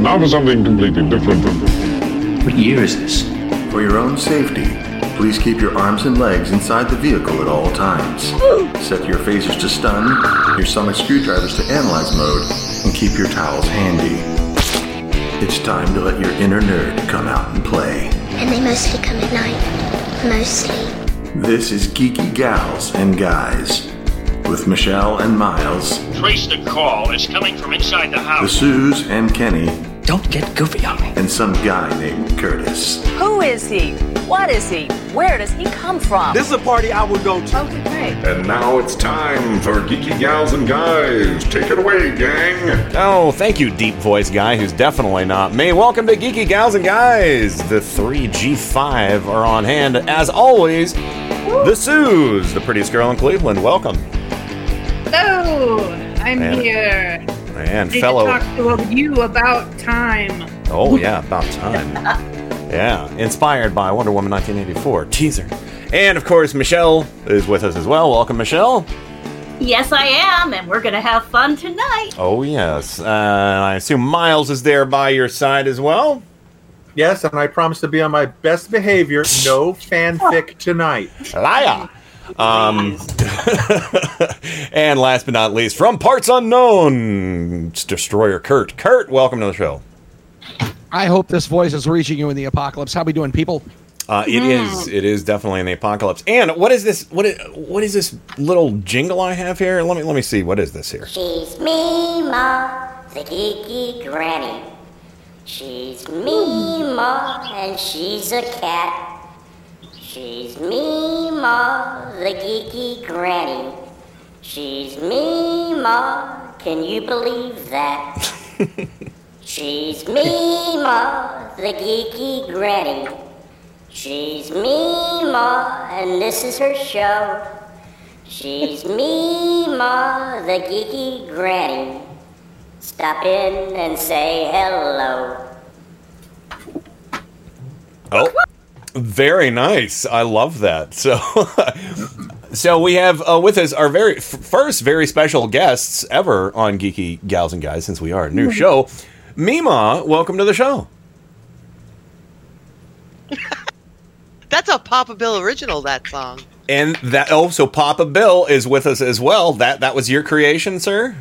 Now for something completely different. What year is this? For your own safety, please keep your arms and legs inside the vehicle at all times. Set your phasers to stun, your sonic screwdrivers to analyze mode, and keep your towels handy. It's time to let your inner nerd come out and play. And they mostly come at night. Mostly. This is Geeky Gals and Guys with Michelle and Miles, Trace the call. It's coming from inside the house. the house. Sues and Kenny, Don't get goofy on me. and some guy named Curtis. Who is he? What is he? Where does he come from? This is a party I would go to. okay. And now it's time for Geeky Gals and Guys. Take it away, gang. Oh, thank you, deep voice guy, who's definitely not me. Welcome to Geeky Gals and Guys. The 3G5 are on hand, as always. The Sue's, the prettiest girl in Cleveland. Welcome. Hello, I'm And- here. And Need fellow. to talk to you about time. Oh, yeah, about time. Yeah, inspired by Wonder Woman 1984 teaser. And of course, Michelle is with us as well. Welcome, Michelle. Yes, I am, and we're gonna have fun tonight. Oh, yes. Uh, I assume Miles is there by your side as well. Yes, and I promise to be on my best behavior. No fanfic tonight. Liar. Um, and last but not least, from Parts Unknown, it's Destroyer Kurt. Kurt, welcome to the show. I hope this voice is reaching you in the apocalypse. How we doing, people? Uh, it is. It is definitely in the apocalypse. And what is this? What is, what is this little jingle I have here? Let me let me see. What is this here? She's Mima, the geeky granny. She's Mima, and she's a cat. She's Mima, the geeky granny. She's Mima, can you believe that? She's Mima, the geeky granny. She's Mima, and this is her show. She's me, Ma, the geeky granny. Stop in and say hello. Oh, very nice. I love that. So, so we have uh, with us our very f- first very special guests ever on Geeky Gals and Guys, since we are a new show. Mima, welcome to the show. That's a Papa Bill original. That song. And that oh, so Papa Bill is with us as well. That that was your creation, sir.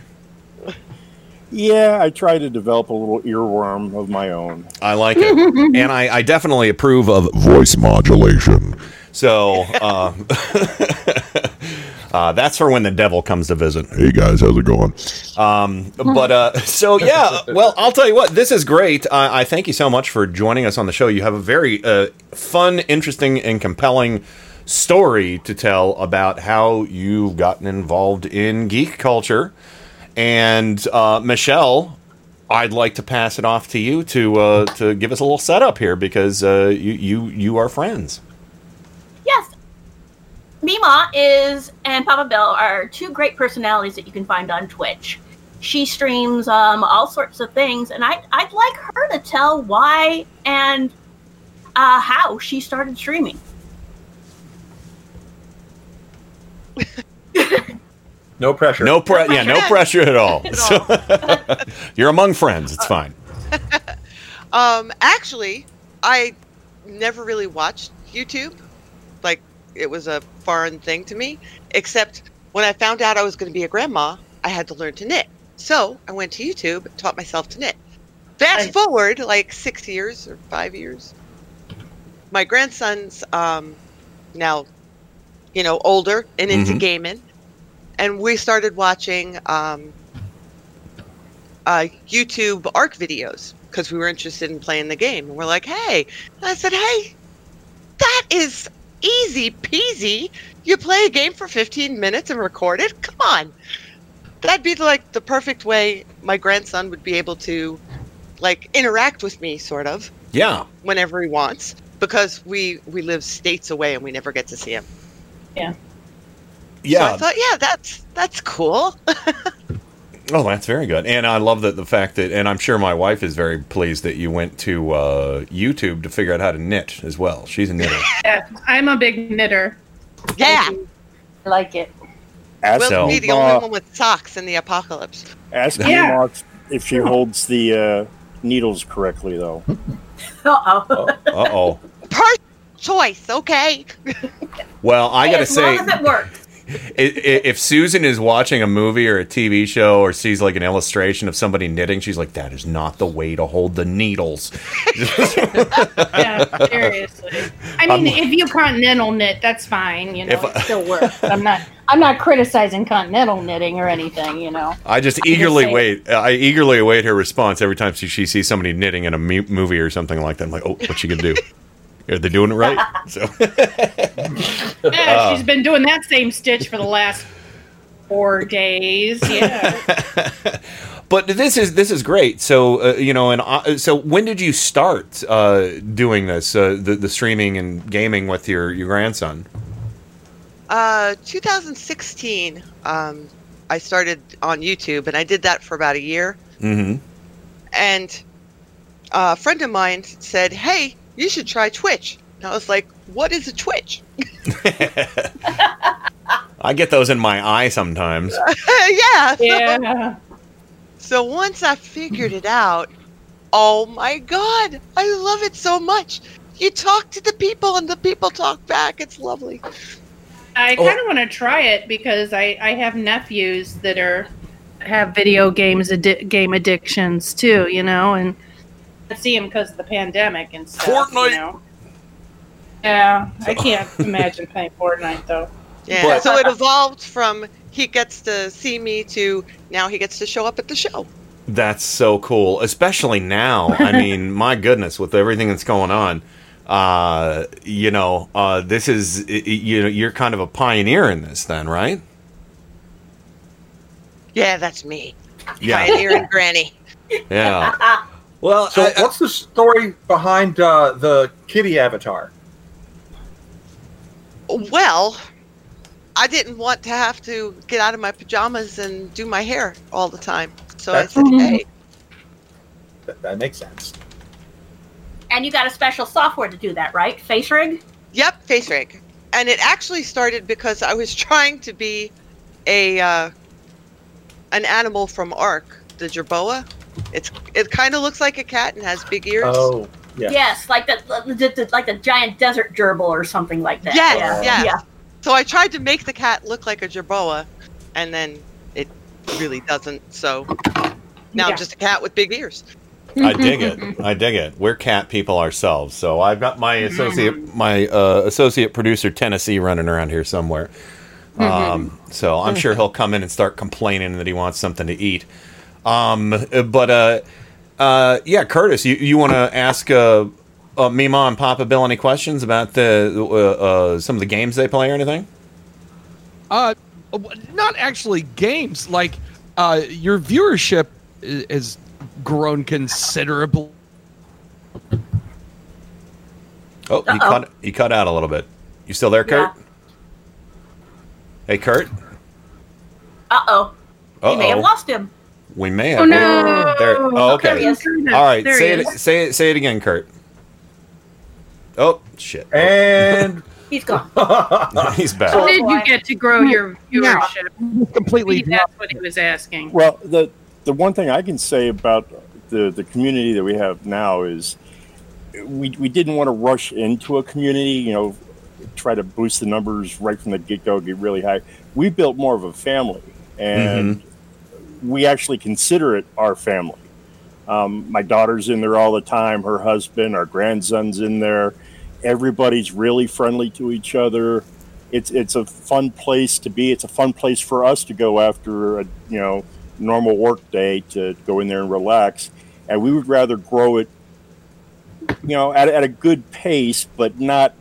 Yeah, I try to develop a little earworm of my own. I like it, and I, I definitely approve of Voice modulation. So uh, uh, that's for when the devil comes to visit. Hey guys, how's it going? Um, but uh, so yeah, well, I'll tell you what, this is great. I I thank you so much for joining us on the show. You have a very uh, fun, interesting, and compelling story to tell about how you've gotten involved in geek culture. And uh, Michelle, I'd like to pass it off to you to uh, to give us a little setup here because uh, you you you are friends. Yes. Mima is and Papa Bill are two great personalities that you can find on Twitch. She streams um, all sorts of things, and I, I'd like her to tell why and uh, how she started streaming. No pressure. No pre- yeah, no pressure at all. So, you're among friends. It's fine. Um, actually, I never really watched YouTube. Like it was a foreign thing to me. Except when I found out I was going to be a grandma, I had to learn to knit. So I went to YouTube, taught myself to knit. Fast forward like six years or five years. My grandson's um, now, you know, older and into Mhm. gaming, and we started watching um, uh, YouTube Ark videos because we were interested in playing the game. And we're like, hey, and I said, hey, that is easy peasy. You play a game for 15 minutes and record it? Come on. That'd be like the perfect way my grandson would be able to like interact with me sort of Yeah. whenever he wants because we we live states away and we never get to see him. Yeah. Yeah. So I thought, yeah, that's that's cool. Oh, that's very good. And I love that the fact that, and I'm sure my wife is very pleased that you went to uh, YouTube to figure out how to knit as well. She's a knitter. Yeah, I'm a big knitter. yeah. I like it. Ask We'll be the Mima- only one with socks in the apocalypse. Ask Yeah. Mima if she holds the uh, needles correctly, though. Uh oh. Uh oh. Personal choice, okay? Well, I gotta as say, long as it works. If Susan is watching a movie or a TV show or sees like an illustration of somebody knitting, she's like, "That is not the way to hold the needles." Yeah, seriously. I mean, I'm- if you continental knit, that's fine. You know, If it still works. I'm not. I'm not criticizing continental knitting or anything. You know. I just I'm just eagerly wait. I eagerly await her response every time she, she sees somebody knitting in a movie or something like that. I'm like, "Oh, what's she gonna do? Are they doing it right?" So, Yeah, Uh. she's been doing that same stitch for the last four days. Yeah. but this is this is great. So uh, you know, and uh, so when did you start uh, doing this, uh, the the streaming and gaming with your your grandson? Uh, 2016, um, I started on YouTube, and I did that for about a year. Mm-hmm. And uh, a friend of mine said, "Hey, you should try Twitch." And I was like, "What is a Twitch?" I get those in my eye sometimes. yeah. so- Yeah. So once I figured it out, oh my god, I love it so much. You talk to the people and the people talk back. It's lovely. I Oh. kind of want to try it because I, I have nephews that are have video games addi- game addictions too, you know, and I see him because of the pandemic and stuff. Fortnite. You know? Yeah, I can't imagine playing Fortnite though. Yeah. But- so it evolved from he gets to see me to now he gets to show up at the show. That's so cool, especially now. I mean, my goodness, with everything that's going on, uh, you know, uh, this is y- y- you know, you're kind of a pioneer in this, then, right? Yeah, that's me. Yeah. Pioneer and Granny. Yeah. Well, So, what's the story behind uh, the kitty avatar? Well, I didn't want to have to get out of my pajamas and do my hair all the time. So I That's- said, hey, That, that makes sense. And you got a special software to do that, right? FaceRig? Yep, FaceRig. And it actually started because I was trying to be a uh, an animal from Ark, the jerboa. It's it kind of looks like a cat and has big ears. Oh, yeah. Yes, like the, the, the like the giant desert gerbil or something like that. Yes, yeah. yes. yeah. So I tried to make the cat look like a jerboa, and then it really doesn't. So now Yeah. I'm just a cat with big ears. I dig it. I dig it. We're cat people ourselves, so I've got my associate, my uh, associate producer Tennessee running around here somewhere. Um, so I'm sure he'll come in and start complaining that he wants something to eat. Um, but uh, uh, yeah, Curtis, you, you want to ask uh, uh, Mima and Papa Bill any questions about the uh, uh, some of the games they play or anything? Uh, not actually games. Like, uh, your viewership i- has grown considerably. Oh, he cut he cut out a little bit. You still there, Kurt? Hey, Kurt. Uh oh. We may have lost him. We may have. Oh no! There. Oh, okay. There he. All right. There say he it. is. Say it. Say it again, Kurt. Oh shit! And He's gone. He's back. How oh, did you get to grow your viewership? Completely. Maybe that's what he was asking. Well, the the one thing I can say about the the community that we have now is we we didn't want to rush into a community, you know, try to boost the numbers right from the get go, get really high. We built more of a family, and mm-hmm. We actually consider it our family. Um, my daughter's in there all the time. Her husband, our grandson's in there. Everybody's really friendly to each other. It's it's a fun place to be. It's a fun place for us to go after a you know normal work day to go in there and relax. And we would rather grow it, you know, at, at a good pace, but not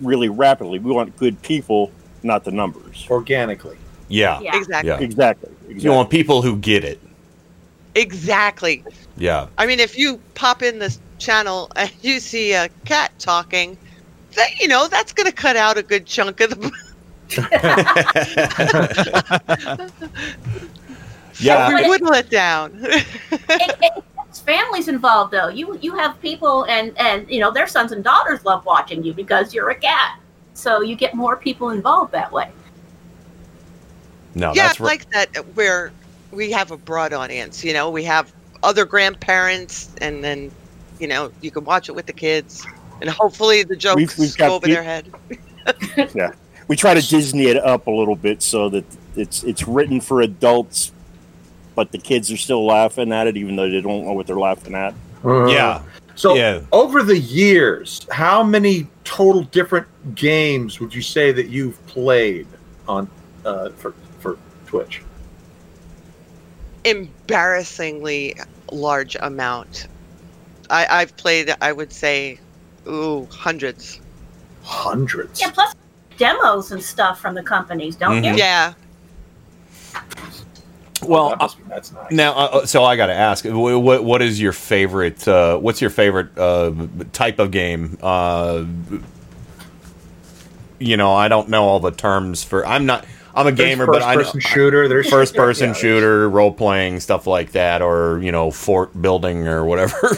really rapidly. We want good people, not the numbers. organically. Yeah. Yeah. Exactly. Yeah. Exactly. Exactly. You want people who get it. Exactly. Yeah. I mean, if you pop in this channel and you see a cat talking, that you know that's going to cut out a good chunk of the. Yeah. we whittle let down. it, it, it's families involved though. You you have people and and you know their sons and daughters love watching you because you're a cat. So you get more people involved that way. No, yeah, that's I like that where we have a broad audience. You know, we have other grandparents, and then you know you can watch it with the kids, and hopefully the jokes We've- we've got go over the- their head. yeah, we try to Disney it up a little bit so that it's it's written for adults, but the kids are still laughing at it, even though they don't know what they're laughing at. Uh, So over the years, how many total different games would you say that you've played on uh, for for Twitch? Embarrassingly large amount. I, I've played, I would say, ooh, hundreds. Hundreds. Yeah, plus demos and stuff from the companies, don't you? Mhm. Yeah. Well, uh, that's nice. now, uh, so I got to ask, what what is your favorite? Uh, what's your favorite uh, type of game? Uh, you know, I don't know all the terms for. I'm not. I'm a gamer, but I know first-person shooter, there's- first person yeah, shooter, role playing stuff like that, or you know, fort building or whatever.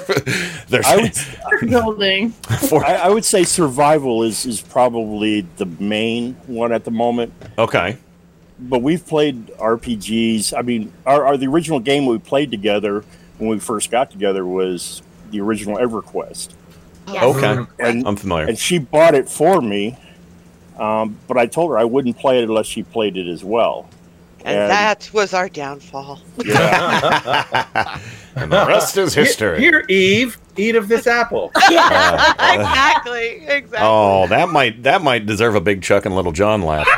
There's I would, building. I, I would say survival is is probably the main one at the moment. Okay. But we've played RPGs. I mean, our, our the original game we played together when we first got together was the original EverQuest. Okay. And, I'm familiar. And she bought it for me, um, but I told her I wouldn't play it unless she played it as well. And, that was our downfall. and the rest is history. Here, Eve, eat of this apple. exactly. Exactly. Oh, that might that might deserve a big Chuck and Little John laugh.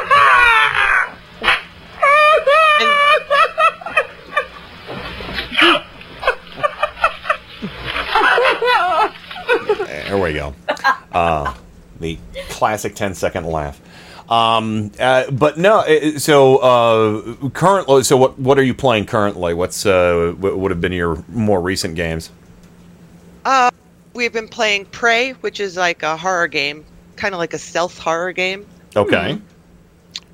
There we go. Uh, the classic 10 second laugh. Um, uh, but no, uh, so uh, currently, so what what are you playing currently? What's uh, what would have been your more recent games? Uh, we've been playing Prey, which is like a horror game, kind of like a stealth horror game, Okay.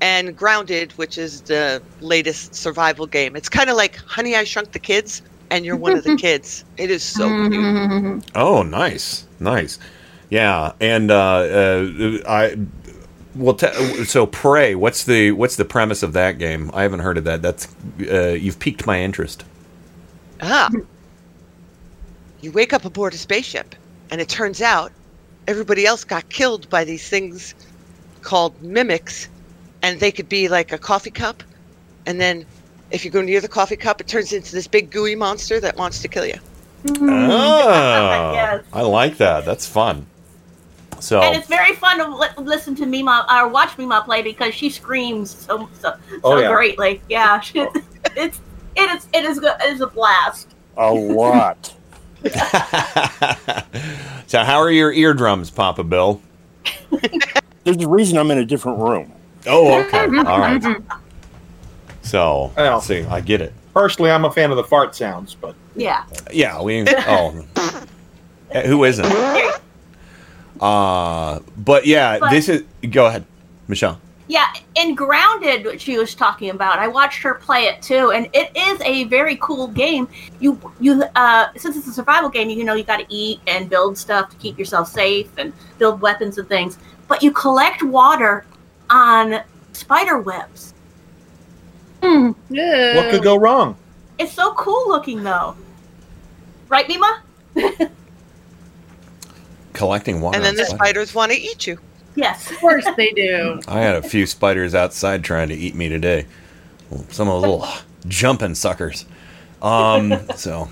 and Grounded, which is the latest survival game. It's kind of like Honey, I Shrunk the Kids, and you're one of the kids. It is so cute. Oh, nice, nice. Yeah, and uh, uh, I well, te- so Prey. What's the what's the premise of that game? I haven't heard of that. That's uh, you've piqued my interest. Ah. You wake up aboard a spaceship, and it turns out everybody else got killed by these things called mimics, and they could be like a coffee cup, and then if you go near the coffee cup, it turns into this big gooey monster that wants to kill you. Oh, Yes. I like that. That's fun. So And it's very fun to li- listen to Mima or watch Mima play because she screams so so, so Oh, yeah. greatly. Yeah, she, it's it is it is it is a blast. A lot. so how are your eardrums, Papa Bill? There's a reason I'm in a different room. Oh, okay. All right. So, see, I get it. Personally, I'm a fan of the fart sounds, but Yeah. Yeah, we. Oh, who isn't? Uh, but yeah, But- this is. Go ahead, Michelle. Yeah, in Grounded, what she was talking about, I watched her play it too, and it is a very cool game. You you uh, since it's a survival game, you know you got to eat and build stuff to keep yourself safe and build weapons and things. But you collect water on spider webs. Hmm. what could go wrong? It's so cool looking though, right, Mima? Collecting water. and then the spiders. spiders want to eat you. Yes, of course they do. I had a few spiders outside trying to eat me today. Some of those little jumping suckers. Um, so,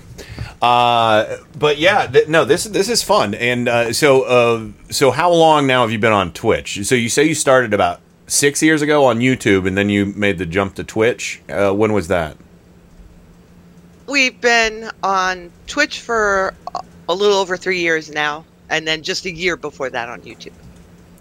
uh, but yeah, th- no, this this is fun. And uh, so, uh, so how long now have you been on Twitch? So you say you started about six years ago on YouTube, and then you made the jump to Twitch. Uh, when was that? We've been on Twitch for a- a little over three years now, and then just a year before that on YouTube.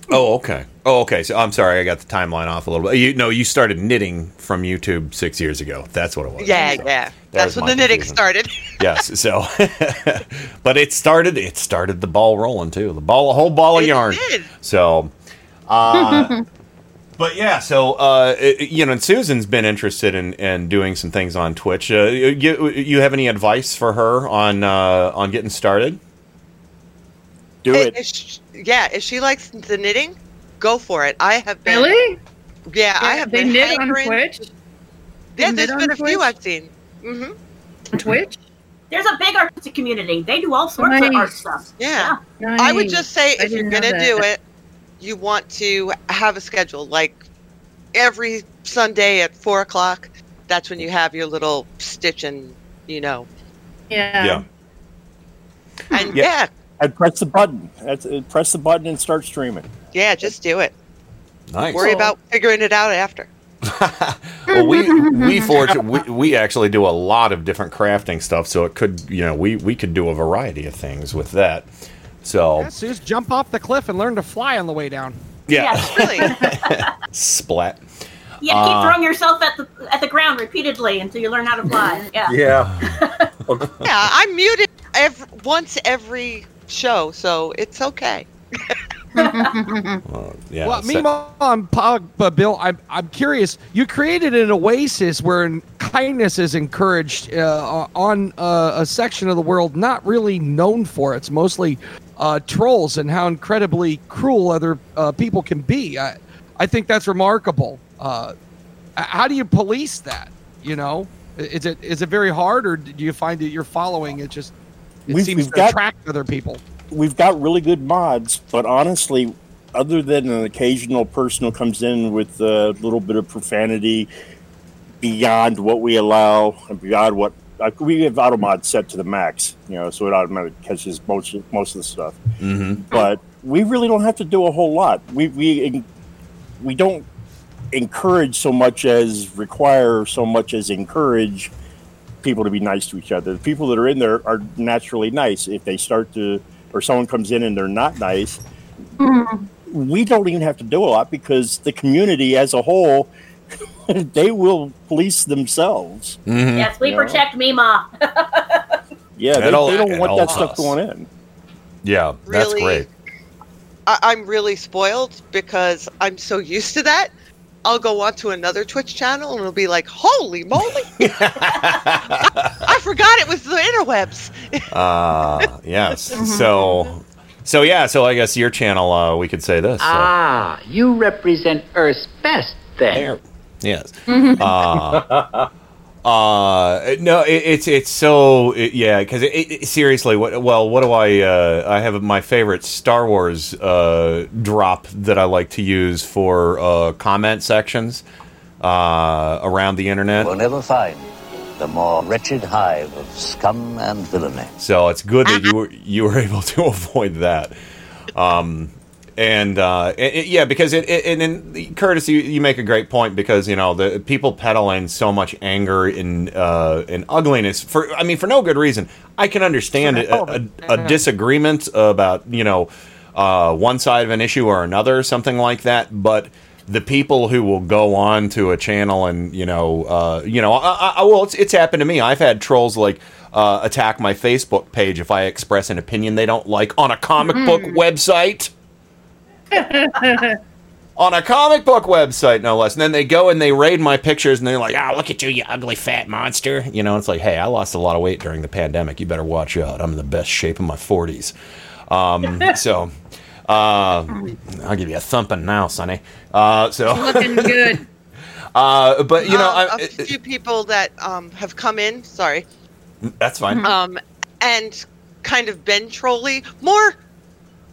Oh, okay. Oh, okay. So I'm sorry, I got the timeline off a little bit. You no, you started knitting from YouTube six years ago. That's what it was. Yeah, So yeah. That's when the knitting confusion. started. yes. So, but it started. It started the ball rolling too. The ball, a whole ball of yarn. did. So, uh, but yeah. So, uh, it- you know, and Susan's been interested in, in doing some things on Twitch. Uh, you, you have any advice for her on uh, on getting started? Do If- if sh- yeah, if she likes the knitting, go for it. I have been. Really? Yeah, I have they been knit on hankering- Twitch. They Yeah, knit there's on been a few I've seen. Mm-hmm. On Twitch? There's a big artistic community. They do all sorts of art stuff. Yeah. I would just say I if you're going to do it, you want to have a schedule. Like every Sunday at four o'clock, that's when you have your little stitch and, you know. Yeah. Yeah. And Yeah. yeah, I'd press the button. That's, uh, press the button and start streaming. yeah, just do it. Nice. Worry about figuring it out after. well, we we forge we, we actually do a lot of different crafting stuff, so it could you know we we could do a variety of things with that. So Yeah, so just jump off the cliff and learn to fly on the way down. yeah, Yes, really. splat. Yeah, keep Uh, throwing yourself at the at the ground repeatedly until you learn how to fly. Yeah. Yeah. Yeah, I'm muted every, once every show, so it's okay. Yeah. well, so- meanwhile, I'm Pog, but Bill, I'm I'm curious. You created an oasis where kindness is encouraged uh, on uh, a section of the world not really known for. It. It's mostly uh, trolls and how incredibly cruel other uh, people can be. I, I think that's remarkable. Uh, how do you police that? You know, is it is it very hard, or do you find that you're following it just it We've- seems we've to got- attract other people? We've got really good mods, but honestly, other than an occasional person who comes in with a little bit of profanity beyond what we allow and beyond what like we have auto mod set to the max, you know, so it automatically catches most of, most of the stuff. Mhm. But we really don't have to do a whole lot. We we we don't encourage so much as require so much as encourage people to be nice to each other. The people that are in there are naturally nice. If they start to, or someone comes in and they're not nice, we don't even have to do a lot because the community as a whole, they will police themselves. Mhm. Yes, we Yeah. protect Mima. Yeah, they, all- they don't want all that stuff does. going in. Yeah, that's Really? great. I, I'm really spoiled because I'm so used to that. I'll go on to another Twitch channel and it'll be like, holy moly! I forgot it was the interwebs. Uh, yes. So, so yeah. So I guess your channel, uh, we could say this. so- Ah, you represent Earth's best then. Yes. Uh, uh, no, it, it's it's so it, yeah. Because it, it, seriously, what? Well, what do I? Uh, I have my favorite Star Wars uh, drop that I like to use for uh, comment sections uh, around the internet. We'll never find the more wretched hive of scum and villainy. So it's good that you were you were able to avoid that. Um, and uh, it, it- yeah, because it, it and then Curtis, you, you make a great point because you know the people peddling so much anger and uh, and ugliness for I mean for no good reason. I can understand a, a, a disagreement about you know uh, one side of an issue or another, something like that, but the people who will go on to a channel and you know uh, you know I, I, well it's, it's happened to me. I've had trolls like uh, attack my facebook page if i express an opinion they don't like on a comic book website on a comic book website no less and then they go and they raid my pictures and they're like ah look at you you ugly fat monster you know it's like hey i lost a lot of weight during the pandemic you better watch out i'm in the best shape of my 40s um, so uh, I'll give you a thumping now, Sonny. Uh, so Looking good. Uh, but you know, Um, I, a few people that um, have come in, sorry, that's fine. um, and kind of been trolly. More,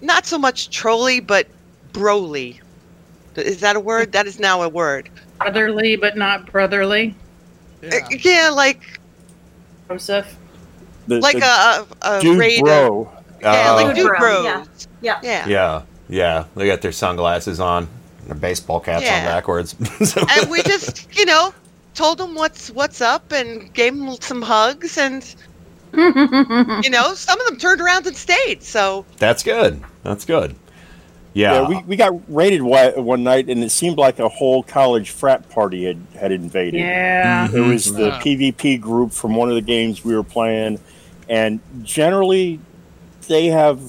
not so much trolly, but broly. Is that a word? That is now a word. Brotherly, but not brotherly. Uh, Yeah, like Joseph. The, like the a, a, a dude raid. of- bro. yeah, Oh. like dude Bro, bros. yeah. Yeah. Yeah. yeah, yeah, they got their sunglasses on, their baseball caps on Yeah. backwards. So- and we just, you know, told them what's what's up and gave them some hugs and you know, some of them turned around and stayed. So that's good. That's good. Yeah, we, we got raided one, one night, and it seemed like a whole college frat party had, had invaded. Yeah. It was the Mhm. PvP group from one of the games we were playing, and generally, they have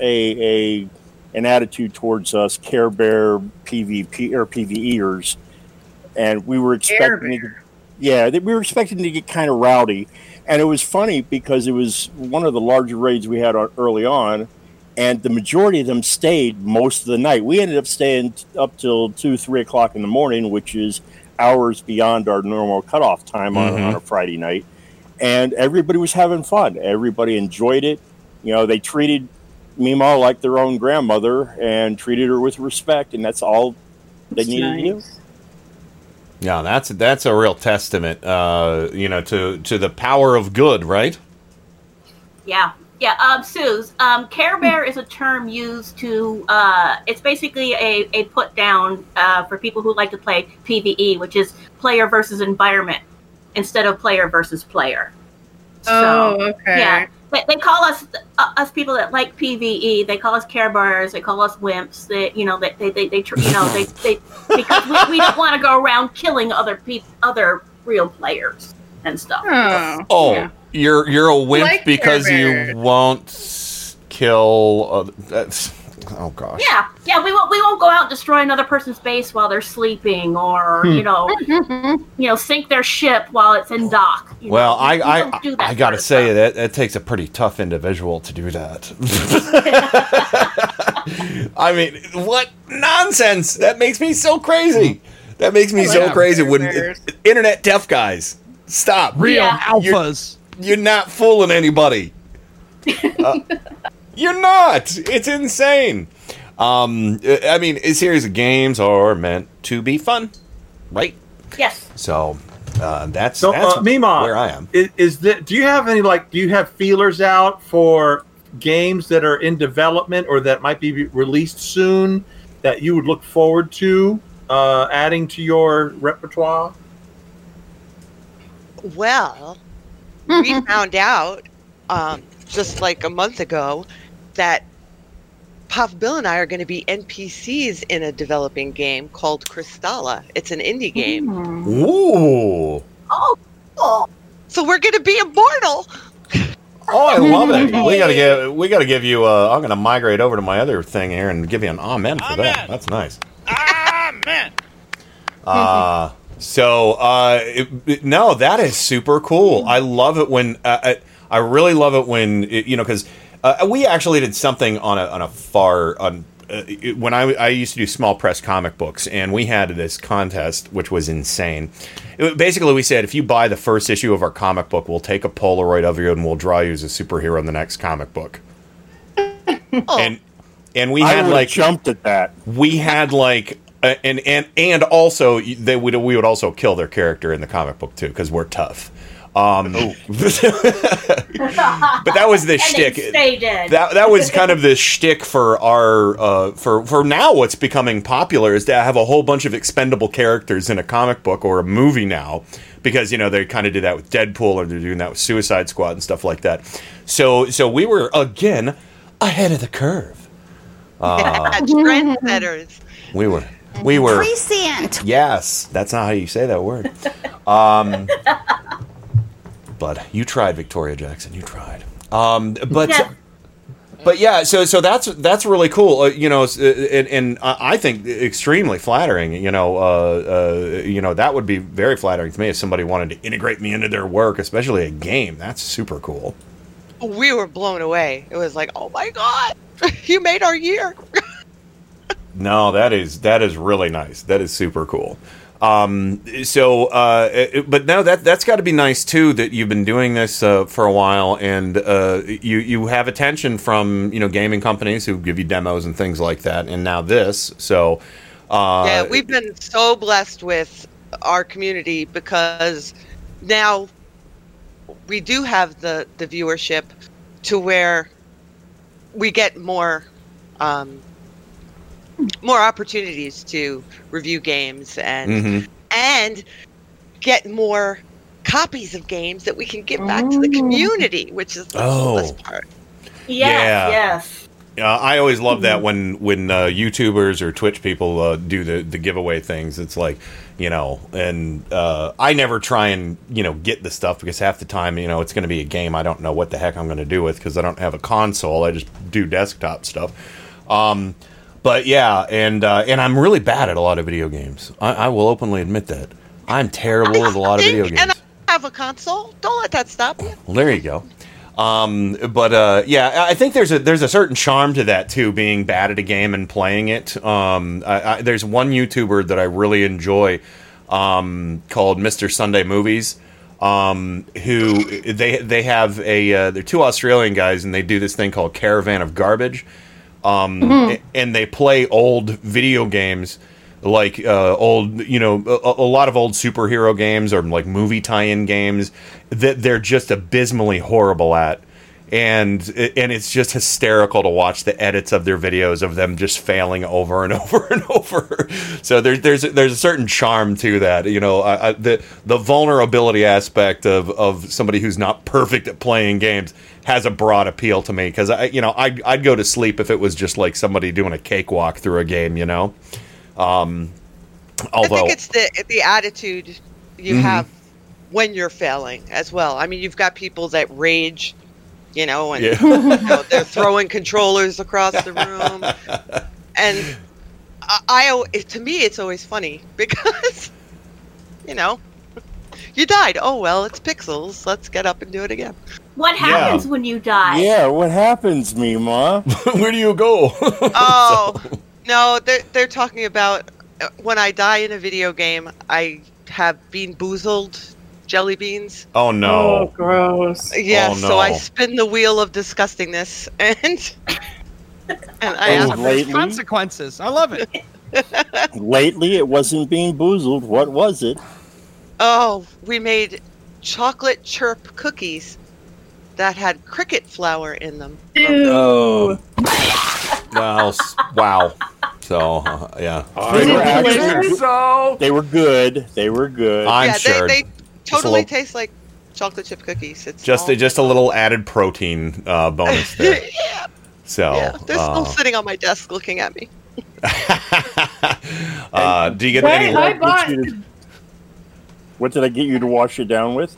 a, a an attitude towards us Care Bear PvP or PVEers, and we were expecting. To, yeah, we were expecting to get kind of rowdy, and it was funny because it was one of the larger raids we had on, early on, and the majority of them stayed most of the night. We ended up staying up till two, three o'clock in the morning, which is hours beyond our normal cutoff time on, Mhm. on a Friday night. and everybody was having fun. Everybody enjoyed it. You know, they treated Mima like their own grandmother and treated her with respect, and that's all they needed to do. Yeah, that's that's a real testament, uh, you know, to to the power of good, right? Yeah, yeah. Um, Suze, um, Care Bear is a term used to. Uh, it's basically a, a put down uh, for people who like to play PVE, which is player versus environment instead of player versus player. Oh, okay. Yeah, they, they call us uh, us people that like PVE. They call us Care Bears. They call us wimps. They you know they they they, they you know they, they because we, we don't want to go around killing other people other real players and stuff. Oh, you're you're a wimp Like because Care you won't kill. Uh, that's oh gosh. Yeah, yeah, we won't we won't go out and destroy another person's base while they're sleeping, or Hmm. you know, you know, sink their ship while it's in dock. you Well, know. I I, don't that I gotta sort of say that that takes a pretty tough individual to do that. I mean, what nonsense! That makes me so crazy. That makes me so Yeah. crazy. When internet deaf guys, stop. Real Yeah. alphas. You're, you're not fooling anybody. Uh, you're not. It's insane. Um, I mean, a series of games are meant to be fun, right? Yes. So uh, that's So, that's uh, Mima, where I am. Is, is that? Do you have any like? Do you have feelers out for games that are in development or that might be released soon that you would look forward to uh, adding to your repertoire? Well, we found out um, just like a month ago that Papa Bill and I are going to be NPCs in a developing game called Crystalla. It's an indie game. Ooh. Oh, cool. So we're going to be immortal. Oh, I love it. We gotta give we gotta give you. Uh, I'm gonna migrate over to my other thing here and give you an amen for that. That's nice. Amen. Uh, so uh, it, it- no, that is super cool. I love it when uh, I, I really love it when it, you know because uh, we actually did something on a on a far on. Uh, when I, I used to do small press comic books, and we had this contest, which was insane. Basically, we said if you buy the first issue of our comic book, we'll take a Polaroid of you and we'll draw you as a superhero in the next comic book. And and we had like jumped at that. we had like and and and also they would we would also kill their character in the comic book too because we're tough. Um, but that was the And shtick. then stay. That that was kind of the shtick for our uh, for for now. What's becoming popular is to have a whole bunch of expendable characters in a comic book or a movie now, because you know they kind of did that with Deadpool or they're doing that with Suicide Squad and stuff like that. So so we were again ahead of the curve. Uh, Trendsetters. we were we were Prescient. Yes, that's not how you say that word. Um, but you tried, Victoria Jackson. You tried. Um, but Yeah. but yeah, so so that's that's really cool. Uh, you know, uh, and, and I I think extremely flattering. You know, uh, uh, you know that would be very flattering to me if somebody wanted to integrate me into their work, especially a game. That's super cool. We were blown away. It was like, oh my God, you made our year. No, that is that is really nice. That is super cool. Um, so, uh, but no, that that's got to be nice too. That you've been doing this uh, for a while, and uh, you you have attention from you know gaming companies who give you demos and things like that, and now this. So, uh, yeah, we've been so blessed with our community because now we do have the the viewership to where we get more um, more opportunities to review games and Mhm. and get more copies of games that we can give back to the community, which is the Oh. coolest part. Yes, Yeah. yes. Uh, I always love that when when uh, YouTubers or Twitch people uh, do the the giveaway things. It's like you know, and uh, I never try and you know get the stuff because half the time you know it's going to be a game I don't know what the heck I'm going to do with because I don't have a console. I just do desktop stuff. Um, but yeah, and uh, and I'm really bad at a lot of video games. I, I will openly admit that I'm terrible at a lot of video games. And I have a console. Don't let that stop you. Well, there you go. Um, but uh, yeah, I think there's a there's a certain charm to that too, being bad at a game and playing it. Um, I, I, there's one YouTuber that I really enjoy um, called Mr. Sunday Movies. um, who they they have a uh, they're two Australian guys and they do this thing called Caravan of Garbage, um, Mhm. and they play old video games like uh, old you know a, a lot of old superhero games or like movie tie-in games that they're just abysmally horrible at and and it's just hysterical to watch the edits of their videos of them just failing over and over and over. So there's there's there's a certain charm to that, you know. I, I, the the vulnerability aspect of of somebody who's not perfect at playing games has a broad appeal to me because I you know I'd I'd go to sleep if it was just like somebody doing a cakewalk through a game, you know. Um, although I think it's the the attitude you Mhm. have when you're failing as well. I mean, you've got people that rage, you know, and Yeah. you know, they're throwing controllers across the room, and I, I to me it's always funny because you know you died. Oh well, it's pixels. Let's get up and do it again. What happens when you die? Yeah, what happens, Mima? Where do you go? Oh no, they're they're talking about uh, when I die in a video game, I have BeanBoozled jelly beans. oh no, Oh, gross. Yeah, Oh, so I spin the wheel of disgustingness, and and I Yeah, ask there's lately? consequences. I love it. Lately, it wasn't BeanBoozled. What was it? Oh, we made chocolate chirp cookies that had cricket flour in them. Oh. wow, wow. So uh, yeah, They were actually- so. They were good. They were good. I'm yeah, sure. they, they Just a totally little- taste like chocolate chip cookies. It's just all- just a little added protein uh, bonus there. yeah, So, yeah. They're uh, still sitting on my desk looking at me. uh, do you get Wait, any? I What bought. you What did I get you to wash it down with?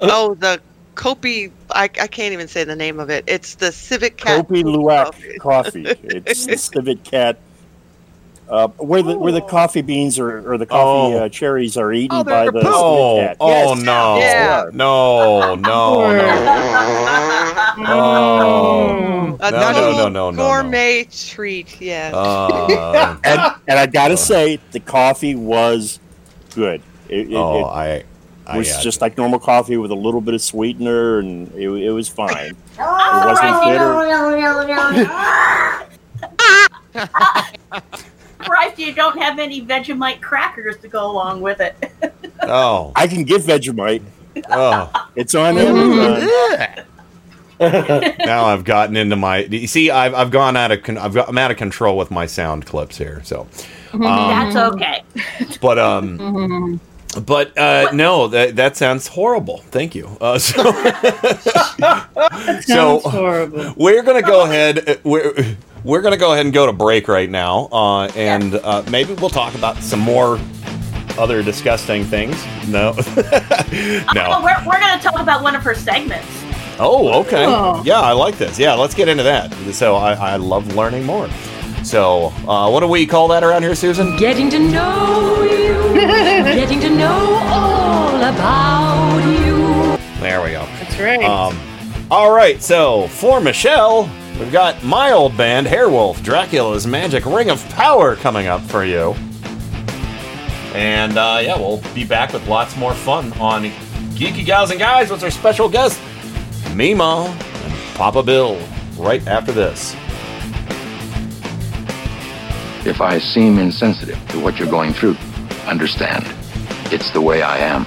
Oh, the Kopi. I, I can't even say the name of it. It's the Civet Cat. Kopi Luwak coffee. It's the Civet Cat. Uh, where the where the coffee beans or, or the coffee Oh. uh, cherries are eaten Oh, by the. Oh, Civet Cat. oh Yes. no, Yeah. no, no, no, Oh. No, no, no, no, no, no. gourmet treat. Yeah. Uh, And, and I gotta say, the coffee was good. It, it, oh, it I, I was yeah. just like normal coffee with a little bit of sweetener, and it, it was fine. It Oh, wasn't bitter. Surprised you don't have any Vegemite crackers to go along with it. oh, I can get Vegemite. oh. It's on Amazon. now I've gotten into my. You see, I've I've gone out of con- I've got, I'm out of control with my sound clips here. So, um, That's okay. but um, but uh, no, that that sounds horrible. Thank you. Uh, so, That So- sounds horrible. we're gonna go ahead. uh, We're we're gonna go ahead and go to break right now, uh, and uh, maybe we'll talk about some more other disgusting things. No, Oh, no. we're, we're going to talk about one of her segments. Oh, okay. Oh. Yeah, I like this. Yeah, let's get into that. So I, I love learning more. So, uh, what do we call that around here, Susan? Getting to know you. Getting to know all about you. There we go. That's right. Um, all right, so for Michelle, we've got my old band, Hairwolf, Dracula's Magic Ring of Power coming up for you. And uh, yeah, we'll be back with lots more fun on Geeky Gals and Guys with our special guest, Mima and Papa Bill, right after this. If I seem insensitive to what you're going through, understand. It's the way I am.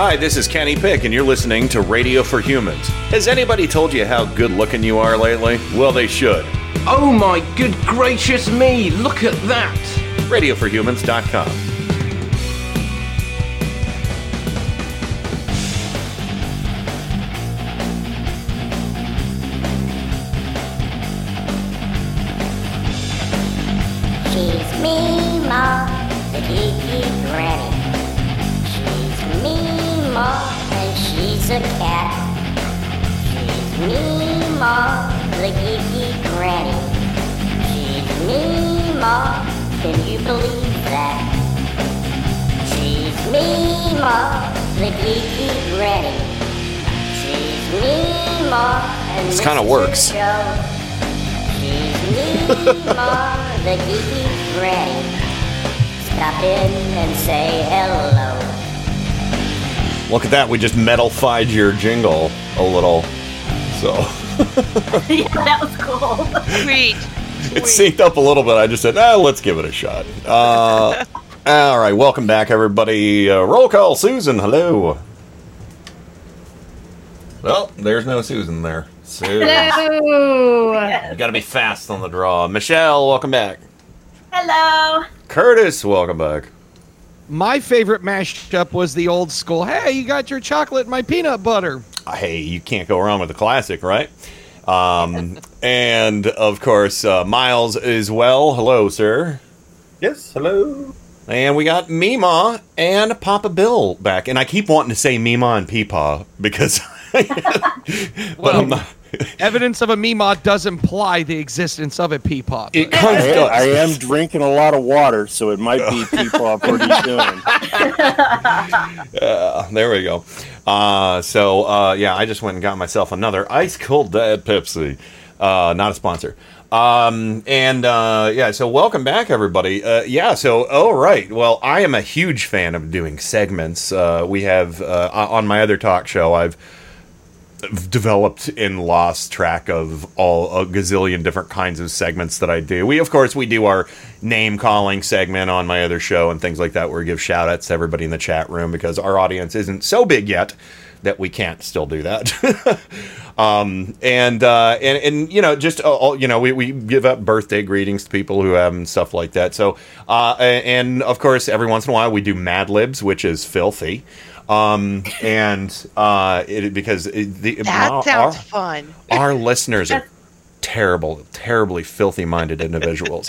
Hi, this is Kenny Pick, and you're listening to Radio for Humans. Has anybody told you how good looking you are lately? Well, they should. Oh my good gracious me, look at that! RadioForHumans.com. at that, we just metal-fied your jingle a little. So, yeah, that was cool. Sweet. it synced up a little bit. I just said, ah, let's give it a shot. Uh, all right, welcome back, everybody. Uh, roll call, Susan. Hello. Well, there's no Susan there. Susan. Hello. You gotta be fast on the draw. Michelle, welcome back. Hello. Curtis, welcome back. My favorite mashup was the old school. Hey, you got your chocolate and my peanut butter. Hey, you can't go wrong with a classic, right? Um, and of course, uh, Miles as well. Hello, sir. Yes, hello. And we got Mima and Papa Bill back. And I keep wanting to say Mima and Peepaw because. but I'm not. Evidence of a Mima does imply the existence of a peepop. It I, I am drinking a lot of water, so it might be people pretty soon. Uh, there we go. Uh, so uh, yeah, I just went and got myself another ice cold Dad Pepsi. Uh, not a sponsor. Um, and uh, yeah, so welcome back, everybody. Uh, yeah, so oh right. Well, I am a huge fan of doing segments. Uh, we have uh, on my other talk show, I've developed and lost track of all a gazillion different kinds of segments that I do. We of course we do our name calling segment on my other show and things like that where we give shout outs to everybody in the chat room because our audience isn't so big yet that we can't still do that. um, and, uh, and and you know just uh, all, you know we, we give up birthday greetings to people who have and stuff like that. So uh, and of course every once in a while we do Mad Libs, which is filthy. Um, and uh, it because it, the That our- sounds our- fun. our listeners are terrible, terribly filthy minded individuals.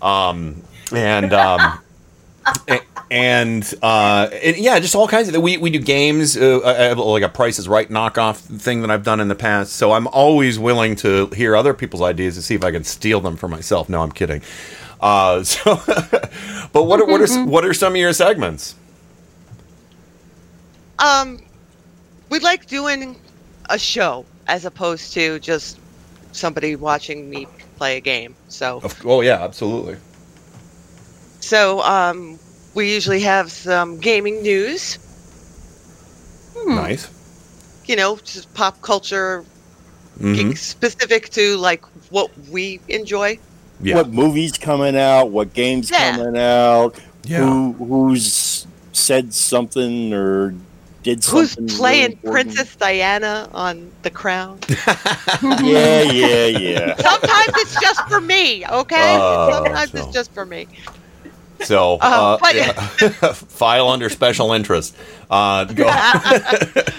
Um, and, um, a- and, uh, and yeah, just all kinds of, we, we do games, uh, like a Price is Right knockoff thing that I've done in the past. So I'm always willing to hear other people's ideas to see if I can steal them for myself. No, I'm kidding. Uh, so, but what are, what are, what are some of your segments? Um, we like doing a show as opposed to just somebody watching me play a game. So, Of, oh yeah, absolutely. so um, we usually have some gaming news. Nice. You know, just pop culture Mhm. specific to like what we enjoy. Yeah. What movies coming out? What games Yeah. coming out? Yeah. Who who's said something or did Who's something? really playing important? Princess Diana on The Crown? Yeah, yeah, yeah. Sometimes it's just for me, okay? Oh, Sometimes so- it's just for me. So, uh, Uh, but- yeah. file under special interest. Uh, go.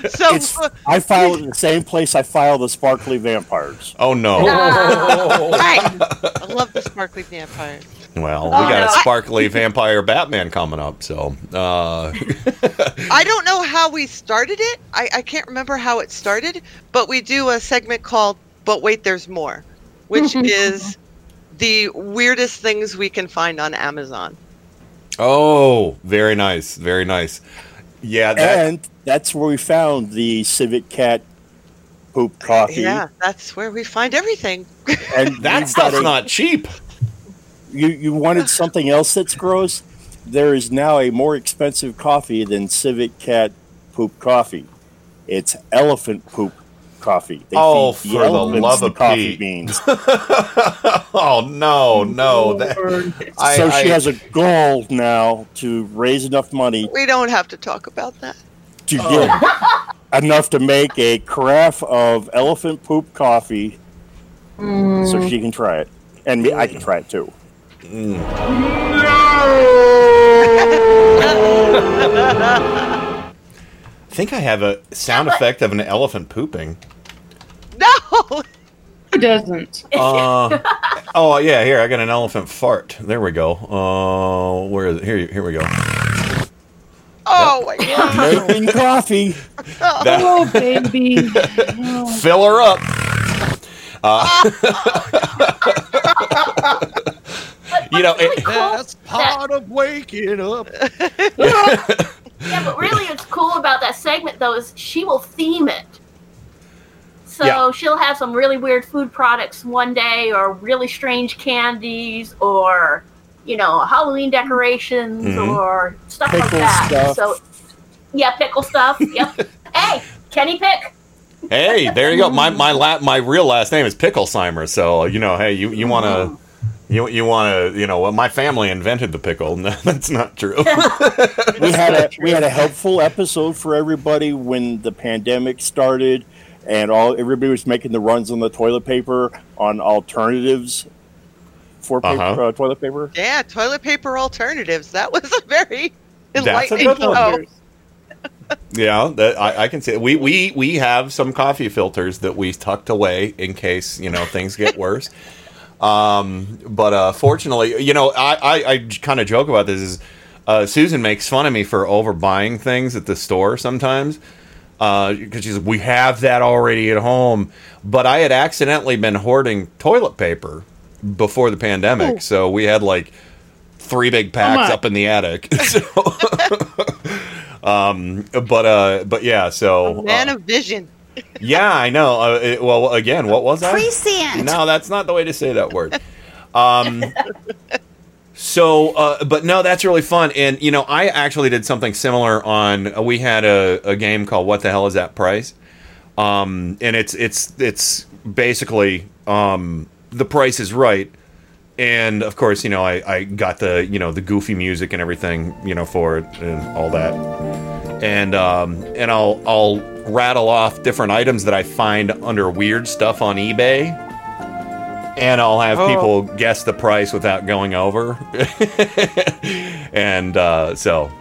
So It's, I file it in the same place I file the sparkly vampires. Oh no! right. I love the sparkly vampire. Well, we Oh, got no. a sparkly vampire Batman coming up, so uh, I don't know how we started it. I, I can't remember how it started, but we do a segment called But Wait, There's More, which is the weirdest things we can find on Amazon. Oh, very nice, very nice. Yeah, that, and that's where we found the Civet Cat poop uh, coffee. Yeah, that's where we find everything. And that we've stuff's got a- not cheap. You you wanted something else that's gross? There is now a more expensive coffee than Civet Cat poop coffee. It's elephant poop coffee. They Oh, feed for the elephants love the of coffee Pete. beans. oh no, no! That, I, so she I- has a goal now to raise enough money We don't have to talk about that. to oh. get enough to make a carafe of elephant poop coffee so mm. she can try it. And me, I can try it too. Mm. No! I think I have a sound effect of an elephant pooping. No. Who doesn't? Uh, oh yeah, here I got an elephant fart. There we go. Uh, where is it? Here, here we go. Oh my god. Making coffee. That- Oh, baby. Fill her up. Uh, you know, it, That's part of waking up. Yeah, but really, what's cool about that segment though is she will theme it. So Yeah. she'll have some really weird food products one day, or really strange candies, or you know, Halloween decorations, Mhm. or stuff Pickle like that. stuff. So, yeah, pickle stuff. Yep. hey, Kenny Pick. hey, there you go. My my la- my real last name is Picklesheimer, so you know, hey, you you want to. You, you want to you know well, my family invented the pickle no, that's not true we had a we had a helpful episode for everybody when the pandemic started and all everybody was making the runs on the toilet paper on alternatives for paper, Uh-huh. uh, toilet paper. Yeah, toilet paper alternatives. That was a very That's a enlightening good one. show. Yeah, that I, I can see. We we we have some coffee filters that we tucked away in case you know things get worse. um, but uh, fortunately, you know, I I, I kind of joke about this. Is uh, Susan makes fun of me for overbuying things at the store sometimes because she's we have that already at home. But I had accidentally been hoarding toilet paper before the pandemic, so we had like three big packs up in the attic. So, um, but uh, but yeah, so Man uh, of vision. yeah, I know. Uh, it- well, again, what was I? Prescient. No, that's not the way to say that word. Um, so, uh, but no, that's really fun. And you know, I actually did something similar on. Uh, we had a, a game called "What the Hell Is That Price?" Um, and it's it's it's basically um, the price is right. And of course, you know, I, I got the you know the goofy music and everything you know for it and all that and um, and I'll I'll rattle off different items that I find under weird stuff on eBay, and I'll have Oh. people guess the price without going over, and uh, so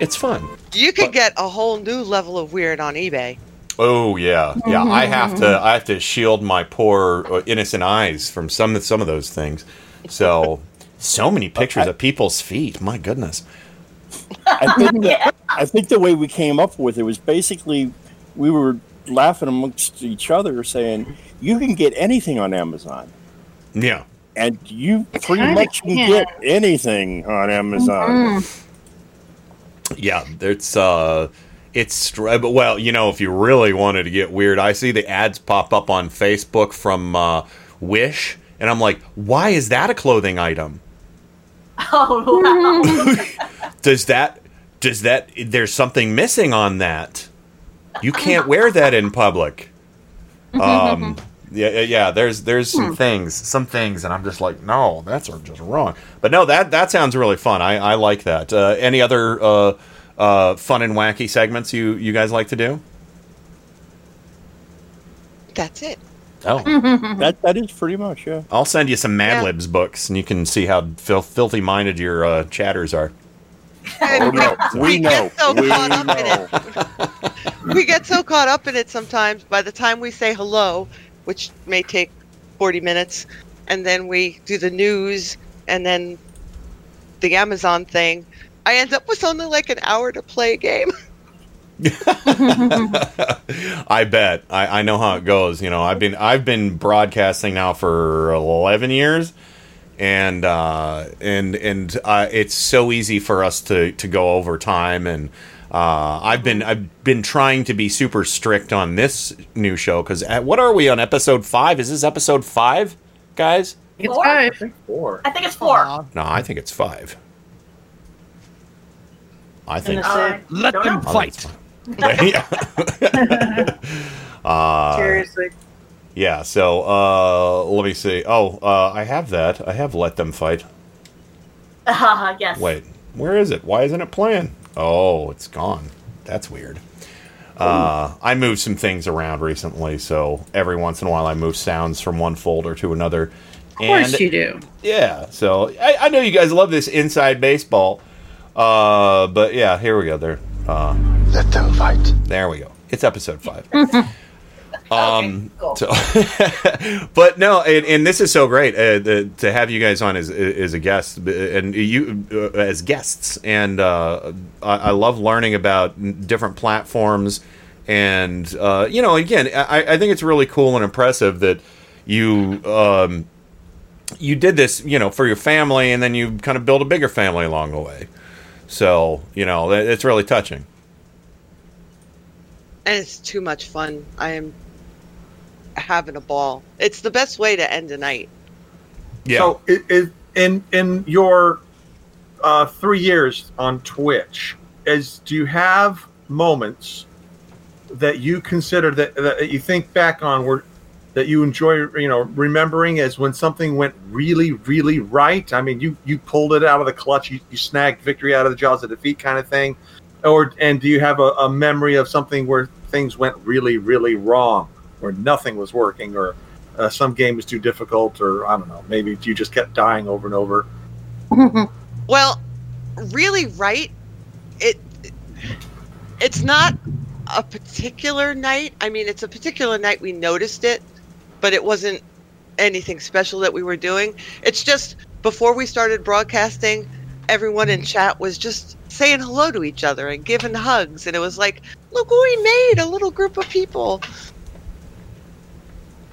it's fun. You could get a whole new level of weird on eBay. Oh yeah, yeah. I have to I have to shield my poor uh, innocent eyes from some some of those things. So so many pictures of people's feet. My goodness. I think that, I think the way we came up with it was basically we were laughing amongst each other, saying you can get anything on Amazon, Yeah. and you pretty much can can. get anything on Amazon. Yeah, it's uh it's but well, you know, if you really wanted to get weird, I see the ads pop up on Facebook from uh, Wish, and I'm like, why is that a clothing item? Oh wow. Does that does that there's something missing on that? You can't wear that in public. Um yeah, yeah, yeah, there's there's some things, some things, and I'm just like, no, that's just wrong. But no, that that sounds really fun. I, I like that. Uh, any other uh, uh, fun and wacky segments you you guys like to do? That's it. Oh, that that is pretty much yeah. I'll send you some Mad Yeah. Libs books, and you can see how fil- filthy minded your uh, chatters are. And no, we, we we know. get so We caught up know. in it. we get so caught up in it sometimes. By the time we say hello, which may take forty minutes, and then we do the news, and then the Amazon thing, I end up with only like an hour to play a game. I bet. I, I know how it goes. You know, I've been I've been broadcasting now for eleven years, and uh, and and uh, it's so easy for us to to go over time. And uh, I've been I've been trying to be super strict on this new show because what are we on episode five? Is this episode five, guys? It's Four? five. Four. I think it's four. No, I think it's five. I think. Uh, Let them know. fight. yeah. uh, Seriously. Yeah, so uh, let me see. Oh, uh, I have that. I have Let Them Fight. Uh, yes. Wait, where is it? Why isn't it playing? Oh, it's gone. That's weird. Uh, I moved some things around recently, so every once in a while I move sounds from one folder to another. Of course you do. Yeah, so I, I know you guys love this inside baseball, uh, but yeah, here we go. There, uh, let them fight. There we go. It's episode five. Um, so, but no, and, and this is so great uh, the, to have you guys on as as a guest and you uh, as guests, and uh, I, I love learning about different platforms, and uh, you know, again, I, I think it's really cool and impressive that you. Um, you did this, you know, for your family, and then you kind of build a bigger family along the way. So, you know, it's really touching. and it's too much fun. I am having a ball. It's the best way to end a night. Yeah. So, it, it, in in your uh, three years on Twitch, is do you have moments that you consider that, that you think back on where that you enjoy, you know, remembering as when something went really, really right? I mean, you you pulled it out of the clutch, you, you snagged victory out of the jaws of defeat, kind of thing, or and do you have a, a memory of something where things went really, really wrong, where nothing was working, or uh, some game was too difficult, or I don't know, maybe you just kept dying over and over. Well, really right. It it's not a particular night. I mean, it's a particular night we noticed it, but it wasn't anything special that we were doing. It's just before we started broadcasting, everyone in chat was just saying hello to each other and giving hugs and it was like, look what we made, a little group of people.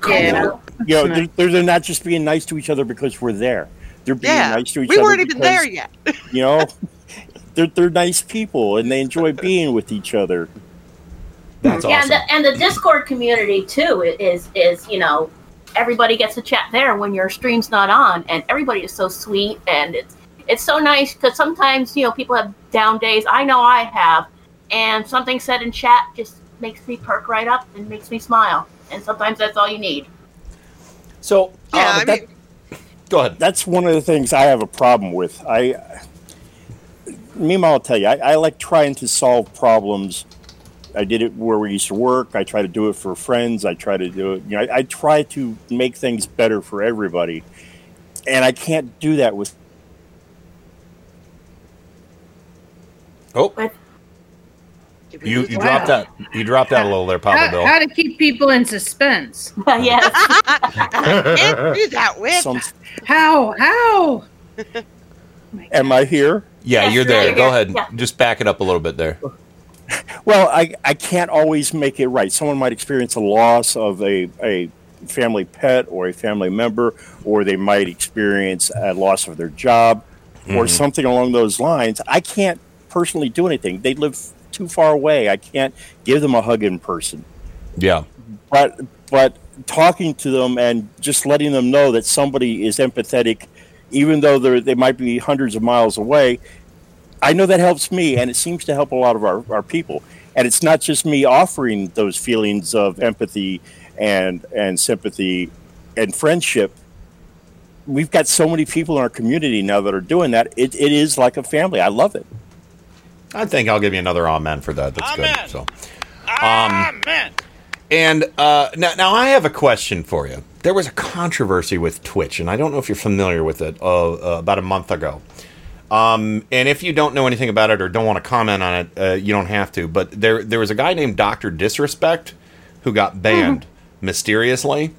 Yeah. You know, they're, they're, they're not just being nice to each other because we're there. They're being Yeah. nice to each We other. We weren't even because, there yet. You know, they're they're nice people and they enjoy being with each other. That's yeah, and the, and the Discord community too is is you know everybody gets to chat there when your stream's not on, and everybody is so sweet and it's it's so nice because sometimes you know people have down days. I know I have, and something said in chat just makes me perk right up and makes me smile. And sometimes that's all you need. So yeah, um, I mean, go ahead. That's one of the things I have a problem with. I, Mima, I'll tell you, I, I like trying to solve problems. I did it where we used to work. I try to do it for friends. I try to do it. You know, I, I try to make things better for everybody, and I can't do that with. Oh, you you dropped out. You dropped out a little there, Papa How, Bill. how to keep people in suspense? yes. can't do that with. Some, How? How? am I here? Yeah, Yes, you're there. you're Go here. ahead. Yeah. Just back it up a little bit there. Well, I, I can't always make it right. Someone might experience a loss of a, a family pet or a family member, or they might experience a loss of their job or Mhm. something along those lines. I can't personally do anything. They live too far away. I can't give them a hug in person. Yeah. But but talking to them and just letting them know that somebody is empathetic, even though they they might be hundreds of miles away, I know that helps me, and it seems to help a lot of our, our people. And it's not just me offering those feelings of empathy and and sympathy and friendship. We've got so many people in our community now that are doing that. It, it is like a family. I love it. I think I'll give you another amen for that. That's good. So, um, And uh, now, now I have a question for you. There was a controversy with Twitch, and I don't know if you're familiar with it. Uh, uh, about a month ago, um, and if you don't know anything about it or don't want to comment on it, uh, you don't have to. But there, there was a guy named Doctor Disrespect who got banned mysteriously,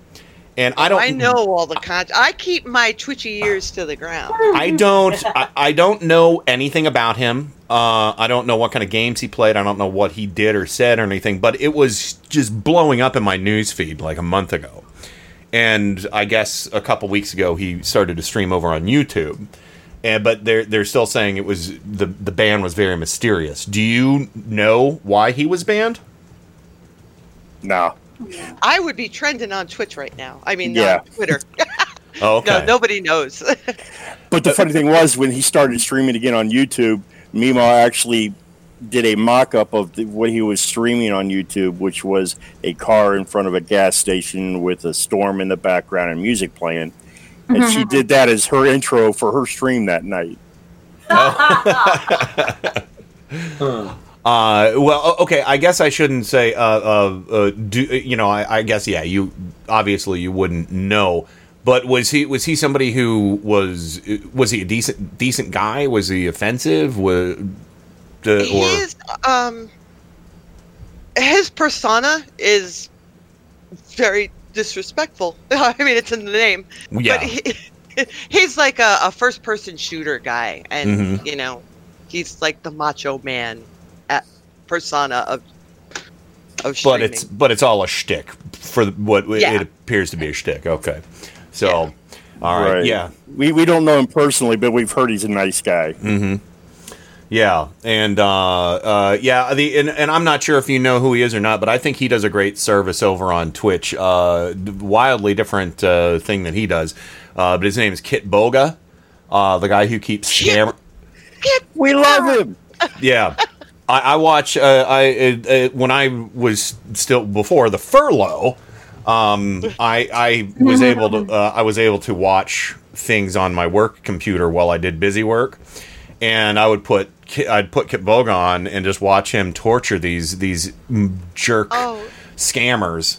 and I don't. I know all the con. I keep my twitchy ears to the ground. I don't. I, I don't know anything about him. Uh, I don't know what kind of games he played. I don't know what he did or said or anything. But it was just blowing up in my news feed like a month ago. And I guess a couple weeks ago he started to stream over on YouTube. And but they're they're still saying it was the the ban was very mysterious. Do you know why he was banned? No. I would be trending on Twitch right now. I mean, Yeah. on Twitter. Oh, okay. No, nobody knows. But the funny thing was, when he started streaming again on YouTube, Mima actually did a mock up of the, what he was streaming on YouTube, which was a car in front of a gas station with a storm in the background and music playing. And she mm-hmm. did that as her intro for her stream that night. Uh, well, okay. I guess I shouldn't say. Uh, uh, uh, do you know? I, I guess yeah. You obviously you wouldn't know, but was he was he somebody who was was he a decent decent guy? Was he offensive? Was uh, or He's um his persona is very disrespectful. I mean, it's in the name. Yeah. But he, he's like a, a first person shooter guy, and Mhm. you know, he's like the macho man persona of of but it's but it's all a shtick for what Yeah. it appears to be a shtick. Okay, so all right, yeah. We we don't know him personally, but we've heard he's a nice guy. Mm-hmm. Yeah, and uh, uh, yeah, the and, and I'm not sure if you know who he is or not, but I think he does a great service over on Twitch. Uh, wildly different uh, thing that he does, uh, but his name is Kitboga, uh, the guy who keeps scam. We love him. Yeah, I, I watch. Uh, I uh, uh, when I was still before the furlough. Um, I I was able to uh, I was able to watch things on my work computer while I did busy work, and I would put I'd put Kitboga on and just watch him torture these these jerk scammers.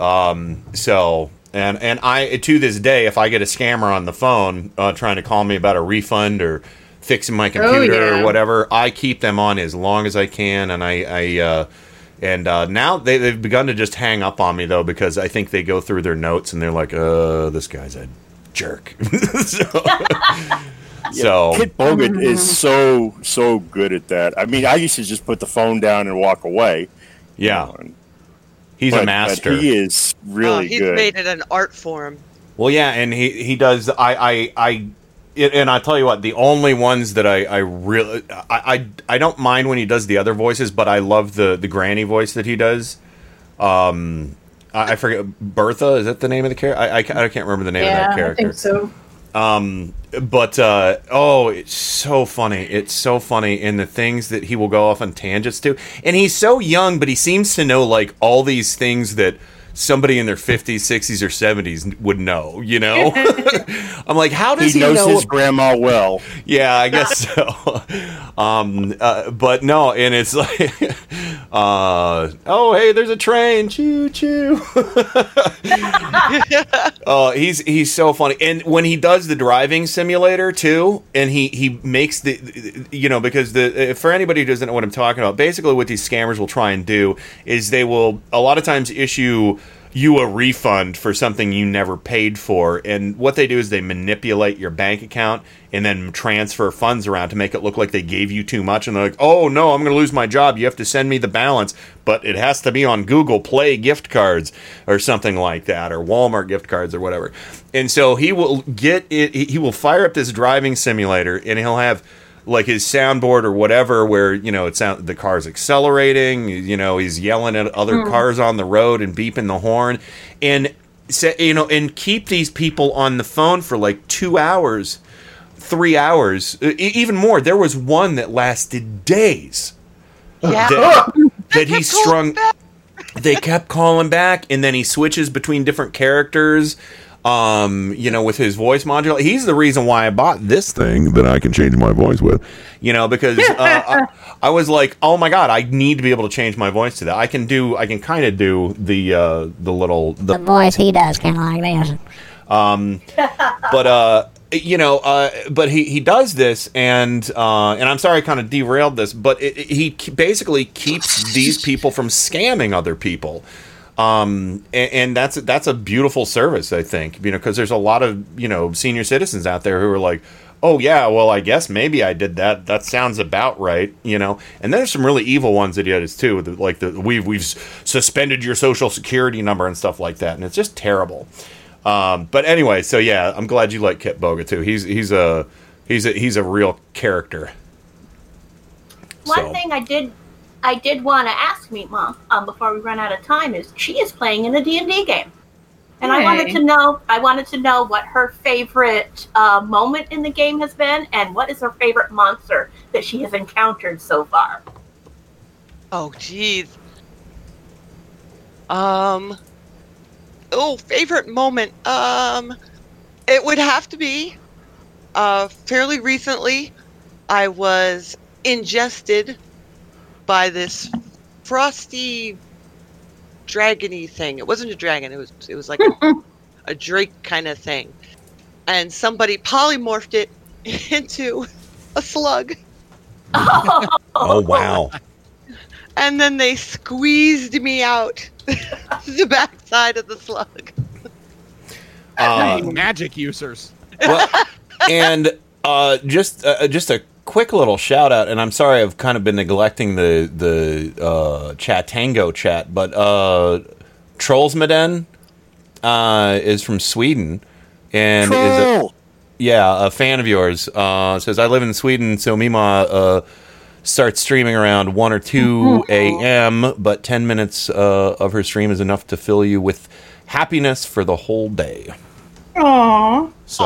Um, so and and I to this day, if I get a scammer on the phone uh, trying to call me about a refund or fixing my computer yeah. or whatever, I keep them on as long as I can, and I I. Uh, and uh, now they, they've begun to just hang up on me though because I think they go through their notes and they're like, "Uh, this guy's a jerk." so, so Kitboga is so so good at that. I mean, I used to just put the phone down and walk away. Yeah, he's But- a but master. he is Oh, really he's good. He's made it an art form. Well, yeah, and he he does. I I I. it- And I tell you what, the only ones that I, I really I, I I don't mind when he does the other voices, but I love the the granny voice that he does. Um, I, I forget Bertha. Is that the name of the character? I, I, I can't remember the name of yeah, that I character. think so. Um, but uh, oh, it's so funny. It's so funny in the things that he will go off on tangents to. And he's so young, but he seems to know like all these things that somebody in their 50s, 60s, or 70s would know, you know? I'm like, how does he, he knows know? his grandma well. Yeah, I guess so. um, uh, but no, and it's like, uh, oh, hey, there's a train, choo choo. Oh, he's he's so funny, and when he does the driving simulator too, and he he makes the, you know, because the for anybody who doesn't know what I'm talking about, basically what these scammers will try and do is they will a lot of times issue you a refund for something you never paid for, and what they do is they manipulate your bank account and then transfer funds around to make it look like they gave you too much, and they're like, oh no, I'm going to lose my job. You have to send me the balance, but it has to be on Google Play gift cards or something like that, or Walmart gift cards or whatever. And so he will get it. He will fire up this driving simulator, and he'll have like his soundboard or whatever, where you know it's sound the car's accelerating. You know he's yelling at other Hmm. cars on the road and beeping the horn, and say you know and keep these people on the phone for like two hours three hours, even more. There was one that lasted days. Yeah. That, that he strung. They kept calling back, and then he switches between different characters. Um, you know, with his voice module. he's the reason why I bought this thing that I can change my voice with. You know, because uh, I, I was like, oh my god, I need to be able to change my voice to that. I can do, I can kind of do the uh, the little the The voice he does kind of like this. um, but uh, you know, uh, but he he does this, and uh, and I'm sorry, I kind of derailed this, but it, it- he basically keeps these people from scamming other people. Um, and, and that's that's a beautiful service, I think, you know, because there's a lot of you know senior citizens out there who are like, oh yeah, well I guess maybe I did that. That sounds about right, you know. And there's some really evil ones that he does too, like the we've we've suspended your social security number and stuff like that, and it's just terrible. Um, but anyway, so yeah, I'm glad you like Kitboga too. He's he's a he's a he's a real character. One So- thing I did, I did want to ask me, Mom, um, before we run out of time, is she is playing in a D and D game, and I wanted to know, I wanted to know what her favorite uh, moment in the game has been, and what is her favorite monster that she has encountered so far. Oh, jeez. Um. Oh, favorite moment. Um, it would have to be. Uh, fairly recently, I was ingested by this frosty dragony thing. It wasn't a dragon. It was it was like a, a drake kind of thing, and somebody polymorphed it into a slug, Oh wow. and then they squeezed me out the backside of the slug. Uh, magic users. well, and uh, just uh, just a quick little shout out, and I'm sorry I've kind of been neglecting the the uh, Chatango chat, but uh, Trollsmeden uh, is from Sweden and is a, yeah a fan of yours. Uh, says I live in Sweden, so Mima uh, starts streaming around one or two a.m., but ten minutes uh, of her stream is enough to fill you with happiness for the whole day. Aww. So.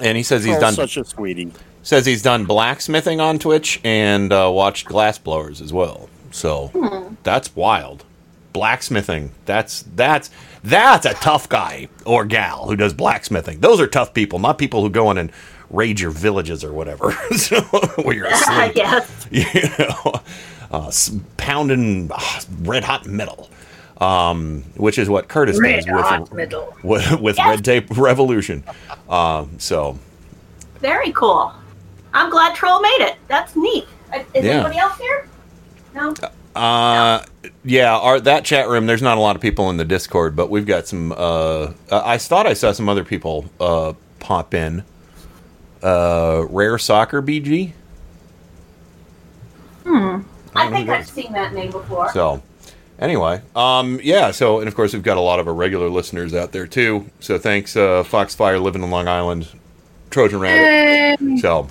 And he says he's Oh, done such a sweetie. Says he's done blacksmithing on Twitch and uh, watched glass blowers as well. So Hmm. that's wild. Blacksmithing. That's that's that's a tough guy or gal who does blacksmithing. Those are tough people, not people who go in and raid your villages or whatever. so, where you're asleep. yes. you know, uh, pounding uh, red hot metal, um, which is what Curtis Red does with with, with Yes. Red Tape Revolution. Um, so Very cool. I'm glad Troll made it. That's neat. Uh, Is Yeah. anybody else here? No. Uh, yeah, our that chat room. There's not a lot of people in the Discord, but we've got some. Uh, I thought I saw some other people uh, pop in. Uh, Rare Soccer BG. Hmm. I know think I've seen that name before. So, anyway, um, yeah. So, and of course, we've got a lot of our regular listeners out there too. So, thanks, uh, Foxfire, living in Long Island, Trojan Rabbit. Yay. So,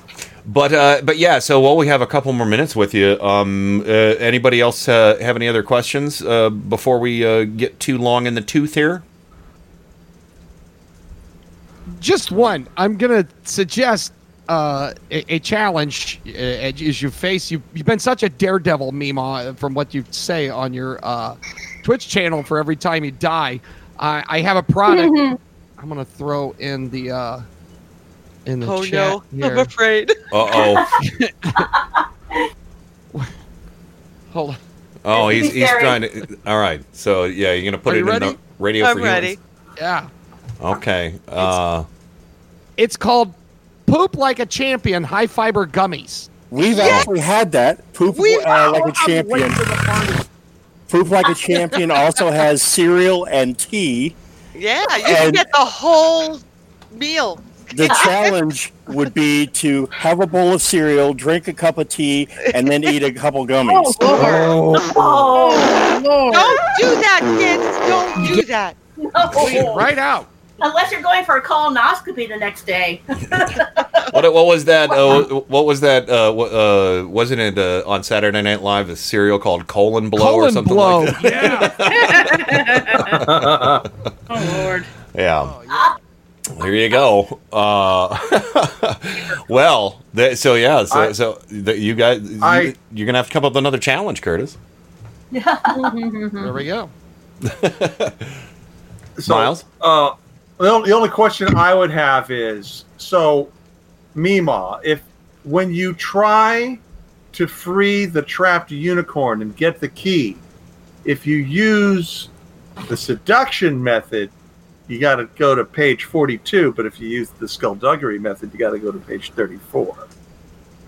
but uh, but yeah. So while we have a couple more minutes with you, um, uh, anybody else uh, have any other questions uh, before we uh, get too long in the tooth here? Just one. I'm gonna suggest uh, a, a challenge uh, as you face. You, you've been such a daredevil, Mima, from what you say on your uh, Twitch channel. For every time you die, I, I have a product. I'm gonna throw in the uh, in the Oh chat no, I'm afraid. Uh oh. Hold on. Oh, This he's he's trying to. All right. So yeah, you're gonna put Are it in ready? the radio I'm for ready. humans. Yeah. Okay. Uh, It's called Poop Like a Champion High Fiber Gummies. We've actually had that. Poop uh, like a champion. Poop like a champion also has cereal and tea. Yeah, you can get the whole meal. The challenge would be to have a bowl of cereal, drink a cup of tea, and then eat a couple gummies. Oh, Lord. Don't do that, kids. Don't do that. No. Right out. Unless you're going for a colonoscopy the next day. what what was that? Uh, what was that? Uh, uh, wasn't it uh, on Saturday Night Live? A cereal called Colon Blow or Colon something blow. like that. Yeah. oh Lord. Yeah. There you go. Uh, well, th- so yeah, so, I- so th- you guys, you, I- you're gonna have to come up with another challenge, Curtis. There we go. So, Miles? Uh, the only, the only question I would have is so, Mima, if when you try to free the trapped unicorn and get the key, if you use the seduction method, you got to go to page 42. But if you use the skullduggery method, you got to go to page 34.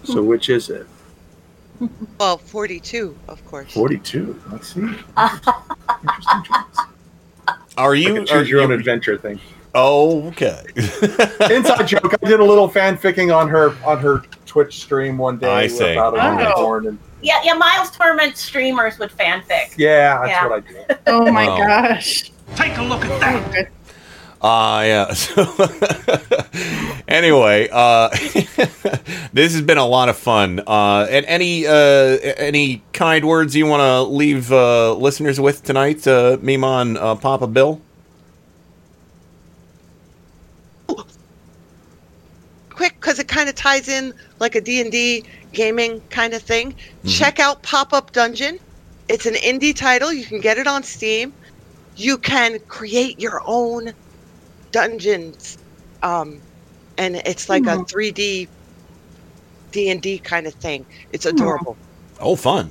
So, hmm. which is it? Well, 42, of course. 42. Let's see. Are Like you a choose your own adventure thing. Oh, okay. Inside joke. I did a little fanficking on her on her Twitch stream one day I see. about a Oh. unicorn, and Yeah, yeah. Miles Tournament streamers with fanfic. yeah, that's Yeah. what I do. Oh my Wow. gosh. Take a look at that. Oh, Uh yeah. So anyway, uh this has been a lot of fun. Uh and any uh any kind words you want to leave uh listeners with tonight, uh Mima and uh, Papa Bill? quick because it kind of ties in like a d&d gaming kind of thing check out pop-up dungeon it's an indie title you can get it on steam you can create your own dungeons um, and it's like a mm-hmm. 3d d&d kind of thing it's mm-hmm. adorable Oh, fun.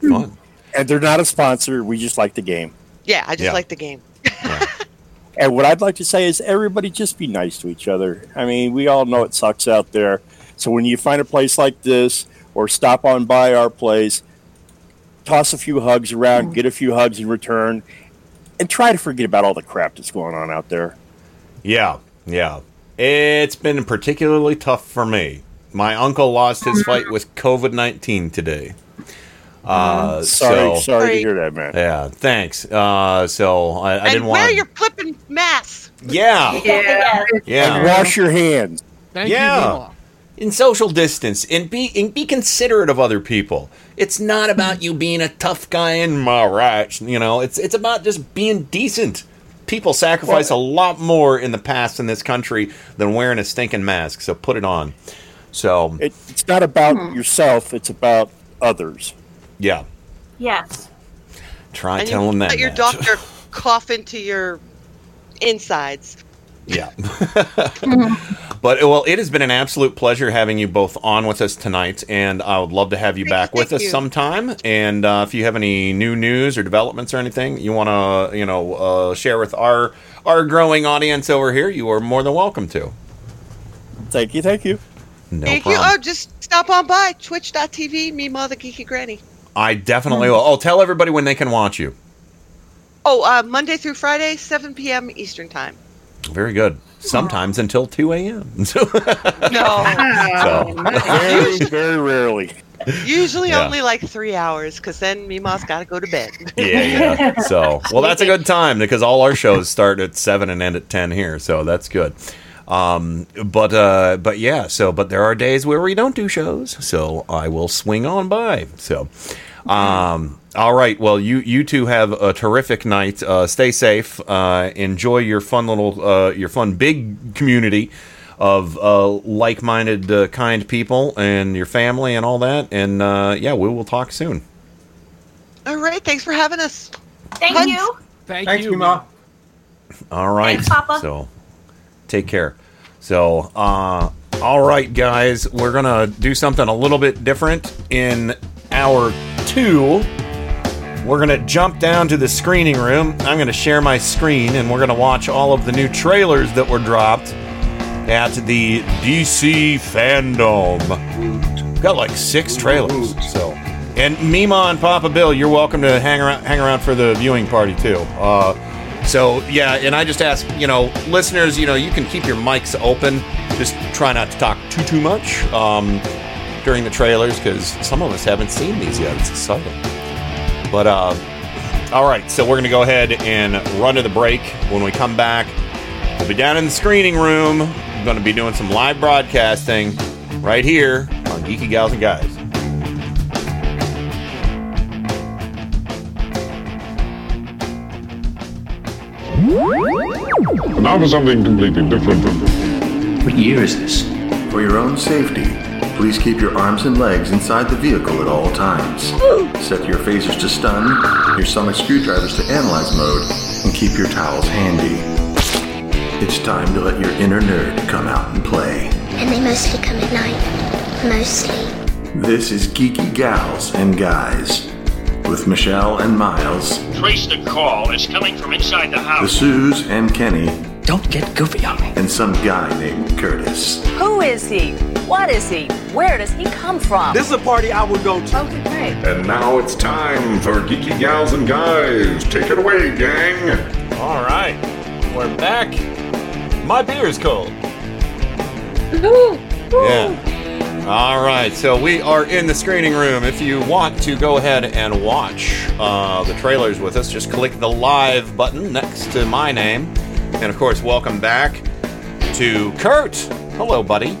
Hmm. Fun. And they're not a sponsor. We just like the game. Yeah, I just Yeah. like the game. And what I'd like to say is everybody just be nice to each other. I mean, we all know it sucks out there. So when you find a place like this or stop on by our place, toss a few hugs around, mm-hmm. get a few hugs in return, and try to forget about all the crap that's going on out there. Yeah, yeah. It's been particularly tough for me. My uncle lost his fight with COVID nineteen today. Uh, Sorry- so, sorry to hear that, man. Yeah, thanks. Uh, so I, I and didn't want. wear your flipping masks. Yeah. Yeah. Yeah. And wash your hands. yeah. In social distance and be and be considerate of other people. It's not about you being a tough guy in my rights, you know. It's it's about just being decent. People sacrifice a lot more in the past in this country than wearing a stinking mask. So put it on. So It, it's not about hmm. yourself, it's about others. yeah, Yes. try and telling you them let your doctor cough into your insides. Yeah. But well, it has been an absolute pleasure having you both on with us tonight, and I would love to have you back with us you. sometime. And uh, if you have any new news or developments or anything you want to, you know, uh, share with our our growing audience over here, you are more than welcome to. Thank you, thank you. No Thank problem. you. Oh, just stop on by twitch.tv, me mother geeky granny. I definitely will. Oh, tell everybody when they can watch you. Oh, uh, Monday through Friday, 7 p.m. Eastern time. Very good. Sometimes until two a.m. So, No. Very, very rarely. Usually Yeah. only like three hours, because then Mima's got to go to bed. yeah, yeah. So, well, that's a good time because all our shows start at seven and end at ten here, so that's good. Um, but uh, but yeah. So, but there are days where we don't do shows, so I will swing on by. So, um, all right. Well, you you two have a terrific night. Uh, stay safe. Uh, enjoy your fun little uh, your fun big community of uh, like-minded, uh, kind people, and your family, and all that. And uh, yeah, we will talk soon. All right. Thanks for having us. Thank Hugs. you. Thank Thanks, you. Mima. All right. Thanks, Papa. So take care. So, uh, all right, guys, we're going to do something a little bit different in hour two. We're going to jump down to the screening room. I'm going to share my screen and we're going to watch all of the new trailers that were dropped at the DC Fandom. We've got like six trailers. So, and Mima and Papa Bill, you're welcome to hang around, hang around for the viewing party too. Uh, so yeah, and I just ask, you know, listeners, you know, you can keep your mics open. Just try not to talk too too much um, during the trailers because some of us haven't seen these yet. It's exciting. But uh, all right, so we're gonna go ahead and run to the break. When we come back, we'll be down in the screening room. We're gonna be doing some live broadcasting right here on Geeky Gals and Guys. Now for something completely different. What year is this? For your own safety, please keep your arms and legs inside the vehicle at all times. Set your phasers to stun, your sonic screwdrivers to analyze mode, and keep your towels handy. It's time to let your inner nerd come out and play. And they mostly come at night. Mostly. This is Geeky Gals and Guys with Michelle and Miles, Trace the call. It's coming from inside the house. the house. Sues and Kenny, Don't get goofy on me. and some guy named Curtis. Who is he? What is he? Where does he come from? This is a party I would go to. Okay, great. And now it's time for Geeky Gals and Guys. Take it away, gang. All right, we're back. My beer is cold. Yeah. All right, so we are in the screening room. If you want to go ahead and watch uh, the trailers with us, just click the live button next to my name. And of course, welcome back to Kurt. Hello, buddy.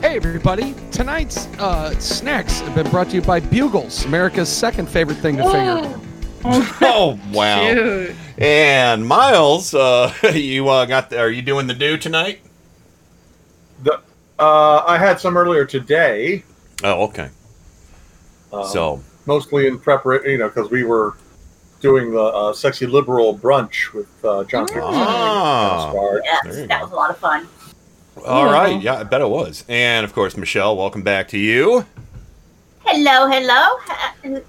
Hey, everybody. Tonight's uh, snacks have been brought to you by Bugles, America's second favorite thing to finger. oh wow! Cute. And Miles, uh, you uh, got? The, are you doing the do tonight? The, uh, I had some earlier today. Oh, okay. um, So- mostly in preparation, you know, because we were doing the uh, sexy liberal brunch with uh, John. Ah, Yes, that go. was a lot of fun. All right, yeah, I bet it was. And of course, Michelle, welcome back to you. Hello, hello.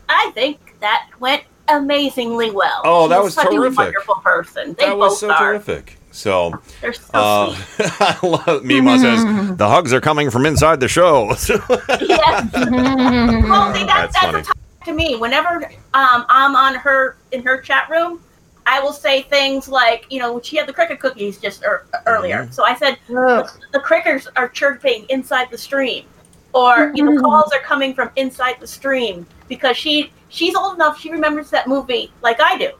I think that went amazingly well. Oh, that that is was such terrific. A wonderful person. They that both was so are. terrific. So, They're so uh, sweet. I love Mima says the hugs are coming from inside the show. well, see, that, That's that's, funny. A talk to me. Whenever um, I'm on her in her chat room, I will say things like, you know, she had the cricket cookies just er- earlier. Mm-hmm. So I said the, the crickets are chirping inside the stream, or you know, calls are coming from inside the stream because she she's old enough. She remembers that movie like I do.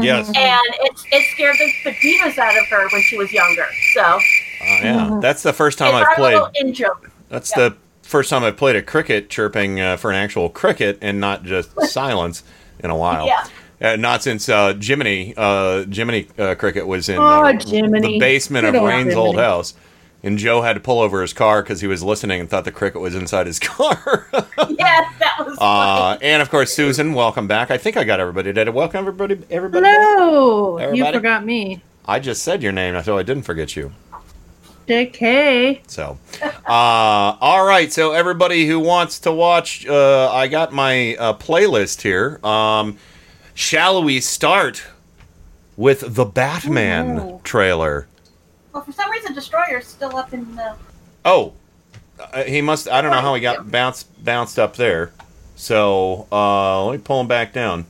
Yes. and it, it scared the bejesus out of her when she was younger. So Oh, yeah, that's the first time it's I've our played. little in joke. That's the first time I've played a cricket chirping uh, for an actual cricket and not just silence in a while. Yeah. Uh, not since uh, Jiminy, uh, Jiminy uh, Cricket was in Oh, uh, the basement Good of Rain's old house, and Joe had to pull over his car because he was listening and thought the cricket was inside his car. yes, that was. uh, and of course, Susan, welcome back. I think I got everybody. Did I welcome everybody? Everybody? Hello. You Everybody? forgot me. I just said your name, so I didn't forget you. JK. So, uh, all right. So everybody who wants to watch, uh, I got my uh, playlist here. Um, shall we start with the Batman Ooh. trailer? Well, for some reason, Destroyer's still up in the. Oh, uh, he must. I don't know how he got bounced bounced up there. So uh, let me pull him back down.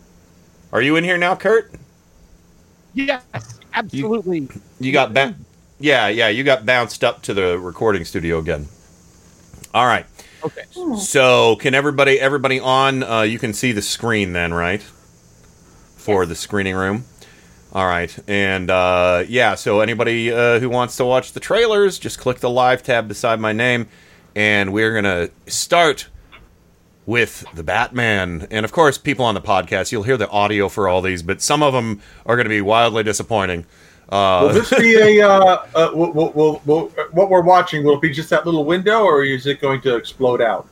Are you in here now, Kurt? Yes, absolutely. You got ba- Yeah, yeah. You got bounced up to the recording studio again. All right. Okay. So can everybody everybody on? Uh, you can see the screen then, right? For the screening room. All right, and uh, yeah. So anybody uh, who wants to watch the trailers, just click the live tab beside my name, and we're gonna start with the Batman. And of course, people on the podcast, you'll hear the audio for all these, but some of them are going to be wildly disappointing. Uh, Will this be a uh, uh, will, will, will, will, what we're watching? Will it be just that little window, or is it going to explode out?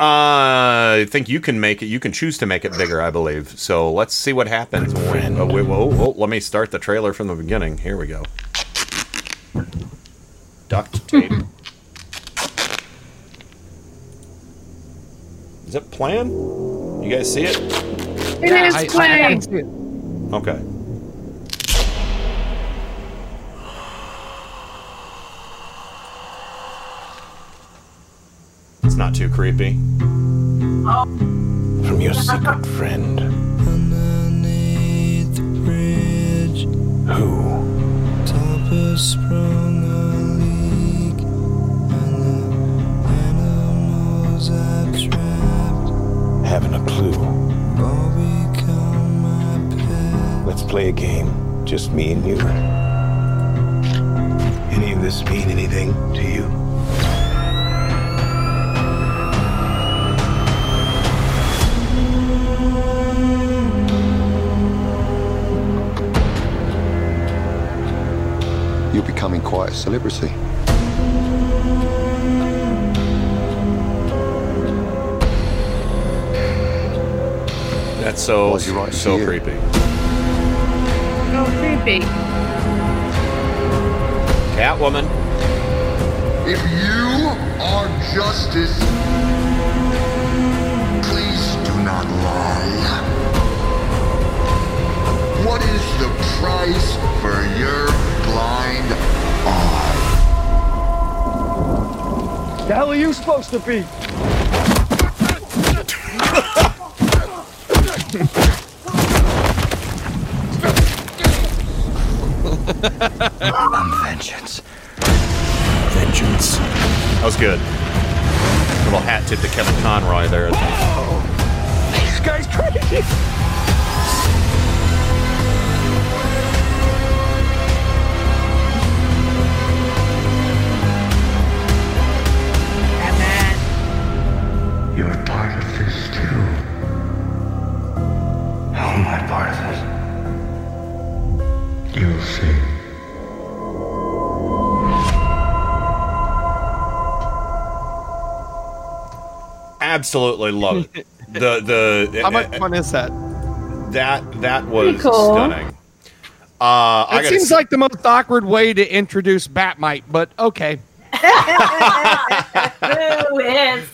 Uh, I think you can make it. You can choose to make it bigger, I believe. So let's see what happens. Wait, oh, wait, whoa, whoa, let me start the trailer from the beginning. Here we go. Duct tape. Is it playing? You guys see it? It Yeah, is playing. can see it. Okay. It's not too creepy. From your secret friend. Who? Having a clue. Let's play a game. Just me and you. Any of this mean anything to you? You're becoming quite a celebrity. That's so Was he right so you? creepy. Oh, creepy. Catwoman. If you are justice, please do not lie. What is the price for your blind eye? The hell are you supposed to be? Vengeance. Vengeance. That was good. Little hat tip to Kevin Conroy there. This guy's crazy. You're part of this too. How am I part of it? You'll see. Absolutely love it. The the How much fun is that? that that was cool. stunning. Uh, It gotta seems say- like the most awkward way to introduce Bat-Mite, but okay. Who is?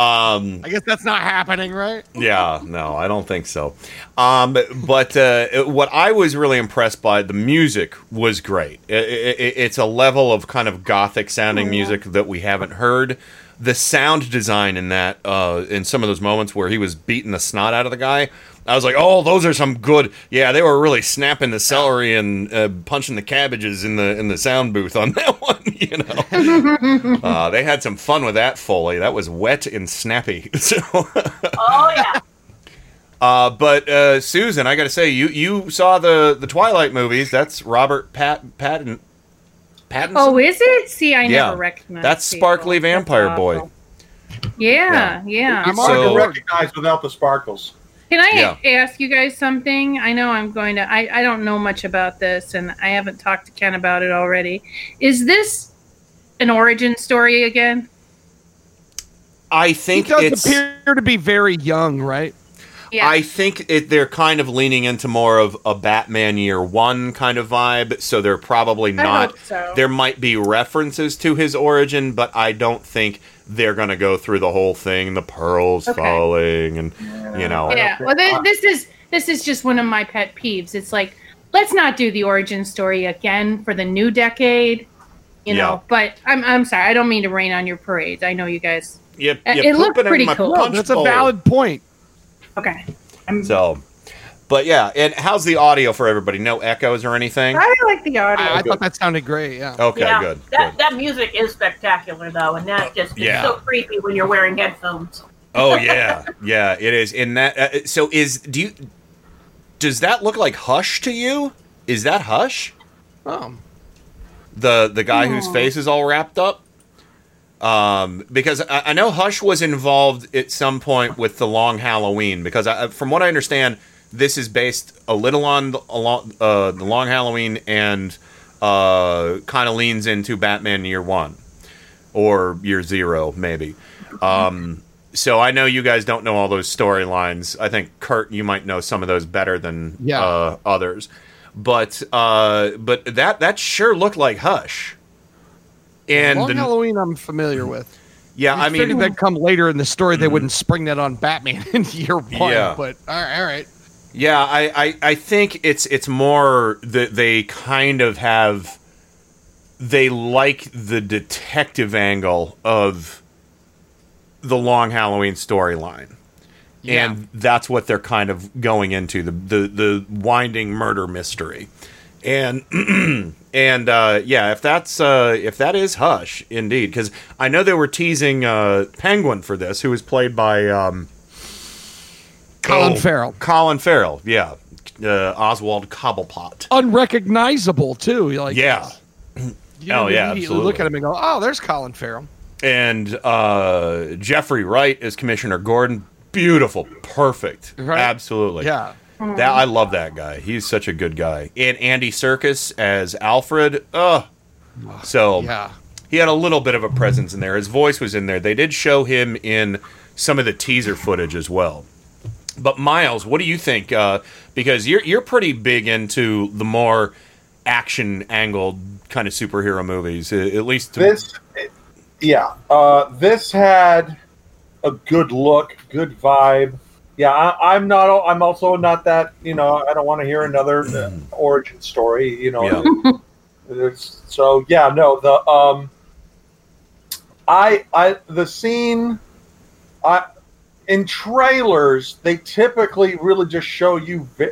Um, I guess that's not happening, right? yeah, no, I don't think so. Um, but uh, what I was really impressed by, the music was great. I- I- I- it's a level of kind of gothic sounding music that we haven't heard. The sound design in that, uh, in some of those moments where he was beating the snot out of the guy, I was like, oh, those are some good. Yeah, they were really snapping the celery and uh, punching the cabbages in the in the sound booth on that one. You know, uh, they had some fun with that foley. That was wet and snappy. So. Oh yeah. Uh, but uh, Susan, I got to say, you you saw the the Twilight movies. That's Robert Pat Patton. Pattinson. Oh, is it? See, I yeah, never recognized. that's people. Sparkly Vampire Boy. awful. Yeah, yeah. It's hard to recognize without the sparkles. Can I Yeah. ask you guys something? I know I'm going to. I, I don't know much about this, and I haven't talked to Ken about it already. Is this an origin story again? I He think does it's. appear to be very young, right? Yeah. I think it, they're kind of leaning into more of a Batman Year One kind of vibe. So they're probably I not. hope so. There might be references to his origin, but I don't think they're going to go through the whole thing. The pearls Okay. falling, and you know. yeah. Well, th- this is this is just one of my pet peeves. It's like let's not do the origin story again for the new decade. You know, Yeah. but I'm I'm sorry. I don't mean to rain on your parade. I know you guys. You, Uh, it looked poop pretty cool. punch That's a valid point. Okay. So, but yeah, and how's the audio for everybody? No echoes or anything? I like the audio. I, I thought that sounded great. Yeah. Okay, yeah, good. That that music is spectacular though, and that just is Yeah. so creepy when you're wearing headphones. Oh yeah, yeah, it is. In that, uh, so is do you? Does that look like Hush to you? Is that Hush? Oh. The the guy whose Oh. face is all wrapped up. Um, because I, I know Hush was involved at some point with the Long Halloween. Because I, from what I understand, this is based a little on the, along, uh, the Long Halloween and uh, kind of leans into Batman Year One or Year Zero, maybe. Um, so I know you guys don't know all those storylines. I think Kurt, you might know some of those better than Yeah. uh, others. But uh, but that that sure looked like Hush. And Long the- Halloween, I'm familiar with. yeah, I I mean, that'd come later in the story. They wouldn't spring that on Batman in year one. Yeah. But all right, all right. Yeah, I, I, I think it's it's more that they kind of have they like the detective angle of the long Halloween storyline. Yeah. And that's what they're kind of going into the the, the winding murder mystery. And and uh, yeah, if that's uh, if that is Hush indeed, because I know they were teasing uh, Penguin for this, who was played by um, Colin Oh, Farrell. Colin Farrell, yeah. Uh, Oswald Cobblepot. Unrecognizable too. Like Yeah. you Oh, yeah, absolutely. Look at him and go, oh, there's Colin Farrell. And uh, Jeffrey Wright is Commissioner Gordon. Beautiful. Perfect. Right? Absolutely. Yeah. That I love that guy. He's such a good guy. And Andy Serkis as Alfred. Ugh. So Yeah. he had a little bit of a presence in there. His voice was in there. They did show him in some of the teaser footage as well. But Miles, what do you think? Uh, because you're you're pretty big into the more action angled kind of superhero movies, at least. To, This, yeah, uh, this had a good look, good vibe. Yeah, I, I'm not. I'm also not that. You know, I don't want to hear another uh, origin story. You know, It's- so yeah, no. The um, I I the scene, I in trailers they typically really just show you vi-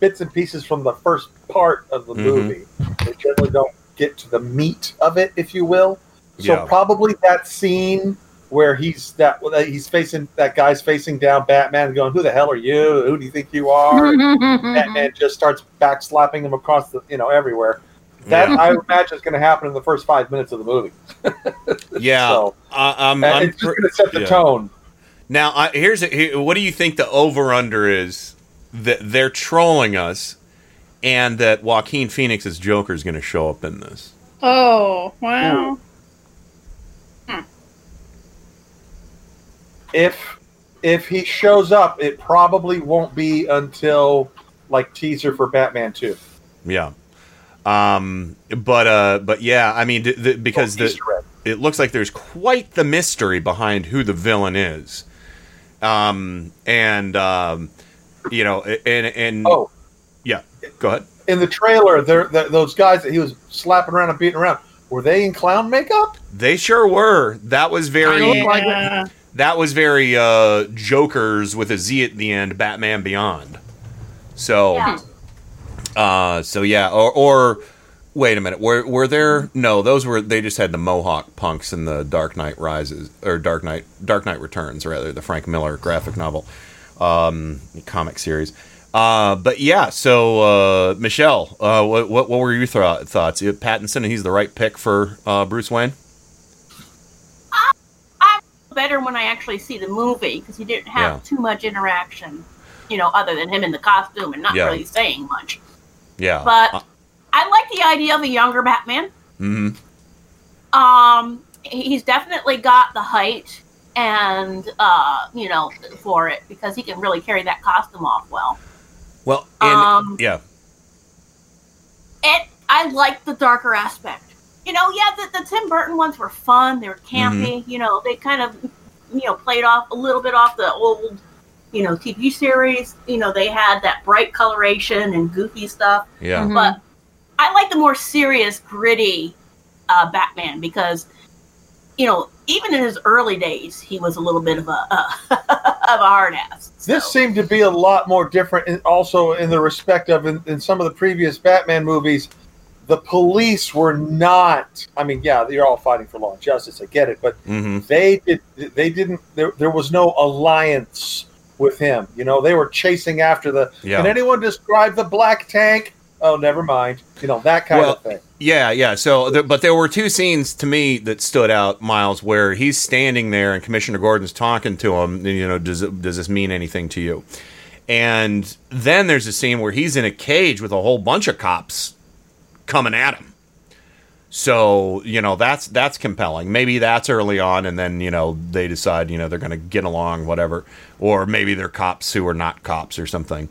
bits and pieces from the first part of the Mhm. movie. They generally don't get to the meat of it, if you will. So Yeah. probably that scene where he's that that he's facing that guy's facing down Batman, going, "Who the hell are you? Who do you think you are?" Batman just starts backslapping him across the you know everywhere. That Yeah. I imagine is going to happen in the first five minutes of the movie. yeah, So, I, I'm. I'm it's just going to set the yeah. tone. Now, I, here's a, here, what do you think the over under is that they're trolling us, and that Joaquin Phoenix's Joker is going to show up in this? Oh wow. If if he shows up, it probably won't be until like teaser for Batman Two. Yeah. Um. But uh. But yeah. I mean, th- th- because the it looks like there's quite the mystery behind who the villain is. Um, and um, you know, and and Oh. yeah, go ahead. In the trailer, there th- those guys that he was slapping around and beating around were they in clown makeup? They sure were. That was very. Kinda looked like it. That was very uh, Joker's with a Z at the end. Batman Beyond. So, Yeah. uh, so yeah, or, or wait a minute, were were there? No, those were they just had the Mohawk punks in the Dark Knight Rises or Dark Knight Dark Knight Returns, rather the Frank Miller graphic novel, um, comic series. Uh, but yeah, so uh, Michelle, uh, what, what what were your thro- thoughts? Uh, Pattinson, he's the right pick for uh, Bruce Wayne. I, I better when I actually see the movie because he didn't have Yeah. too much interaction, you know, other than him in the costume and not Yeah. really saying much. Yeah, But I like the idea of a younger Batman. hmm Um, he's definitely got the height and uh, you know, for it because he can really carry that costume off well. Well, and, Um, yeah, And I like the darker aspect. You know, yeah, the, the Tim Burton ones were fun. They were campy. Mm-hmm. You know, they kind of, you know, played off a little bit off the old, you know, TV series. You know, they had that bright coloration and goofy stuff. Yeah. Mhm. But I like the more serious, gritty uh, Batman because, you know, even in his early days, he was a little bit of a uh, of a hard ass. This seemed to be a lot more different, in, also in the respect of in, in some of the previous Batman movies. The police were not. I mean, yeah, you're all fighting for law and justice. I get it, but Mm-hmm. they did. They didn't. There, there was no alliance with him. You know, they were chasing after the. Yeah. Can anyone describe the black tank? Oh, never mind. You know that kind of thing. Yeah, yeah. So, there, but there were two scenes to me that stood out, Miles, where he's standing there and Commissioner Gordon's talking to him. and, You know, does does this mean anything to you? And then there's a scene where he's in a cage with a whole bunch of cops coming at him. So you know that's that's compelling. Maybe that's early on, and then you know they decide you know they're going to get along, whatever, or maybe they're cops who are not cops or something.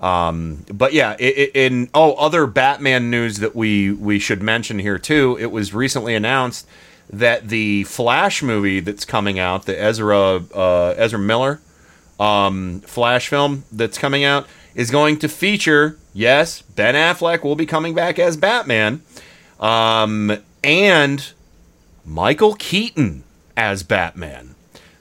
Um, but yeah, in oh other Batman news that we we should mention here too. It was recently announced that the Flash movie that's coming out, the Ezra uh, Ezra Miller um, Flash film that's coming out, is going to feature yes Ben Affleck will be coming back as Batman, um, and Michael Keaton as Batman.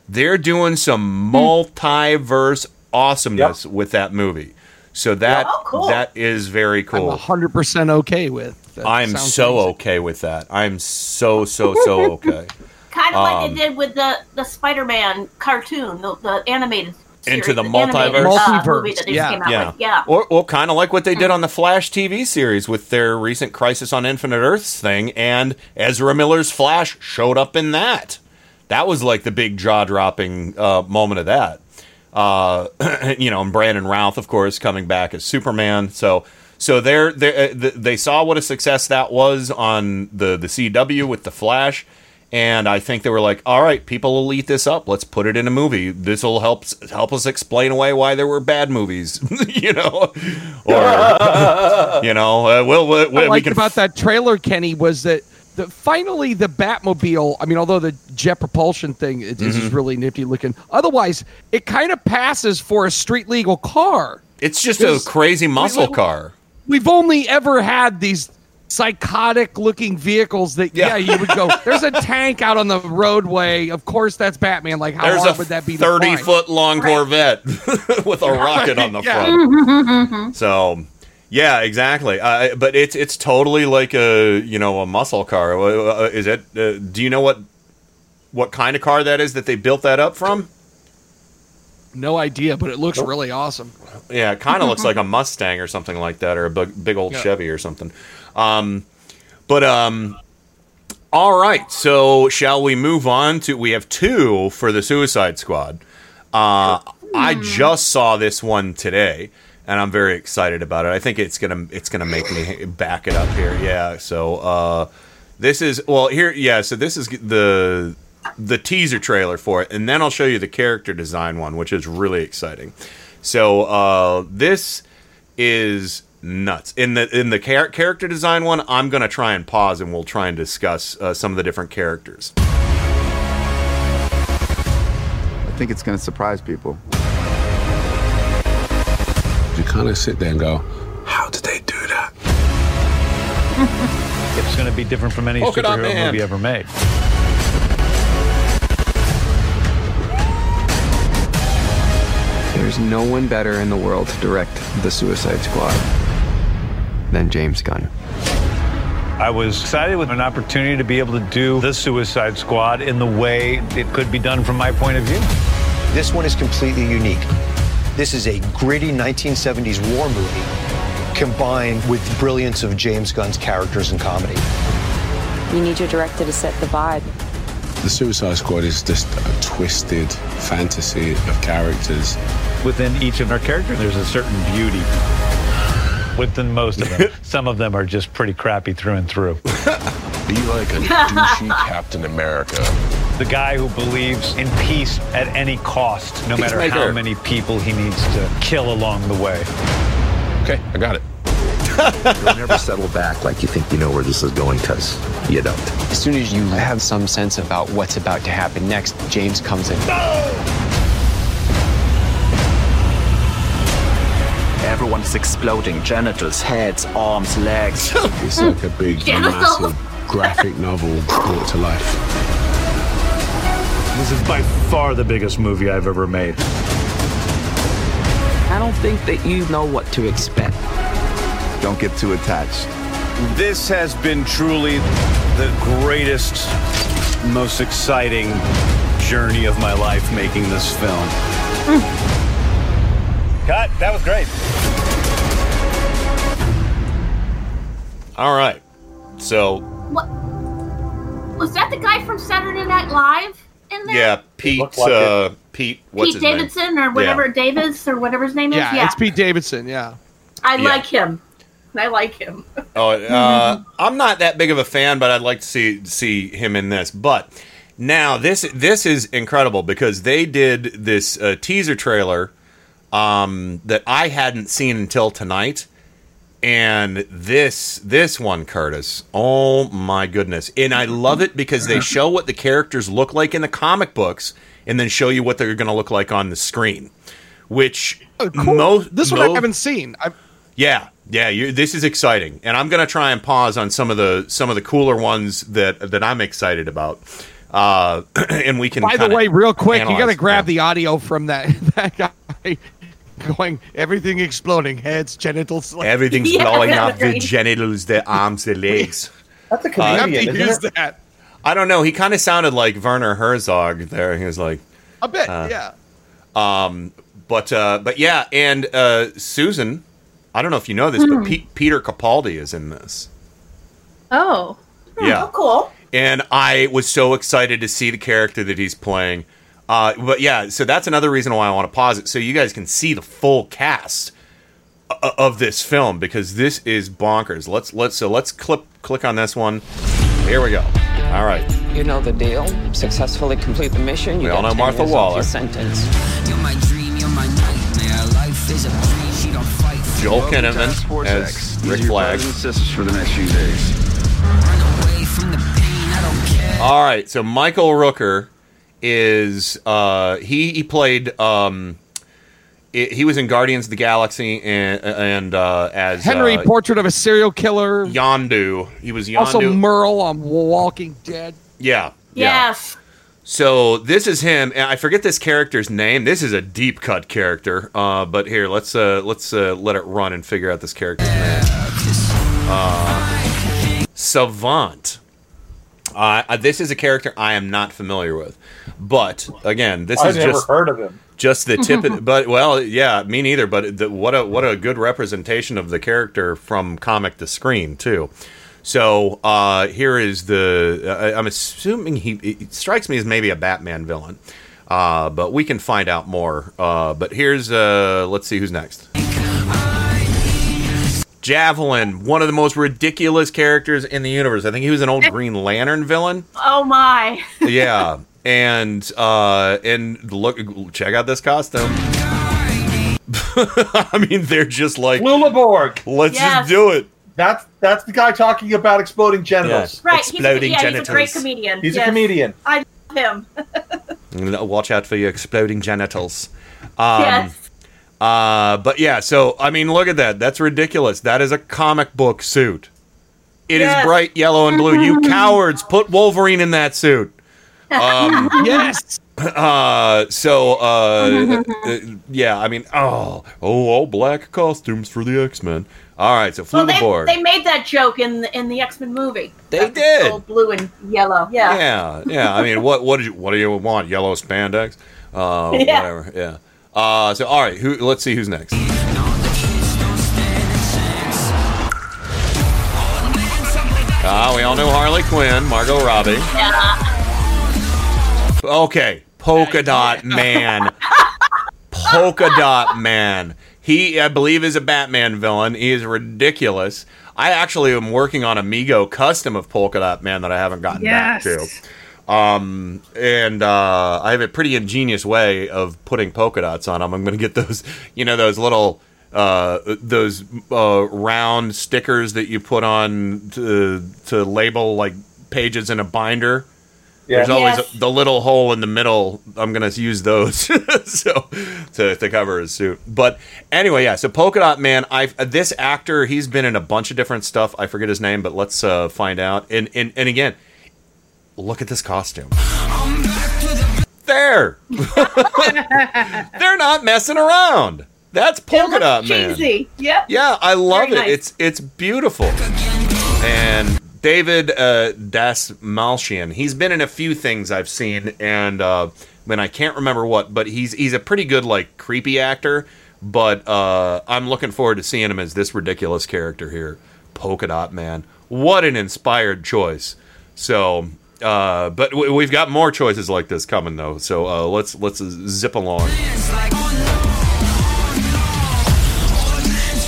They're doing some multiverse awesomeness with that movie. So that Oh, cool. that is very cool. I'm 100% okay with. That I'm so amazing. okay with that. I'm so so so okay. Kind of like Um, they did with the the Spider-Man cartoon, the, the animated series, Into the animated, multiverse? uh, movie that they came out with. Yeah. Or, or kind of like what they did on the Flash TV series with their recent Crisis on Infinite Earths thing, and Ezra Miller's Flash showed up in that. That was like the big jaw dropping uh, moment of that. Uh, you know, and Brandon Routh, of course, coming back as Superman. So, so they're, they're, uh, they saw what a success that was on the the CW with the Flash, and I think they were like, "All right, people will eat this up. Let's put it in a movie. This will help help us explain away why there were bad movies." you know, or you know, uh, we'll, we What I we liked can about that trailer, Kenny, was that the, finally the Batmobile. I mean, although the jet propulsion thing is, is Mhm. really nifty looking, otherwise it kind of passes for a street legal car. It's just a crazy muscle car. We've only ever had these psychotic looking vehicles that yeah. you would go there's a tank out on the roadway of course that's batman like how There's hard would that be thirty find? foot long Corvette with a rocket on the Yeah. front. So, yeah, exactly. Uh, but it's it's totally like a you know a muscle car. Uh, Is it? Uh, do you know what what kind of car that is that they built that up from? no idea but it looks really awesome Yeah, it kind of looks like a Mustang or something like that, or a big, big old Yeah. Chevy or something. Um, but um, all right. So shall we move on to? We have two for the Suicide Squad. Uh, I just saw this one today, and I'm very excited about it. I think it's gonna it's gonna make me back it up here. Yeah. So uh, this is well here. Yeah. So this is the the teaser trailer for it, and then I'll show you the character design one, which is really exciting. So uh, this is nuts. In the in the char- character design one, I'm gonna try and pause and we'll try and discuss uh, some of the different characters. I think it's to surprise people. You kind of sit there and go, how did they do that? It's going to be different from any Polka superhero man. movie ever made. There's no one better in the world to direct the Suicide Squad than James Gunn. I was excited with an opportunity to be able to do the Suicide Squad in the way it could be done from my point of view. This one is completely unique. This is a gritty 1970s war movie combined with the brilliance of James Gunn's characters and comedy. You need your director to set the vibe. The Suicide Squad is just a twisted fantasy of characters. Within each of our characters, there's a certain beauty. Within most of them, some of them are just pretty crappy through and through. Be like a douchey Captain America. The guy who believes in peace at any cost, no matter how many people he needs to kill along the way. Okay, I got it. You'll never settle back like you think you know where this is going, because you don't. As soon as you have some sense about what's about to happen next, James comes in. No! Everyone's exploding genitals, heads, arms, legs. It's like a big, massive graphic novel brought to life. This is by far the biggest movie I've ever made. I don't think that you know what to expect. Don't get too attached. This has been truly the greatest, most exciting journey of my life making this film. Cut. That was great. All right. So What? Was that the guy from Saturday Night Live in there? yeah, Pete. like uh, Pete. What's Pete his name? Davidson or whatever Yeah. Davis or whatever his name is. Yeah, Yeah, it's Pete Davidson. Yeah. I Yeah. like him. I like him. Oh, uh, I'm not that big of a fan, but I'd like to see see him in this. But now this this is incredible because they did this uh, teaser trailer um, that I hadn't seen until tonight, and this this one, Curtis. Oh my goodness! And I love it because they show what the characters look like in the comic books, and then show you what they're going to look like on the screen. Which most Oh, This one I haven't seen. I, yeah, yeah. You, this is exciting, and I'm gonna try and pause on some of the some of the cooler ones that that I'm excited about. Uh, and we can. by the way, real quick, you got to analyze- grab the audio from that that guy going everything exploding, heads, genitals. like- Everything's blowing up the genitals, the arms, the legs. That's a You comedian, to isn't use that. I don't know. He kind of sounded like Werner Herzog there. He was like, A bit, Uh, yeah. um, but uh, but yeah, and uh, Susan. I don't know if you know this, Hmm. but Pe- Peter Capaldi is in this. Oh. Yeah. cool. and I was so excited to see the character that he's playing. Uh, but yeah, so that's another reason why I want to pause it so you guys can see the full cast o- of this film because this is bonkers. Let's let's so let's click click on this one. Here we go. All right. You know the deal. Successfully complete the mission. You We all know Martha years off Waller. your sentence. You're my dream, you're my nightmare. Life is a breeze, she don't fight for Joel. Kinnaman as X. Rick These are your Flag. and sisters for the next few days. Away from the pain, I don't care. All right. So Michael Rooker is uh, he he played um, i- he was in Guardians of the Galaxy and and uh, as Henry, uh, portrait of a serial killer. Yondu. He was Yondu. Also Merle on Walking Dead. Yeah. Yeah. Yes. So this is him, and I forget this character's name. This is a deep cut character. Uh, but here, let's uh, let's uh, let it run and figure out this character's name. Uh, Savant. Uh, uh, this is a character I am not familiar with, but again, this I've is never just heard of him. just the tip. of, but well, yeah, me neither. But the, what a what a good representation of the character from comic to screen too. So uh, here is the. Uh, I'm assuming he it strikes me as maybe a Batman villain, uh, but we can find out more. Uh, but here's uh, let's see who's next. Javelin, one of the most ridiculous characters in the universe. I think he was an old Green Lantern villain. Oh my. Yeah, and uh, and look, check out this costume. I mean, they're just like Lulaborg. Let's Yes. just do it. That's that's the guy talking about exploding genitals. Right. He's, a- yeah, he's a great comedian. He's a comedian. I love him. Watch out for your exploding genitals. Um, Yes. Uh, but yeah, so I mean, look at that. That's ridiculous. That is a comic book suit. It is Yes. bright yellow and blue. You cowards, put Wolverine in that suit. Um, yes. Uh, so uh, uh, yeah, I mean, oh, oh, all black costumes for the X Men. All right, so flew Well, the they, board. they made that joke in the, in the X Men movie. They did. all blue and yellow. Yeah. Yeah, yeah. I mean, what what did you what do you want? Yellow spandex? Uh, Yeah. Whatever. Yeah. Uh, so all right, who? Let's see who's next. Ah, we all know Harley Quinn, Margot Robbie. Yeah. Okay, Polka Dot Man. Polka Dot Man. He, I believe, is a Batman villain. He is ridiculous. I actually am working on a Amigo custom of Polka Dot Man that I haven't gotten back to. Yes. Um, and uh, I have a pretty ingenious way of putting polka dots on them. I'm going to get those, you know, those little, uh, those uh, round stickers that you put on to to label like pages in a binder. Yeah. There's always Yes. a, the little hole in the middle. I'm going to use those so to, to cover his suit. But anyway, yeah. So Polka Dot Man, I this actor, he's been in a bunch of different stuff. I forget his name, but let's uh, find out. And and and again, look at this costume. There, they're not messing around. That's Polka Dot Man. Cheesy. Yep. Yeah, I love Very it. nice. It's it's beautiful. And David uh, Dastmalchian, he's been in a few things I've seen, and uh, when I can't remember what, but he's he's a pretty good like creepy actor. But uh, I'm looking forward to seeing him as this ridiculous character here, Polka Dot Man. What an inspired choice. So, uh, but w- we've got more choices like this coming though. So uh, let's let's zip along.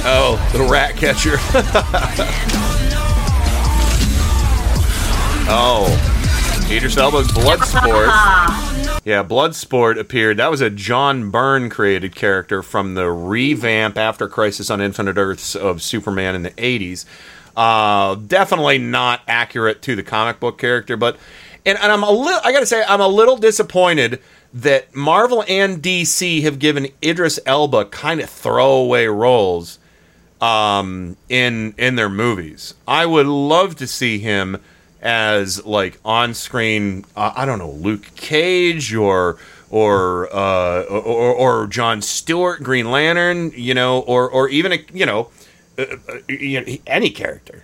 Oh, the rat catcher. oh, Idris Elba's Bloodsport. Yeah, Bloodsport appeared. That was a John Byrne created character from the revamp after Crisis on Infinite Earths of Superman in the 80s. Uh, definitely not accurate to the comic book character, but and, and I'm a little I got to say I'm a little disappointed that Marvel and DC have given Idris Elba kind of throwaway roles um, in in their movies. I would love to see him as like on screen. Uh, I don't know, Luke Cage or or uh, or, or John Stewart, Green Lantern. You know, or or even a you know. Uh, uh, you know, any character,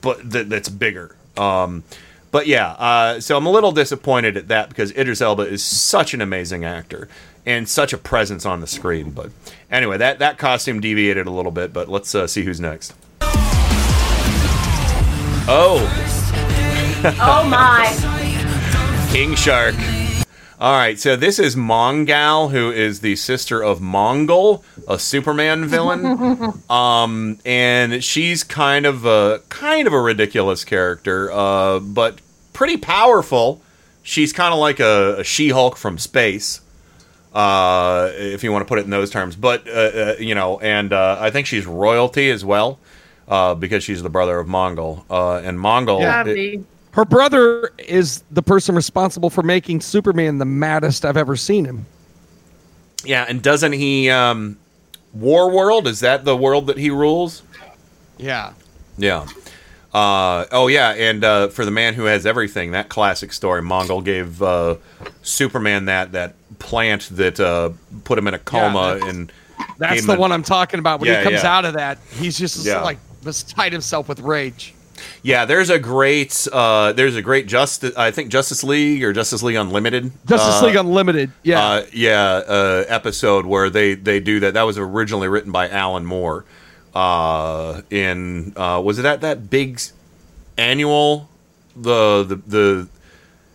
but that, that's bigger. Um, but yeah, uh, so I'm a little disappointed at that because Idris Elba is such an amazing actor and such a presence on the screen. But anyway, that that costume deviated a little bit. But let's uh, see who's next. Oh, Oh my. King Shark. All right, so this is Mongal, who is the sister of Mongul, a Superman villain. um, and she's kind of a kind of a ridiculous character, uh, but pretty powerful. She's kind of like a, a She-Hulk from space, uh, if you want to put it in those terms. But uh, uh, you know, and uh, I think she's royalty as well, uh, because she's the brother of Mongul, uh, and Mongul. Gotta it- be. Her brother is the person responsible for making Superman the maddest I've ever seen him. Yeah, and doesn't he um Warworld, is that the world that he rules? Yeah. Yeah. Uh, oh yeah, and uh, for the man who has everything, that classic story, Mongul gave uh, Superman that that plant that uh, put him in a coma, that- and That's the a- one I'm talking about. When Yeah, he comes yeah. out of that, he's just Yeah. like beside himself with rage. Yeah, there's a great uh, there's a great Justice I think Justice League or Justice League Unlimited. Justice uh, League Unlimited. Yeah. uh, yeah, uh, episode where they they do that. That was originally written by Alan Moore. Uh, in uh, was it at that big annual the the the